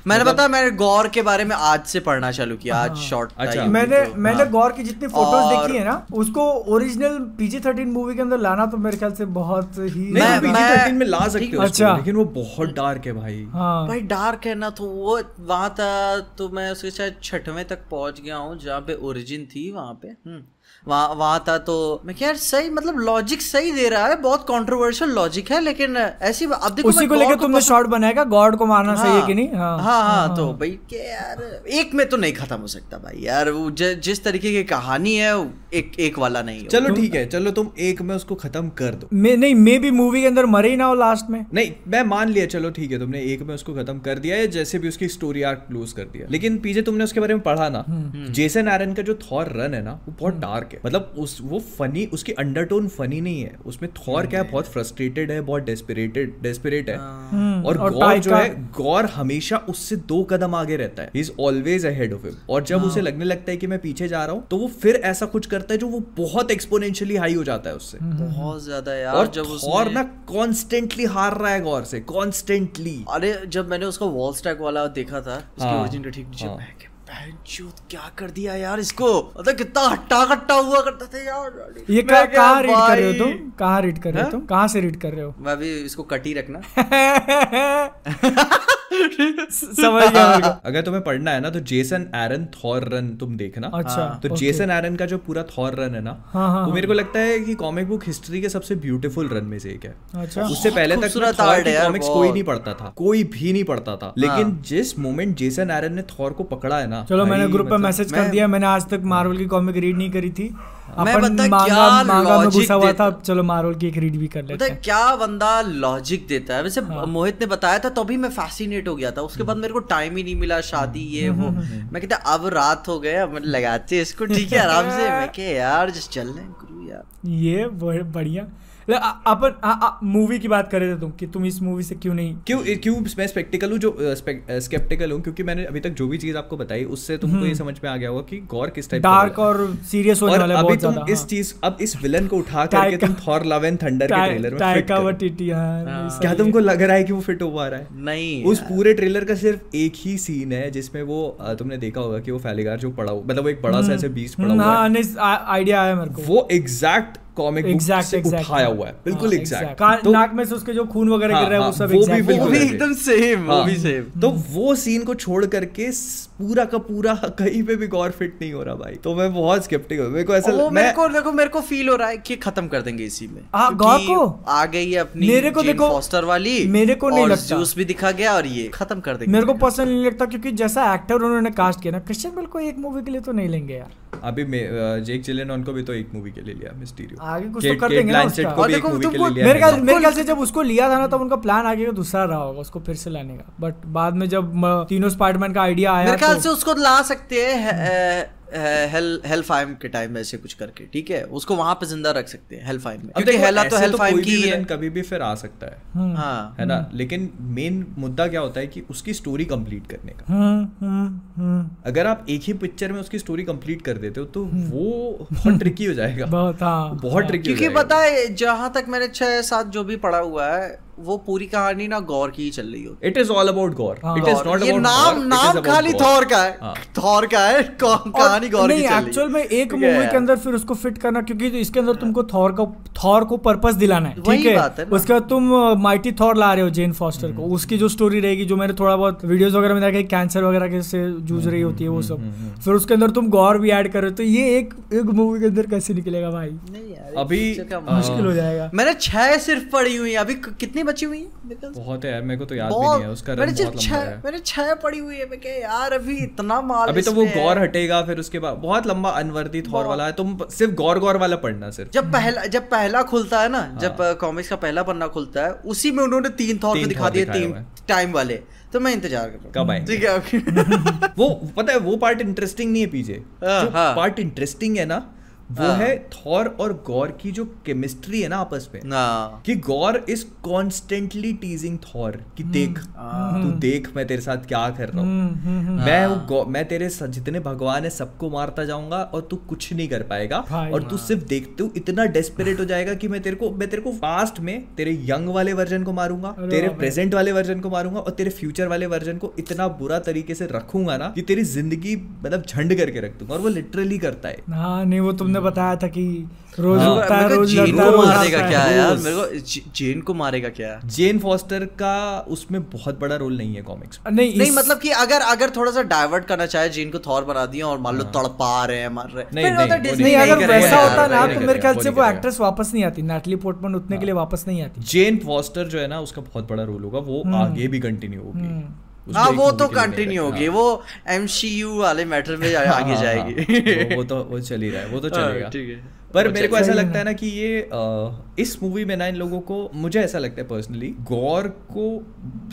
मैंने मतलब- पता मैंने गौर के बारे में आज से पढ़ना चालू किया आज शॉर्ट अच्छा। मैंने मैंने गौर की जितनी फ़ोटोज़ और- देखी है ना उसको ओरिजिनल पीजी थर्टीन मूवी के अंदर लाना तो मेरे ख्याल से बहुत ही नहीं मैं- मैं, मैं- में ला सकते हो अच्छा। लेकिन वो बहुत डार्क है भाई। हाँ। भाई डार्क है ना तो वो वहाँ था तो मैं उसके शायद छठवें तक पहुँच गया हूँ जहाँ पे ओरिजिन थी वहाँ पे। हम्म। वहाँ वहाँ था तो मैं क्या यार सही मतलब लॉजिक सही दे रहा है बहुत कंट्रोवर्शियल लॉजिक है लेकिन ऐसी अब देखो उसी को लेकर तुमने शॉर्ट बनाएगा गॉड को मारना सही है कि नहीं? हाँ। हाँ हाँ तो भाई के यार एक में तो नहीं खत्म हो सकता भाई यार वो ज- जिस तरीके की कहानी है एक एक वाला नहीं चलो ठीक है चलो तुम एक में उसको खत्म कर दो। मे नहीं मे भी मूवी के अंदर मरे ही ना हो लास्ट में। नहीं मैं मान लिया चलो ठीक है तुमने एक में उसको खत्म कर दिया या जैसे भी उसकी स्टोरी आर्क क्लोज कर दिया। लेकिन पीछे तुमने उसके बारे में पढ़ा ना। हम्म। जेसन एरन का जो थॉर रन है ना वो बहुत डार्क है मतलब उस वो फनी उसकी अंडरटोन फनी नहीं है। उसमें थॉर क्या है बहुत फ्रस्ट्रेटेड है बहुत डेस्परेटेड डेस्परेट है। हम्म, और और गौर जो है गौर हमेशा उससे दो कदम आगे रहता है। Is always ahead of him और जब हाँ। उसे लगने लगता है कि मैं पीछे जा रहा हूँ तो वो फिर ऐसा कुछ करता है जो वो बहुत एक्सपोनेंशियली हाई हो जाता है उससे। हम्म, बहुत ज़्यादा यार और जब उसने ना कॉन्स्टेंटली हार रहा है गौर से कॉन्स्टेंटली अरे जब मैंने उसका वॉल स्टैक वाला देखा था उसके हाँ, ओरिजिन के ठीक नीचे हाँ। बहनचोद क्या कर दिया यार इसको? मतलब कितना हट्टा कट्टा हुआ करता था यार। ये कहाँ रीड कर रहे हो तुम? कहाँ रीड कर रहे हो हाँ? तुम? कहाँ से रीड कर रहे हो? मैं भी इसको कटी रखना। समझ गया अगर तुम्हें पढ़ना है ना तो जेसन एरन थॉर रन तुम देखना। अच्छा तो जेसन एरन का जो पूरा थॉर रन है ना हाँ, हाँ, वो मेरे को लगता है कि कॉमिक बुक हिस्ट्री के सबसे ब्यूटीफुल रन में से एक है। अच्छा। उससे पहले तक है कॉमिक्स कोई नहीं पढ़ता था कोई भी नहीं पढ़ता था। लेकिन हाँ। जिस मोमेंट जेसन एरन ने थॉर को पकड़ा है ना चलो मैंने ग्रुप पे मतलब- मैसेज कर दिया मैंने आज तक मार्वल की कॉमिक रीड नहीं करी थी। मैं अपन मांगा क्या मांगा में घुसा हुआ था चलो मार्वल की एक रीड भी कर लेते हैं क्या बंदा लॉजिक देता है? वैसे हाँ। मोहित ने बताया था तभी मैं फैसिनेट हो गया था। उसके बाद मेरे को टाइम ही नहीं मिला शादी ये वो। मैं कहता अब रात हो गया अब लगाते इसको ठीक है आराम से। मैं यार जस्ट चल रहे गुरु यार। ये बढ़िया। अपन मूवी की बात कर रहे थे तुम कि तुम इस मूवी से क्यों नहीं? क्यों क्यों मैं स्पेक्टिकल हूँ जो स्केप्टिकल हूँ? क्योंकि मैंने अभी तक जो भी चीज़ आपको बताई उससे तुमको ये समझ में आ गया होगा कि गौर किस टाइप डार्क और सीरियस होने वाला है अभी बहुत तुम ज़्यादा इस चीज़ अब इस विलन को उठा करके तुम थॉर लव एंड थंडर के ट्रेलर में टाइका करो। वटीटी हाँ क्या तुमको लग रहा है कि वो फिट हो पा रहा है? नहीं उस पूरे ट्रेलर का सिर्फ़ एक ही सीन है जिसमें वो तुमने देखा होगा कि वो फैलिगार जो पड़ा हुआ मतलब वो एक बड़ा सा ऐसे बीच पड़ा हम्म, हुआ हाँ। है आइडिया आया मेरे को। वो एग्जैक्ट कॉमिक से एग्जैक्ट उठाया हुआ है। बिल्कुल एग्जैक्ट का- नाक में से उसके जो खून वगैरह हाँ, गिर रहा है हाँ, वो सब वो भी exact- वो बिल्कुल भी एकदम सेम वो हाँ, भी सेम तो वो सीन को छोड़ करके पूरा का पूरा कहीं पे भी गौर फिट नहीं हो रहा भाई। तो मैं बहुत स्केप्टिक हूँ। मेरे को ऐसा वो मैं मेरे को देखो मेरे को फील हो रहा है कि खत्म कर देंगे इसी में। आ, क्योंकि गॉर को? आ गई है अपनी मेरे को देखो- फॉस्टर वाली मेरे को नहीं लगता। ज्यूस भी दिखा गया और ये खत्म कर देंगे। मेरे को पसंद नहीं लगता क्योंकि जैसा एक्टर उन्होंने कास्ट किया ना क्रिश्चियन बेल को एक मूवी के लिए तो नहीं लेंगे यार। अभी जेक चिलेन को भी तो एक मूवी के लिए लिया मिस्टीरियो आगे कुछ तो कर देंगे ना उसका। और देखो, तुमको- मेरे ख्याल मेरे ख्याल से जब उसको लिया था ना तब उनका प्लान आगे का दूसरा रहा होगा उसको फिर से लाने का। बट बाद में जब तीनों स्पाइडरमैन का आइडिया आया मेरे ख्याल तो- से उसको ला सकते हैं हेल हेल फाइम के टाइम ऐसे कुछ करके ठीक है? उसको वहाँ पे ज़िंदा रख सकते हैं हेल फाइम में। अब देखो, हेला तो हेल फाइम कोई की है। कभी भी फिर आ सकता है। हम्म, हाँ है। ना लेकिन मेन मुद्दा क्या होता है कि उसकी स्टोरी कंप्लीट करने का। हम्म, हम्म, हम्म, अगर आप एक ही पिक्चर में उसकी स्टोरी कंप्लीट कर देते हो तो वो बहुत ट्रिकी हो जाएगा। बहुत हाँ बहुत ट्रिकी क्योंकि पता है जहाँ तक मैंने छह सात जो भी पढ़ा हुआ है वो पूरी कहानी ना गौर की ही चल रही होती। It is all about Gorr हाँ। इट इज़ नॉट ये अबाउट नाम नाम खाली थॉर का है। हाँ। थॉर का है कौ- कहानी गौर की चल रही एक्चुअल में एक है। मूवी के अंदर फिर उसको फिट करना क्योंकि तो इसके अंदर तुमको थॉर का थॉर को पर्पस दिलाना है ठीक है? है। उसके बाद तुम माइटी थॉर ला रहे हो जेन फॉस्टर को। उसकी जो स्टोरी रहेगी जो मैंने थोड़ा बहुत वीडियोस वगैरह में देखा कैंसर वगैरह के से जूझ रही होती है वो सब। फिर उसके अंदर तुम गौर भी ऐड कर रहे हो तो ये एक एक मूवी के अंदर कैसे निकलेगा भाई? नहीं यार अभी, आ, मुश्किल हो जाएगा। मैंने छह सिर्फ़ पढ़ी हुई है अभी क- कितनी बची हुई है? बहुत है यार मेरे को तो याद भी नहीं है उसका रन बहुत लंबा है। मैंने छह पढ़ी हुई है मैं क्या यार अभी इतना माल अभी तो वो गौर हटेगा फिर उसके बाद बहुत लंबा अनवर्दी थॉर वाला है तुम सिर्फ़ गौर गौर वाला पढ़ना सिर्फ़। जब पहला जब पहला खुलता है ना जब कॉमिक्स का पहला पन्ना खुलता है उसी में उन्होंने तीन थॉर को दिखा दिए तीन टाइम वाले। तो मैं इंतज़ार कर रहा हूँ। कब आएँगे? ठीक है वो पता है वो पार्ट इंटरेस्टिंग नहीं है पीछे हाँ, हाँ। पार्ट इंटरेस्टिंग है ना वो हाँ। है थॉर और गौर की जो केमिस्ट्री है ना आपस में कि Gorr is constantly teasing Thor कि देख तू देख मैं तेरे साथ क्या कर रहा हूँ। हम्म, हम्म, हम्म। मैं वो मैं तेरे जितने भगवान है सबको मारता जाऊँगा और तू कुछ नहीं कर पाएगा और तू सिर्फ़ देख तू इतना डेस्परेट हो जाएगा कि मैं तेरे को मैं तेरे को पास्ट में तेरे यंग वाले वर्जन को मारूँगा तेरे प्रेजेंट वाले वर्जन को मारूँगा और तेरे फ्यूचर वाले वर्जन को इतना बुरा तरीके से रखूँगा ना कि तेरी ज़िंदगी मतलब झंड करके रख दूँगा और वो लिटरली करता है। हाँ नहीं वो तुमने बताया था कि रोज हाँ, उठता है रोज है को मारेगा क्या है। यार? मेरे को जेन को मारेगा क्या? जेन फॉस्टर का उसमें बहुत बड़ा रोल नहीं है कॉमिक्स में। नहीं नहीं मतलब कि अगर अगर थोड़ा सा डाइवर्ट करना चाहे जेन को थॉर बना दिया और मान लो तड़पा रहे हैं मार रहे नहीं, तो नहीं, नहीं अगर वैसा होता ना तो मेरे ख्याल से वो एक्ट्रेस वापस नहीं आती नैटली पोर्टमन उतने के लिए वापस नहीं आती। जेन फॉस्टर जो है ना उसका बहुत बड़ा रोल होगा वो आगे भी कंटिन्यू होगी। उसको हाँ वो तो के लिए नहीं कंटिन्यू होगी वो एमसीयू वाले मैटर में आगे हाँ, जाएगी। हाँ, वो वो तो वो चल ही रहा है वो तो हाँ, चलेगा। ठीक है। पर मेरे को ऐसा लगता है ना कि ये इस मूवी में ना इन लोगों को मुझे ऐसा लगता है पर्सनली गौर को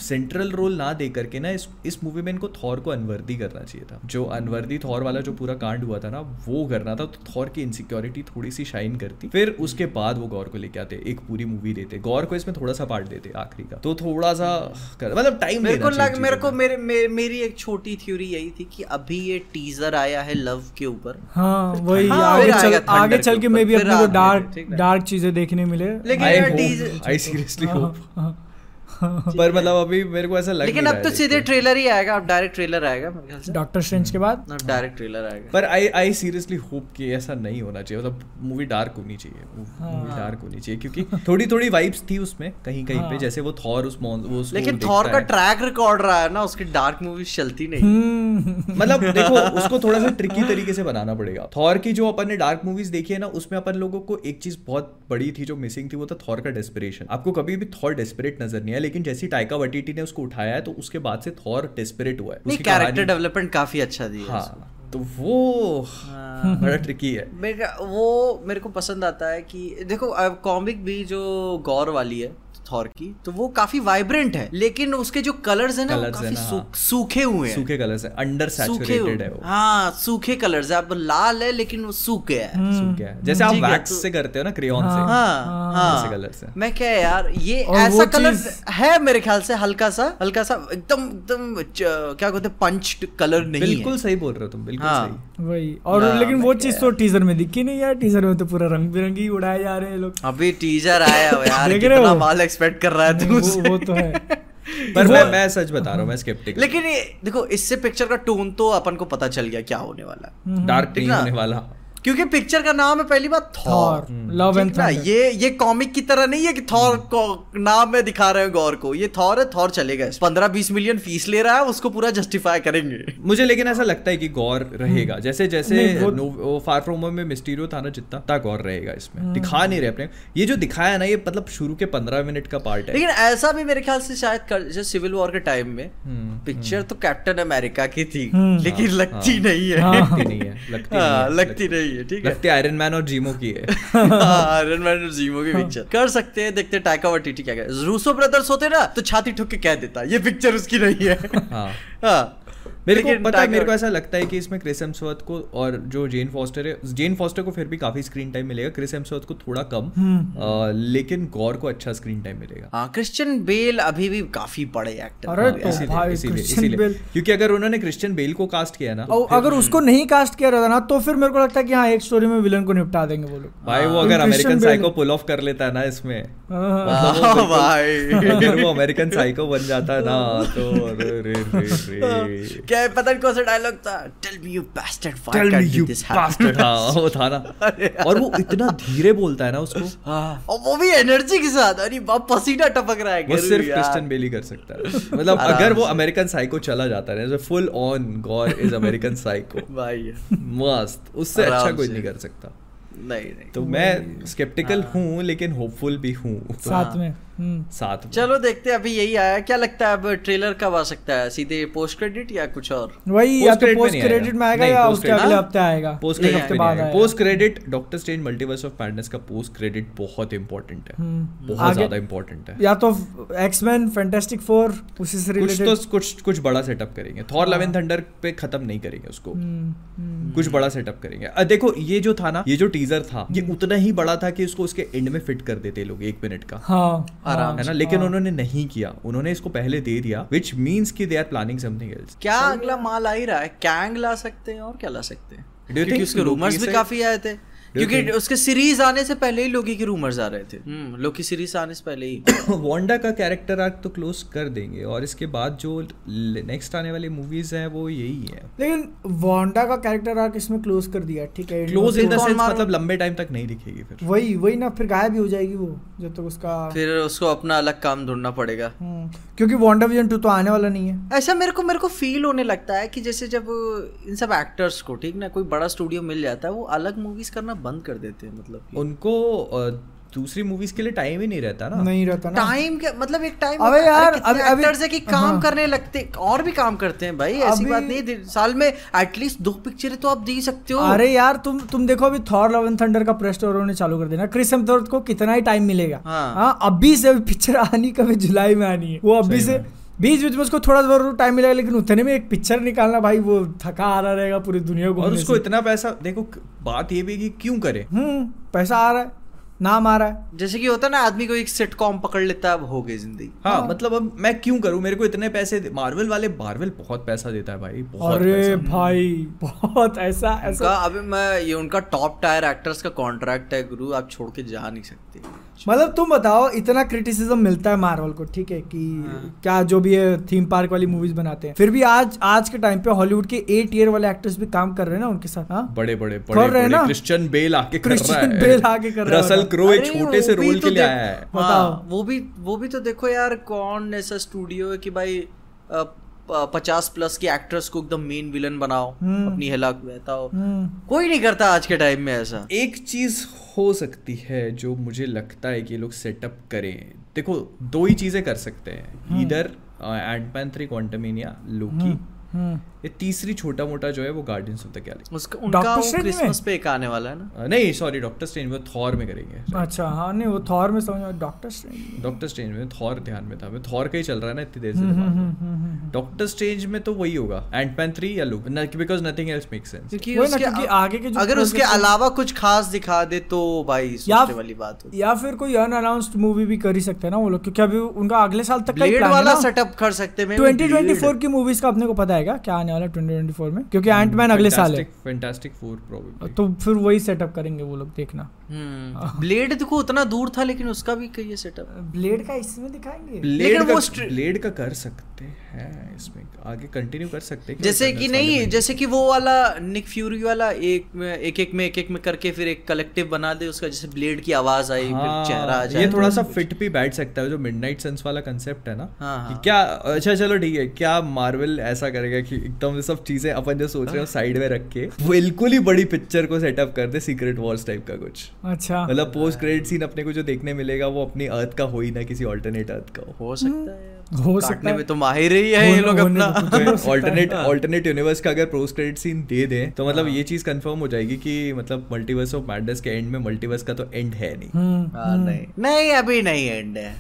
सेंट्रल रोल ना दे करके ना इस इस मूवी में इनको थॉर को अनवर्दी करना चाहिए था। जो अनवर्दी थॉर वाला जो पूरा कांड हुआ था ना वो करना था तो थॉर की इनसिक्योरिटी थोड़ी सी शाइन करती। फिर उसके बाद वो गौर को लेके आते एक पूरी मूवी देते। गौर को इसमें थोड़ा सा पार्ट देते आखिरी का। तो थोड़ा सा कर, मतलब टाइम मेरे को लग मेरे को मेरे मेरी एक छोटी थ्योरी यही थी कि अभी ये टीजर आया है लव के ऊपर। हाँ वही हाँ, आगे चल के के मे भी फिर अपने को डार्क डार्क चीज़ें देखने मिले। लेकिन आई सीरियसली होप पर मतलब अभी मेरे को ऐसा लग लेकिन अब तो सीधे ट्रेलर ही आएगा अब डायरेक्ट ट्रेलर आएगा मेरे ख्याल से। डॉक्टर स्ट्रेंज के बाद? अब डायरेक्ट ट्रेलर आएगा। पर आई आई सीरियसली होप कि ऐसा नहीं होना चाहिए मतलब मूवी डार्क होनी चाहिए मूवी डार्क होनी चाहिए क्योंकि थोड़ी थोड़ी वाइब्स थी उसमें कहीं कहीं पे जैसे वो थॉर उस मॉन वो लेकिन थॉर का ट्रैक रिकॉर्ड रहा है ना उसकी डार्क मूवीज़ चलती नहीं। हम्म, मतलब देखो उसको थोड़ा सा ट्रिकी तरीके से बनाना पड़ेगा। थॉर की जो अपन ने डार्क मूवीज़ देखी है ना उसमें अपन लोगों को एक चीज़ बहुत बड़ी थी जो मिसिंग थी वो था थॉर का डेस्परेशन आपको कभी भी थॉर डेस्परेट नज़र नहीं आया लेकिन जैसी टाइका वटीटी ने उसको उठाया है तो उसके बाद से थॉर डिस्परेट हुआ है। कैरेक्टर डेवलपमेंट काफ़ी अच्छा दिया हाँ तो वो बड़ा ट्रिकी है। मेरे वो मेरे को पसंद आता है कि देखो कॉमिक भी जो गौर वाली है थॉर की तो वो काफ़ी वाइब्रेंट है लेकिन उसके जो कलर्स है ना वो काफ़ी ना, सू- हाँ। सूखे हुए हैं। सूखे कलर से अंडर सूखे सैचुरेटेड है वो। हाँ सूखे कलर्स है अब लाल है लेकिन वो सूख गया है सूख गया है। जैसे आप वैक्स तो- से करते हो ना क्रेयॉन से। हाँ हाँ। colours हैं। मैं क्या यार ये ऐसा कलर है मेरे ख्याल से हल्का सा हल्का सा एकदम एकदम क्या कहते हैं पंच कलर नहीं बिल्कुल है सही बोल रहे हो तुम बिल्कुल हाँ। सही। वही और ना, लेकिन वो चीज़ तो टीजर में दिखी नहीं यार टीजर में तो पूरा रंग बिरंगी उड़ाए जा रहे हैं लोग। अभी टीजर आया हो यार कितना माल एक्सपेक्ट कर रहा है तू वो, वो तो है। पर वो- मैं मैं सच बता रहा हूँ मैं स्केप्टिक लेकिन ये देखो इससे पिक्चर का टोन तो अपन को पता चल गया क्या होने वाला डार्क ठीक नहीं होने वाला। क्योंकि पिक्चर का नाम है पहली बात थॉर थॉर लव एंड ना? ये ये कॉमिक की तरह नहीं है कि थॉर को नाम में दिखा रहे हैं गौर को। ये थॉर है थॉर चलेगा पंद्रह बीस मिलियन फ़ीस ले रहा है उसको पूरा जस्टिफाई करेंगे। मुझे लेकिन ऐसा लगता है कि गौर रहेगा। जैसे जैसे वो फार फ्रॉम होम में मिस्टीरियो था ना जितना ता गौर रहेगा इसमें। दिखा नहीं रहे अपने। ये जो दिखाया है ना ये मतलब शुरू के पंद्रह मिनट का पार्ट है। लेकिन ऐसा भी मेरे ख्याल से शायद जैसे सिविल वॉर के टाइम में हम्म, पिक्चर तो कैप्टन अमेरिका की थी हम्म। लेकिन लगती हाँ। नहीं है। लगती नहीं है लगती नहीं हाँ, है, है ठीक है। लगती आयरन मैन और जीमो की है। आयरन मैन और जीमो की पिक्चर कर सकते हैं देखते टाइका वाइटिटी क्या रूसो ब्रदर्स होते ना तो छाती ठुक के कह देता ये पिक्चर उसकी नहीं है। हाँ। हाँ। मेरे को पता है मेरे को ऐसा लगता है कि इसमें क्रिस हेम्सवर्थ को और जो जेन फॉस्टर है जेन फॉस्टर को फिर भी काफ़ी स्क्रीन टाइम मिलेगा क्रिस हेम्सवर्थ को थोड़ा कम अ, लेकिन गौर को अच्छा स्क्रीन टाइम मिलेगा। हाँ क्रिश्चियन बेल अभी भी काफ़ी बड़े एक्टर अरे हैं। तो बेल- क्योंकि अगर उन्होंने क्रिश्चियन बेल को कास्ट किया ना अगर उसको नहीं कास्ट किया रहता ना तो फिर मेरे को लगता है कि हाँ एक स्टोरी में विलन को निपटा देंगे वो लोग। भाई वो हाँ। अगर अमेरिकन साइको पुल ऑफ़ कर लेता है ना इसमें हाँ, हाँ, भाई। अगर वो अमेरिकन साइको बन जाता है ना तो अरे रे रे रे क्या है, पता नहीं कौन सा डायलॉग था। Tell me you bastard why Tell me can't you this bastard. हाँ वो था ना। और वो इतना धीरे बोलता है ना उसको। हाँ। और वो भी एनर्जी के साथ अरे बाप पसीना टपक रहा है वो सिर्फ़ क्रिस्टन बेल ही कर सकता है। मतलब अगर वो अमेरिकन साइको चला जाता है full on Gorr is American psycho भाई। मस्त। उससे अच्छा कोई नहीं कर सकता। नहीं नहीं। तो मैं स्केप्टिकल हूँ। लेकिन होपफुल भी हूँ। साथ में। साथ में। चलो देखते हैं अभी यही आया क्या लगता है अब ट्रेलर कब आ सकता है? सीधे पोस्ट क्रेडिट या कुछ और? वही या तो पोस्ट क्रेडिट में आएगा या उसके अगले हाँ? हफ़्ते आएगा। पोस्ट क्रेडिट हफ़्ते बाद आएगा। Post credit doctor Strange multiverse of madness का पोस्ट क्रेडिट बहुत इंपॉर्टेंट है। हम्म। बहुत ज़्यादा इंपॉर्टेंट है। या तो एक्समैन फैंटास्टिक फोर उसी से कुछ तो कुछ कुछ बड़ा सेटअप करेंगे। थॉर। लव एंड थंडर पे खत्म नहीं करेंगे उसको। हम्म, कुछ बड़ा सेटअप करेंगे। देखो ये जो था ना ये जो टीजर था ये उतना ही बड़ा था कि उसको उसके एंड में फिट कर देते लोग एक मिनट का। हाँ। आराम है ना? लेकिन उन्होंने नहीं किया। उन्होंने इसको पहले दे दिया विच मीन्स की they are planning something else क्या अगला माल आ ही रहा है? कैंग ला सकते हैं और क्या ला सकते हैं? Do you उसके रूमर्स भी काफ़ी आए थे। क्योंकि उसके सीरीज़ आने से पहले ही लोकी के रूमर्स आ रहे थे। हम्म लोकी सीरीज़ आने से पहले ही। वांडा का कैरेक्टर आर्क तो क्लोज कर देंगे और इसके बाद जो नेक्स्ट आने वाली मूवीज़ हैं वो यही है। लेकिन वांडा का कैरेक्टर आर्क इसमें क्लोज कर दिया ठीक है? क्लोज इन द सेंस मतलब लंबे टाइम तक नहीं दिखेगी फिर। वही वही ना फिर गायब ही हो जाएगी वो जब तक उसका फिर उसको अपना अलग काम ढूंढना पड़ेगा। हम्म, क्योंकि वांडा विजन टू तो आने वाला नहीं है। ऐसा मेरे को मेरे को फील होने लगता है कि जैसे जब इन सब एक्टर्स को ठीक ना कोई बड़ा स्टूडियो मिल जाता है वो अलग मूवीज़ करना बंद कर देते हैं मतलब उनको दूसरी मूवीज़ के लिए टाइम ही नहीं रहता ना। नहीं रहता ना। टाइम के मतलब एक टाइम अबे यार, अभी- अभी- है कि काम हाँ। करने लगते और भी काम करते हैं भाई ऐसी बात नहीं साल में एटलीस्ट दो पिक्चरें तो आप दे ही सकते हो। अरे यार तुम तुम देखो अभी थॉर लव एंड थंडर का प्रेस टूर उन्होंने चालू कर देना क्रिस हेम्सवर्थ को कितना ही टाइम मिलेगा। हाँ। हाँ अभी से पिक्चर आनी कभी जुलाई में आनी है। वो अभी से। बीच बीच में उसको थोड़ा ज़रूर टाइम मिलेगा लेकिन उतने में एक पिक्चर निकालना भाई वो थका आ रहा रहेगा पूरी दुनिया को और उसको इतना पैसा देखो बात ये भी कि क्यों करे? हम्म पैसा आ रहा है। नाम आ रहा है। जैसे कि होता है ना आदमी को एक सिटकॉम पकड़ लेता है अब हो गई ज़िंदगी। हाँ हाँ। मतलब अब मैं क्यों करूँ? मेरे को इतने पैसे मार्वल वाले मार्वल बहुत पैसा देता है भाई बहुत अरे पैसा। भाई बहुत ऐसा उनका ऐसा अभी मैं ये उनका टॉप टायर एक्टर्स का कॉन्ट्रैक्ट है गुरु आप छोड़ के जा नहीं सकते। मतलब तुम बताओ इतना क्रिटिसिज्म मिलता है मार्वल को ठीक है कि हाँ। क्या जो भी है थीम पार्क वाली मूवीज़ बनाते हैं। फिर भी आज आज के टाइम पे हॉलीवुड के ए टीयर वाले एक्टर्स भी काम कर रहे हैं ना उनके साथ हाँ? बड़े बड़े कर बड़े रहे हैं बड़े ना? क्रिश्चियन बेल आके कर रहा क्रिश्चियन बेल आके कर रहा है। रसल उधर। क्रो एक छोटे से रोल तो के लिए आया है। हाँ, वो भी वो भी तो देखो यार कौन ऐसा स्टूडियो है कि भाई पचास प्लस के एक्टर्स को एकदम मेन विलन बनाओ हम्म। अपनी हेला बहताओ। हम्म, कोई नहीं करता आज के टाइम में ऐसा। एक चीज़ हो सकती है जो मुझे लगता है कि लोग सेटअप करें। देखो दो ही चीज़ें कर सकते हैं। इधर Ant Man three Quantumania Loki hmm. ये तीसरी छोटा मोटा जो है वो गार्डियंस ऑफ़ द गैलेक्सी उसका उनका वो क्रिसमस पे एक आने वाला है ना? नहीं सॉरी डॉक्टर स्ट्रेंज में थॉर में करेंगे अच्छा हाँ नहीं वो थॉर में समझ डॉक्टर स्ट्रेंज डॉक्टर स्ट्रेंज में। थॉर ध्यान में था मैं थॉर का ही चल रहा है ना इतनी देर हम्म, से डॉक्टर स्ट्रेंज में तो वही होगा एंटमैन थ्री या look because nothing else make sense क्योंकि उसके आगे के जो अगर उसके अलावा कुछ खास दिखा दे तो भाई सोचने वाली बात होती या फिर कोई अनअनाउंस्ड मूवी भी कर ही सकते हैं ना वो लोग क्योंकि अभी उनका अगले साल तक का प्लान है वाला ना। सेटअप कर सकते हैं ट्वेंटी ट्वेंटी फोर की मूवीज़ का अपने को पता है क्या आने वाला है ट्वेंटी ट्वेंटी फोर में क्योंकि एंट मैन अगले साल है। फैंटास्टिक फोर प्रोबेबली तो फिर वही सेटअप करेंगे वो लोग देखना। ब्लेड देखो उतना दूर था लेकिन उसका भी कहिए सेटअप ब्लेड का इसमें दिखाएँगे? ब्लेड का वो ब्लेड का कर सकते हैं। इसमें। आगे कंटिन्यू कर सकते हैं जैसे कि नहीं जैसे कि वो वाला निक फ्यूरी वाला एक में एक एक में एक एक में करके फिर एक कलेक्टिव बना दे उसका जैसे ब्लेड की आवाज़ आई फिर चेहरा आ जाए हाँ, ये थोड़ा सा फिट भी बैठ सकता है जो मिडनाइट सन्स वाला कंसेप्ट है ना हाँ, हाँ। क्या अच्छा चलो ठीक है क्या मार्वल ऐसा करेगा कि एकदम ये सब चीज़ें अपन जो सोच रहे हो साइड में रख के बिल्कुल ही बड़ी पिक्चर को सेटअप कर दे सीक्रेट वॉर्स टाइप का कुछ। अच्छा। मतलब पोस्ट क्रेडिट सीन अपने को जो देखने मिलेगा वो अपनी अर्थ का हो ही ना किसी ऑल्टरनेट अर्थ का हो। हो सकता है। हो सकता में है। तो माहिर ही है ये लोग अपना। तो हो है। ऑल्टरनेट ऑल्टरनेट यूनिवर्स का अगर पोस्ट क्रेडिट सीन दे दें तो मतलब ये चीज़ कंफर्म हो जाएगी कि मतलब मल्टीवर्स ऑफ़ मैडनेस के एंड में मल्टीवर्स का तो एंड है नहीं। हम्म, हाँ, नहीं। नहीं अभी नहीं एंड है।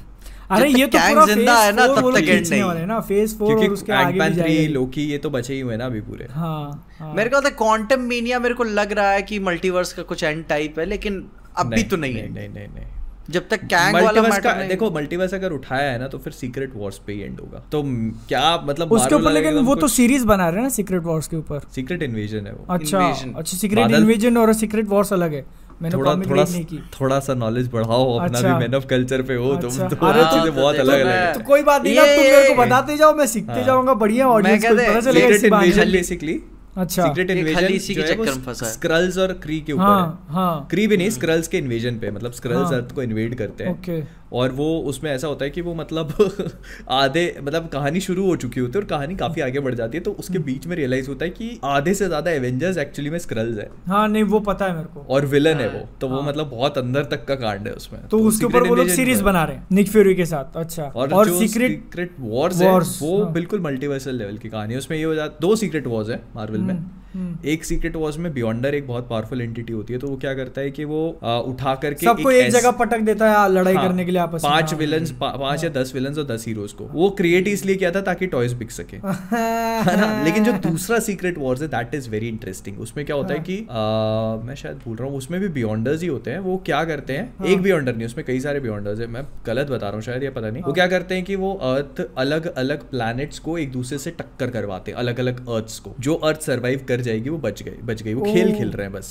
अरे ये तो पूरा ज़िंदा है ना तब तक एंड नहीं। वाले ना फ़ेज़ फोर और उसके आगे भी जाएगा। लोकी ये तो बचे ही हुए ना अभी पूरे। हाँ हाँ। मेरे को है क्वांटम मीनिया मेरे को लग रहा है कि मल्टीवर्स का कुछ एंड टाइप है लेकिन अभी तो नहीं है नहीं नहीं नहीं। जब तक कैंग वाला मैटर का नहीं। देखो मल्टीवर्स अगर उठाया है ना तो फिर सीक्रेट वॉर्स पे ही एंड होगा। तो क्या मतलब उसके ऊपर लेकिन वो तो सीरीज़ बना रहे हैं ना सीक्रेट वॉर्स के ऊपर। सीक्रेट इन्वेजन है वो। अच्छा अच्छा सीक्रेट इन्वेजन और सीक्रेट वॉर्स अलग है। मैंने थोड़ा थोड़ा की। थोड़ा सा नॉलेज बढ़ाओ अपना अच्छा। भी मैन ऑफ़ कल्चर पे हो तुम अच्छा। तो तो- चीज़ें बहुत देखो अलग अलग है तो कोई बात नहीं ना तुम मेरे को बताते जाओ मैं सीखते हाँ। जाऊँगा बढ़िया ऑडियंस को पता चलेगा बेसिकली अच्छा। सीक्रेट इन्वेजन इसी के जो है वो चक्कर में फंसा है। स्क्रल्स और क्री के ऊपर हाँ। हाँ। क्री भी नहीं स्क्रल्स के इन्वेजन पे मतलब स्क्रल्स हाँ। अर्थ को इन्वेड करते हैं। ओके और वो उसमें ऐसा होता है कि वो मतलब आधे मतलब कहानी शुरू हो चुकी होती है और कहानी काफ़ी आगे बढ़ जाती है तो उसके बीच में रियलाइज़ होता है कि आधे से ज़्यादा एवेंजर्स एक्चुअली में स्क्रल्स है। हाँ नहीं वो पता है मेरे को। और विलन हाँ, है वो तो हाँ, वो मतलब बहुत अंदर तक का कांड है उसमें। तो तो उसके ऊपर वो लोग सीरीज़ बना रहे हैं निक फ्यूरी के साथ अच्छा। और, और सीक्रेट सीक्रेट वॉर्स है वो हाँ। बिल्कुल मल्टीवर्सल लेवल की कहानी है। उसमें ये हो जाता दो सीक्रेट वॉर्स है मार्वल में। हम्म। एक सीक्रेट वॉर्स में बियॉन्डर एक बहुत पावरफुल एंटिटी होती है तो वो क्या करता है कि वो उठा करके सबको एक जगह पटक देता है लड़ाई हाँ, करने के लिए आपस पाँच। विलन्स पाँच या दस विलन्स और दस हीरोज को। वो क्रिएट इसलिए किया था ताकि टॉयज बिक सके। है ना? लेकिन जो दूसरा सीक्रेट वॉर्स है दैट इज़ वेरी इंटरेस्टिंग उसमें क्या होता है हाँ। कि आ, मैं शायद भूल रहा हूँ उसमें भी बियॉन्डर्स ही होते हैं। वो क्या करते हैं? हाँ। एक बियॉन्डर नहीं उसमें कई सारे बियॉन्डर्स है। मैं गलत बता रहा हूँ शायद या पता नहीं। वो हाँ। क्या करते हैं कि वो अर्थ अलग अलग प्लैनेट्स को एक दूसरे से टक्कर करवाते हैं अलग अलग अर्थ्स को। जो अर्थ सर्वाइव कर जाएगी वो बच गई बच गई वो खेल खेल रहे हैं बस।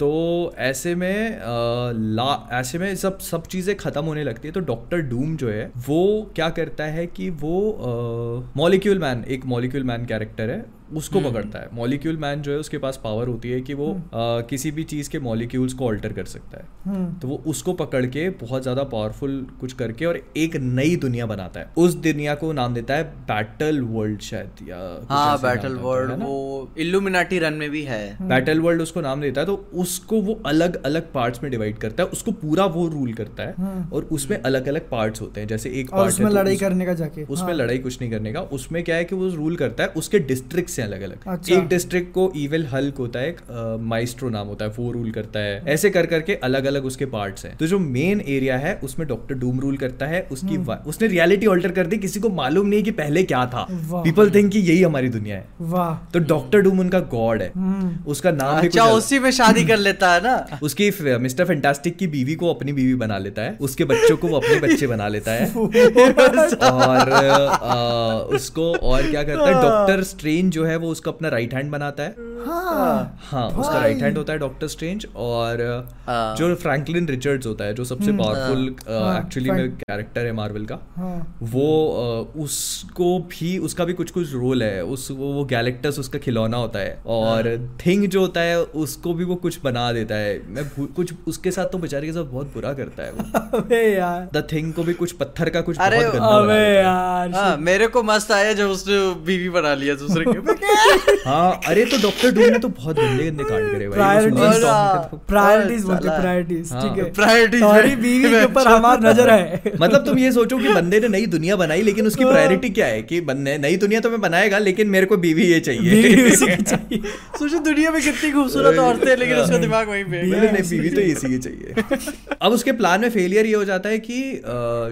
तो ऐसे में ला ऐसे में सब सब चीज़ें खत्म होने लगती है तो डॉक्टर डूम जो है, वो क्या करता है कि वो मॉलिक्यूल मैन एक मॉलिक्यूल मैन कैरेक्टर है उसको पकड़ता है। मॉलिक्यूल मैन जो है उसके पास पावर होती है कि वो अ, किसी भी चीज़ के मॉलिक्यूल्स को ऑल्टर कर सकता है। हम्म। तो वो उसको पकड़ के बहुत ज़्यादा पावरफुल कुछ करके और एक नई दुनिया बनाता है। उस दुनिया को नाम देता है बैटल वर्ल्ड शायद या हाँ बैटल वर्ल्ड वो इल्यूमिनाटी रन में भी है। बैटल वर्ल्ड उसको नाम देता है तो उसको वो अलग अलग पार्ट्स में डिवाइड करता है उसको पूरा वो रूल करता है और उसमें अलग अलग पार्ट्स होते हैं जैसे एक part उसमें तो लड़ाई करने का जाके उसमें हाँ। लड़ाई कुछ नहीं करने का। उसमें क्या है कि वो रूल करता है उसके डिस्ट्रिक्ट से अलग अलग अच्छा। एक डिस्ट्रिक्ट को इविल हल्क होता है एक माइस्ट्रो नाम होता है वो रूल करता है। ऐसे कर करके अलग अलग उसके पार्ट्स हैं। तो जो मेन एरिया है उसमें डॉक्टर डूम रूल करता है उसकी हम्म। उसने रियलिटी ऑल्टर कर दी किसी को मालूम नहीं कि पहले क्या था। पीपल थिंक कि यही हमारी दुनिया है। वाह। तो डॉक्टर डूम उनका गॉड है। हम्म। उसका नाम अच्छा उसी में शादी कर लेता है ना? उसकी मिस्टर फैंटास्टिक की बीवी को अपनी बीवी बना लेता है। उसके बच्चों को वो अपने बच्चे बना लेता है। और उसको और क्या करता है? डॉक्टर स्ट्रेंज जो है वो उसको अपना राइट हैंड बनाता है। हाँ। हाँ उसका राइट हैंड होता है डॉक्टर स्ट्रेंज और हाँ। जो फ्रैंकलिन रिचर्ड्स होता है जो सबसे पावरफुल हाँ, एक्चुअली में कैरेक्टर है मार्वल का। हाँ। वो उसको भी उसका भी कुछ कुछ रोल है। उस वो, वो गैलेक्टस उसका खिलौना होता है और थिंग जो होता है उसको भी वो कुछ बना देता है। मैं कुछ उसके साथ तो बेचारे के साथ बहुत बुरा करता है वो। यार। द थिंग को भी कुछ पत्थर का कुछ अरे, बहुत गंदा अबे यार हाँ मेरे को मस्त आया जब उसने बीवी बना लिया दूसरे के। हाँ अरे तो डॉक्टर डूम ने तो बहुत गंदे गंदे कांड करे भाई प्रायोरिटीज बोलते प्रायोरिटीज हाँ। ठीक है। बीवी के ऊपर हमारी नज़र है। मतलब तुम ये सोचो कि बंदे ने नई दुनिया बनाई लेकिन उसकी प्रायोरिटी क्या है? कि बंदे नई दुनिया तो मैं बनाएगा लेकिन मेरे को बीवी ये चाहिए। सोचो दुनिया में कितनी खूबसूरत औरतें हैं लेकिन उसका दिमाग वहीं पे नहीं, नहीं, बीवी तो इसी की चाहिए। अब उसके प्लान में फेलियर ये हो जाता है कि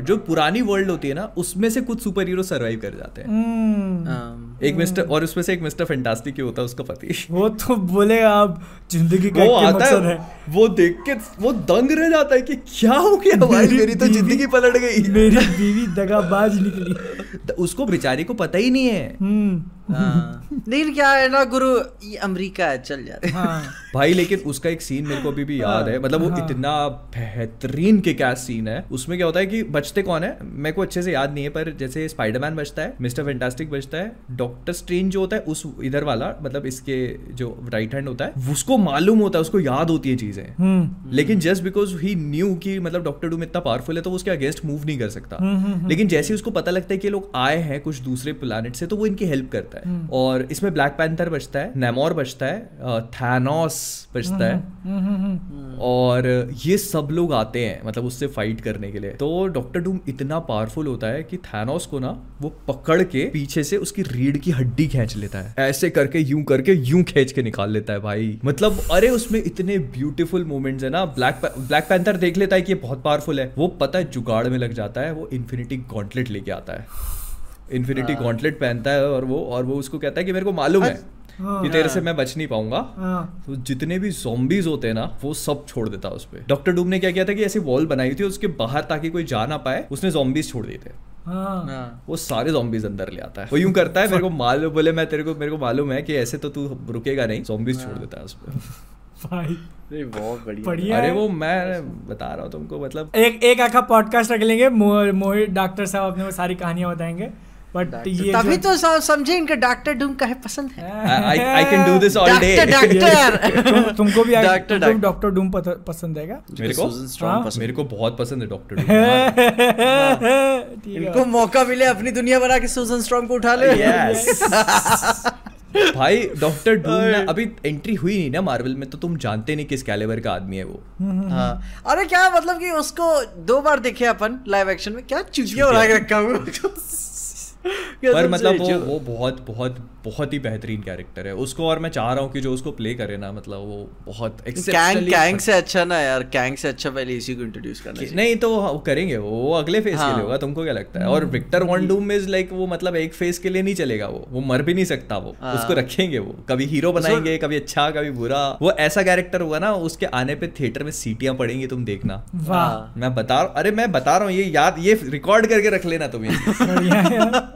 जो पुरानी वर्ल्ड होती है ना उसमें से कुछ सुपर हीरो सर्वाइव कर जाते हैं। हम्म, हाँ। एक मिस्टर और उसमें से एक मिस्टर फैंटास्टिक ही होता है उसका पति। वो तो बोले आप ज़िंदगी का वो आता मकसद है। है वो देख के वो दंग रह जाता है कि क्या हो गया भाई? मेरी तो ज़िंदगी पलट गई। मेरी बीवी दगाबाज निकली। उसको बेचारी को पता ही नहीं है। हम्म। हाँ। लेकिन क्या है ना गुरु ये अमेरिका है चल जाते हाँ। भाई लेकिन उसका एक सीन मेरे को अभी भी याद है। मतलब वो हाँ। इतना बेहतरीन के क्या सीन है उसमें क्या होता है कि बचते कौन है? मेरे को अच्छे से याद नहीं है पर जैसे स्पाइडरमैन बचता है मिस्टर फैंटास्टिक बचता है डॉक्टर स्ट्रेंज जो होता है उस इधर वाला मतलब इसके जो राइट हैंड होता है उसको मालूम होता है उसको याद होती है चीज़ें। हम्म। लेकिन जस्ट बिकॉज़ ही न्यू कि मतलब डॉक्टर डूम इतना पावरफुल है तो वो उसके अगेंस्ट मूव नहीं कर सकता। हम्म, हम्म, लेकिन जैसे उसको पता लगता है कि लोग आए हैं कुछ दूसरे प्लानट से तो वो इनकी हेल्प करता है। और इसमें ब्लैक पैंथर बचता है नेमोर बचता है थैनोस बचता है। और ये सब लोग आते हैं मतलब उससे फाइट करने के लिए। तो डॉक्टर डूम इतना पावरफुल होता है कि थैनोस को ना, वो पकड़ के पीछे से उसकी रीढ़ की हड्डी खींच लेता है। ऐसे करके, यूँ करके, यूँ खींच के निकाल लेता है भाई। मतलब अरे उसमें इतने ब्यूटीफुल मोमेंट्स है ना। ब्लैक ब्लैक पैंथर देख लेता है कि ये बहुत पावरफुल है। वो पता है, जुगाड़ में लग जाता है, वो इन्फिनिटी गॉन्टलेट लेके आता है। इन्फिनिटी गॉन्टलेट पहनता है और वो और वो उसको कहता है कि मेरे को मालूम है हाँ। कि तेरे से मैं बच नहीं पाऊँगा। हाँ। तो जितने भी जोम्बीज होते हैं ना वो सब छोड़ देता है उस पे। डॉक्टर डूम ने क्या किया था कि ऐसी वॉल बनाई थी उसके बाहर ताकि कोई जा ना पाए उसने zombies छोड़ दिए थे। हाँ। हाँ। वो सारे zombies अंदर ले आता है। वो यूँ करता है मेरे को मालूम बोले मैं तेरे को मेरे को मालूम है कि ऐसे तो तू रुकेगा नहीं। Zombies छोड़ देता है उस पे। भाई। अरे बहुत बढ़िया। अरे वो मैं बता रहा हूँ तुमको मतलब एक एक आखा पॉडकास्ट रख लेंगे। मोहित डॉक्टर साहब अपने को सारी कहानियाँ बताएँगे। बट ये तभी तो समझे इनका डॉक्टर डूम का है पसंद है। I, I can do this all day. Doctor doctor तुमको भी डॉक्टर, डॉक्टर डॉक्टर। डूम पसंद है क्या मेरे को Storm हाँ? पसंद मेरे को बहुत पसंद है डॉक्टर डूम इनको मौका मिले अपनी दुनिया बना के सूजन स्ट्रॉन्ग को उठा ले। यस भाई डॉक्टर डूम ना अभी एंट्री हुई नहीं ना मार्वल में तो तुम जानते नहीं किस कैलिबर का आदमी है वो। हाँ। अरे क्या मतलब कि उसको दो बार देखे अपन लाइव एक्शन में? क्या चुटिया बना के रखा हुआ पर मतलब वो वो बहुत बहुत बहुत ही बेहतरीन कैरेक्टर है उसको और मैं चाह रहा हूँ कि जो उसको प्ले करे ना मतलब वो बहुत कैंग कैंग से अच्छा ना यार कैंग से अच्छा पहले इसी को इंट्रोड्यूस करना चाहिए नहीं तो वो करेंगे वो वो अगले फ़ेज़ हाँ. के हाँ। लिए होगा तुमको क्या लगता है और Victor von Doom is like वो मतलब एक फ़ेज़ के लिए नहीं चलेगा वो वो मर भी नहीं सकता वो हाँ। उसको रखेंगे वो कभी हीरो बनाएँगे कभी अच्छा कभी बुरा वो ऐसा कैरेक्टर होगा ना उसके आने पे थिएटर में सीटियाँ पड़ेंगी तुम देखना वाह हाँ। मैं बता रहा अरे मैं बता रहा हूँ ये याद ये रिकॉर्ड करके रख लेना तुम्हें है।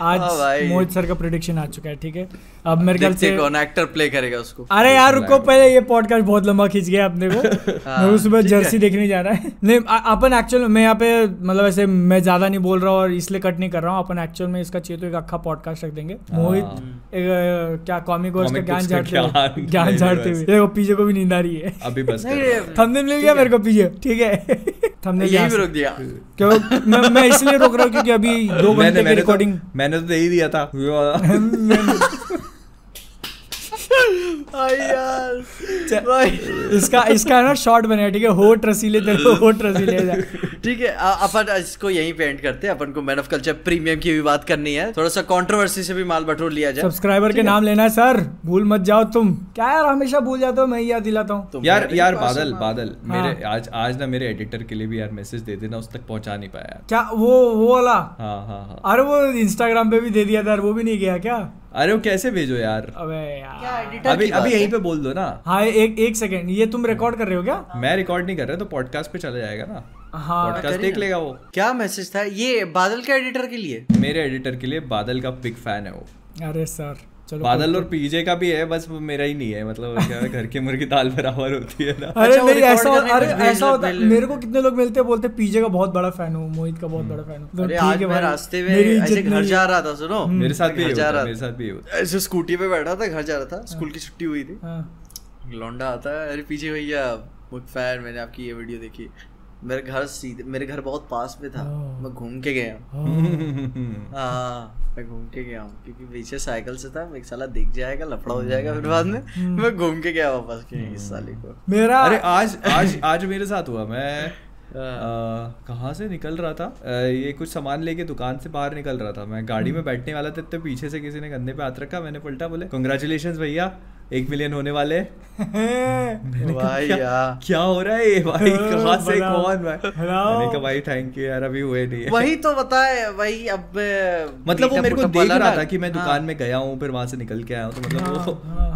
आज हाँ मोहित सर का प्रोडिक्शन आ चुका है ठीक है? अब मेरे ख्याल से कौन एक्टर प्ले करेगा उसको। अरे यार रुको पहले ये पॉडकास्ट बहुत लंबा खींच गया अपने को। हाँ, मेरे को सुबह जर्सी है। देखने जाना है। नहीं अपन एक्चुअल मैं यहाँ पे मतलब ऐसे मैं ज़्यादा नहीं बोल रहा हूँ और इसलिए कट नहीं कर रहा हूँ। अपन एक्चुअल में इसका चाहिए तो एक अक्खा पॉडकास्ट रख देंगे। मोहित एक क्या कॉमिक Comic ज्ञान झाड़ते हुए ज्ञान झाड़ते हुए। देखो पीछे को भी नींद आ रही है। अभी बस थंबनेल मिल गया मेरे को पीछे ठीक है? थंबनेल यही भी रोक दिया। क्यों? मैं मैं इसलिए रोक रहा हूँ क्योंकि अभी दो घंटे की रिकॉर्डिंग मैंने तो दे ही दिया था ये वाला। भाई यार भाई इसका इसका ना शॉर्ट बनेगा ठीक है? होट रसीले तेरे होट रसीले जा। ठीक है अपन इसको यहीं पे एंड करते हैं। अपन को मैन ऑफ़ कल्चर प्रीमियम की भी बात करनी है। थोड़ा सा कंट्रोवर्सी से भी माल बटोर लिया जाए। सब्सक्राइबर के नाम लेना है सर। भूल मत जाओ तुम। क्या यार हमेशा भूल जाते हो मैं याद दिलाता हूँ। यार यार बादल बादल। हाँ। मेरे आज आज ना मेरे एडिटर के लिए भी यार मैसेज दे देना उस तक पहुँचा नहीं पाया क्या वो वो वाला? हाँ हाँ हाँ। अरे वो इंस्टाग्राम पे भी दे दिया था यार, वो भी नहीं गया क्या? अरे वो कैसे भेजो यार? अबे यार। अभी अभी यहीं पे बोल दो ना। हाँ एक एक सेकंड ये तुम रिकॉर्ड कर रहे हो क्या? मैं रिकॉर्ड नहीं कर रहा तो पॉडकास्ट पे चला जाएगा ना। हाँ। पॉडकास्ट देख लेगा वो। क्या मैसेज था? ये बादल के एडिटर के लिए? मेरे एडिटर के लिए बादल का बिग फ़ैन है वो। अरे सर। चलो बादल और पीजे का भी है बस मेरा ही नहीं है मतलब घर की मुर्गी दाल बराबर होती है ना। अरे अच्छा, नहीं ऐसा अरे ऐसा होता है। मेरे को कितने लोग मिलते हैं बोलते पीजे का बहुत बड़ा फ़ैन हूँ मोहित का बहुत बड़ा फ़ैन हूँ। तो अरे आज है मैं रास्ते में ऐसे घर जा रहा था सुनो। मेरे साथ भी जा रहा मेरे साथ भी है। ऐसे स्कूटी पे बैठा था घर जा रहा था स्कूल की छुट्टी हुई थी। हाँ। लौंडा आता है अरे पीछे भैया फ़ैन मैंने आपकी ये वीडियो देखी मेरे घर सीधे मेरे घर बहुत पास में था oh. मैं घूम के गया हूँ हाँ। हाँ मैं घूम के गया हूँ क्योंकि पीछे साइकिल से था मैं एक साला दिख जाएगा लफड़ा हो जाएगा फिर बाद में हम्म। मैं घूम के गया वापस कि इस साली को मेरा अरे आज आज आज मेरे साथ हुआ मैं हाँ। कहाँ से निकल रहा था? अ, ये कुछ सामान लेके दुकान से बाहर निकल रहा था। मैं गाड़ी में बैठने वाला था तो पीछे से किसी ने कंधे पे हाथ रखा मैंने पलटा बोले कंग्रेचुलेशन भैया एक मिलियन होने वाले मैंने भाई क्या, क्या हो रहा है ये भाई? हाँ, कहाँ से कौन भाई मैंने कहा भाई थैंक यू यार अभी हुए नहीं है। वही तो बताए वही अब मतलब वो मेरे को देख रहा था कि मैं हाँ। दुकान में गया हूँ फिर वहाँ से निकल के आया हूँ तो मतलब हाँ, वो हाँ, हाँ।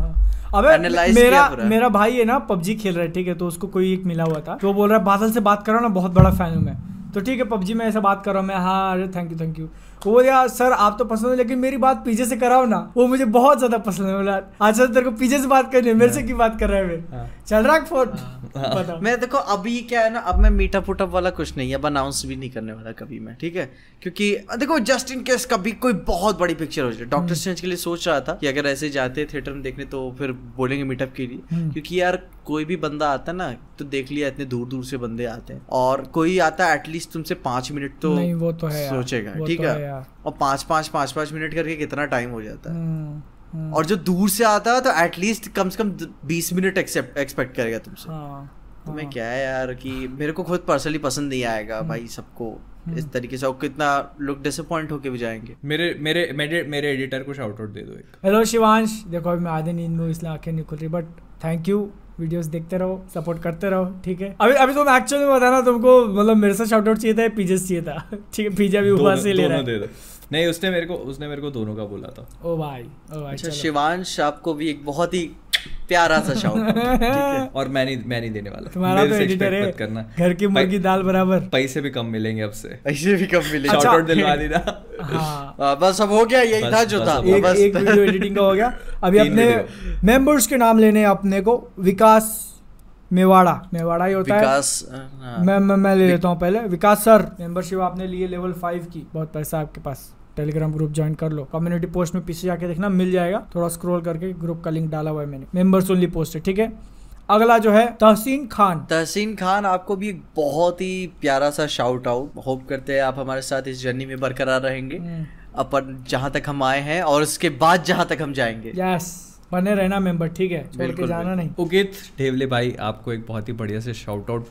अबे मेरा मेरा भाई है ना पबजी खेल रहा है ठीक है तो उसको कोई एक मिला हुआ था। तो वो बोल रहा है बादल से बात करो ना बहुत बड़ा फ़ैन हूँ मैं। तो ठीक है पबजी में ऐसा बात कर रहा हूँ मैं हाँ अरे थैंक यू थैंक यू वो यार सर आप तो पसंद है लेकिन मेरी बात पीछे से कराओ ना। वो मुझे बहुत ज़्यादा पसंद है बोला अच्छा तेरे को पीछे से बात करनी है मेरे से की बात कर रहा है हाँ। चल रहा फ़ोन? मैं देखो अभी क्या है ना अब मैं मीटअप उटअप वाला कुछ नहीं अब अनाउंस भी नहीं करने वाला कभी मैं ठीक है? क्योंकि देखो जस्ट इन केस कभी कोई बहुत बड़ी पिक्चर हो जाए। हम्म। डॉक्टर स्ट्रेंज के लिए सोच रहा था कि अगर ऐसे जाते थिएटर में देखने तो फिर बोलेंगे मीटअप के लिए। हम्म। क्योंकि यार कोई भी बंदा आता है ना तो देख लिया इतने दूर दूर से बंदे आते हैं। और कोई आता है एटलीस्ट तुमसे पाँच मिनट तो नहीं वो तो है सोचेगा ठीक तो है? और पाँच पाँच पाँच पाँच मिनट करके कितना टाइम हो जाता है। हम्म, हम्म, और जो दूर से आता है तो एटलीस्ट कम से कम बीस मिनट एक्सपेक्ट करेगा तुमसे। हाँ, तो मैं हाँ। क्या है यार कि मेरे को खुद पर्सनली पसंद नहीं आएगा भाई सबको इस तरीके से और कितना लोग डिसअपॉइंट होके भी जाएँगे। मेरे मेरे मेरे मेरे एडिटर को शाउट आउट दे दो एक। हेलो शिवांश देखो अभी मैं आधे नींद में इसलिए आँखें नहीं खुल रही बट थैंक यू वीडियोस देखते रहो सपोर्ट करते रहो ठीक है? अभी अभी तुम एक्चुअल में बताना तुमको मतलब मेरे से शाउट आउट चाहिए था पीजे चाहिए था? ठीक है पीजे अभी ऊपर से ले रहा है। दे दो। नहीं उसने मेरे को उसने मेरे को दोनों का बोला था। ओ भाई ओ भाई अच्छा शिवांश आपको भी एक बहुत ही प्यारा सा शाउट और मैं नहीं मैं नहीं देने वाला। तुम्हारा तो एडिटर है। करना। घर की मुर्गी दाल बराबर। पैसे भी कम मिलेंगे अब से। ऐसे भी कम मिलेगा। अच्छा। आउट दिलवा दी ना। हाँ। बस अब हो गया यही था जो था। एक बस। एक वीडियो एडिटिंग का हो गया। अभी अपने मेंबर्स के नाम लेने हैं अपने को। विकास मेवाड़ा। मेवाड़ा ही होता है। विकास हाँ। मैं मैं मैं ले लेता हूँ पहले। विकास सर मेंबरशिप आपने लिए लेवल फाइव की। बहुत पैसा आपके पास। टेलीग्राम ग्रुप ज्वाइन कर लो। कम्युनिटी पोस्ट में पीछे जाके देखना मिल जाएगा। थोड़ा स्क्रॉल करके ग्रुप का लिंक डाला हुआ है मैंने। मेंबर्स ओनली पोस्ट है ठीक है? अगला जो है तहसीन खान। तहसीन खान आपको भी एक बहुत ही प्यारा सा शाउट आउट होप करते हैं आप हमारे साथ इस जर्नी में बरकरार रहेंगे। हम्म। अपन जहाँ तक हम आए हैं और उसके बाद जहाँ तक हम जाएँगे। यस बने रहना मेंबर ठीक है? छोड़ के जाना नहीं। उगित ढेवले भाई आपको एक बहुत ही बढ़िया से shout out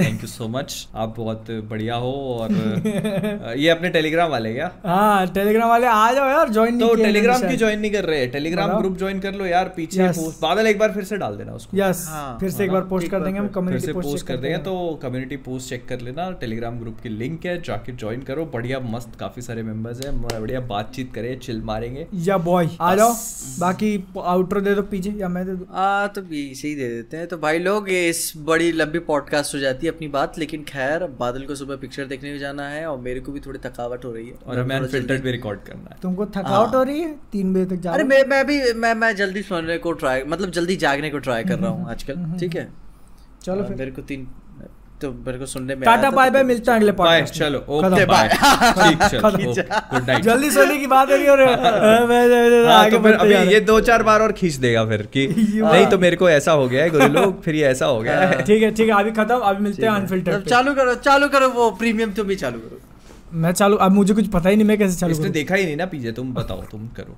thank you so much आप बहुत बढ़िया हो और ये अपने टेलीग्राम वाले क्या? हाँ टेलीग्राम वाले आ जाओ यार ज्वाइन तो टेलीग्राम की ज्वाइन नहीं कर रहे टेलीग्राम ग्रुप ज्वाइन कर लो यार पीछे बादल एक बार फिर से डाल देना उसको। यस हाँ, फिर से एक हाँ, बार पोस्ट कर देंगे हम कम्युनिटी पोस्ट कर देंगे तो कम्युनिटी पोस्ट चेक कर लेना टेलीग्राम ग्रुप की लिंक है जाके ज्वाइन करो बढ़िया मस्त काफ़ी सारे मेंबर्स हैं बढ़िया बातचीत करें चिल मारेंगे। या बॉय आ जाओ बाकी बाकी आउटर दे दो पीछे या मैं दे दूँ? आ तो भी इसे ही दे देते हैं। तो भाई लोग ये इस बड़ी लंबी पॉडकास्ट हो जाती है अपनी बात लेकिन खैर बादल को सुबह पिक्चर देखने भी जाना है और मेरे को भी थोड़ी थकावट हो रही है। और हमें अनफिल्टर्ड भी रिकॉर्ड करना है। तुमको थकावट हो। रही है? तीन बजे तक जा अरे मैं मैं भी मैं मैं जल्दी सोने को ट्राई मतलब जल्दी जागने को ट्राई कर रहा हूँ आजकल ठीक है? चलो फिर। मेरे को तीन तो मेरे को सुनने में टाटा बाय तो बाय मिलता है अगले बाय पॉडकास्ट चलो ओके बाय ठीक चलो गुड नाइट जल्दी सोने की बात हो रही है और हाँ, तो फिर अभी ये दो चार बार और खींच देगा फिर कि नहीं तो मेरे को ऐसा हो गया है गुरु लोग फिर ये ऐसा हो गया है। ठीक है ठीक है अभी खत्म अभी मिलते हैं अनफिल्टर्ड चालू करो चालू करो वो प्रीमियम तुम भी चालू करो। मैं चालू अब मुझे कुछ पता ही नहीं मैं कैसे चालू इसने देखा ही नहीं ना पीछे तुम बताओ तुम करो।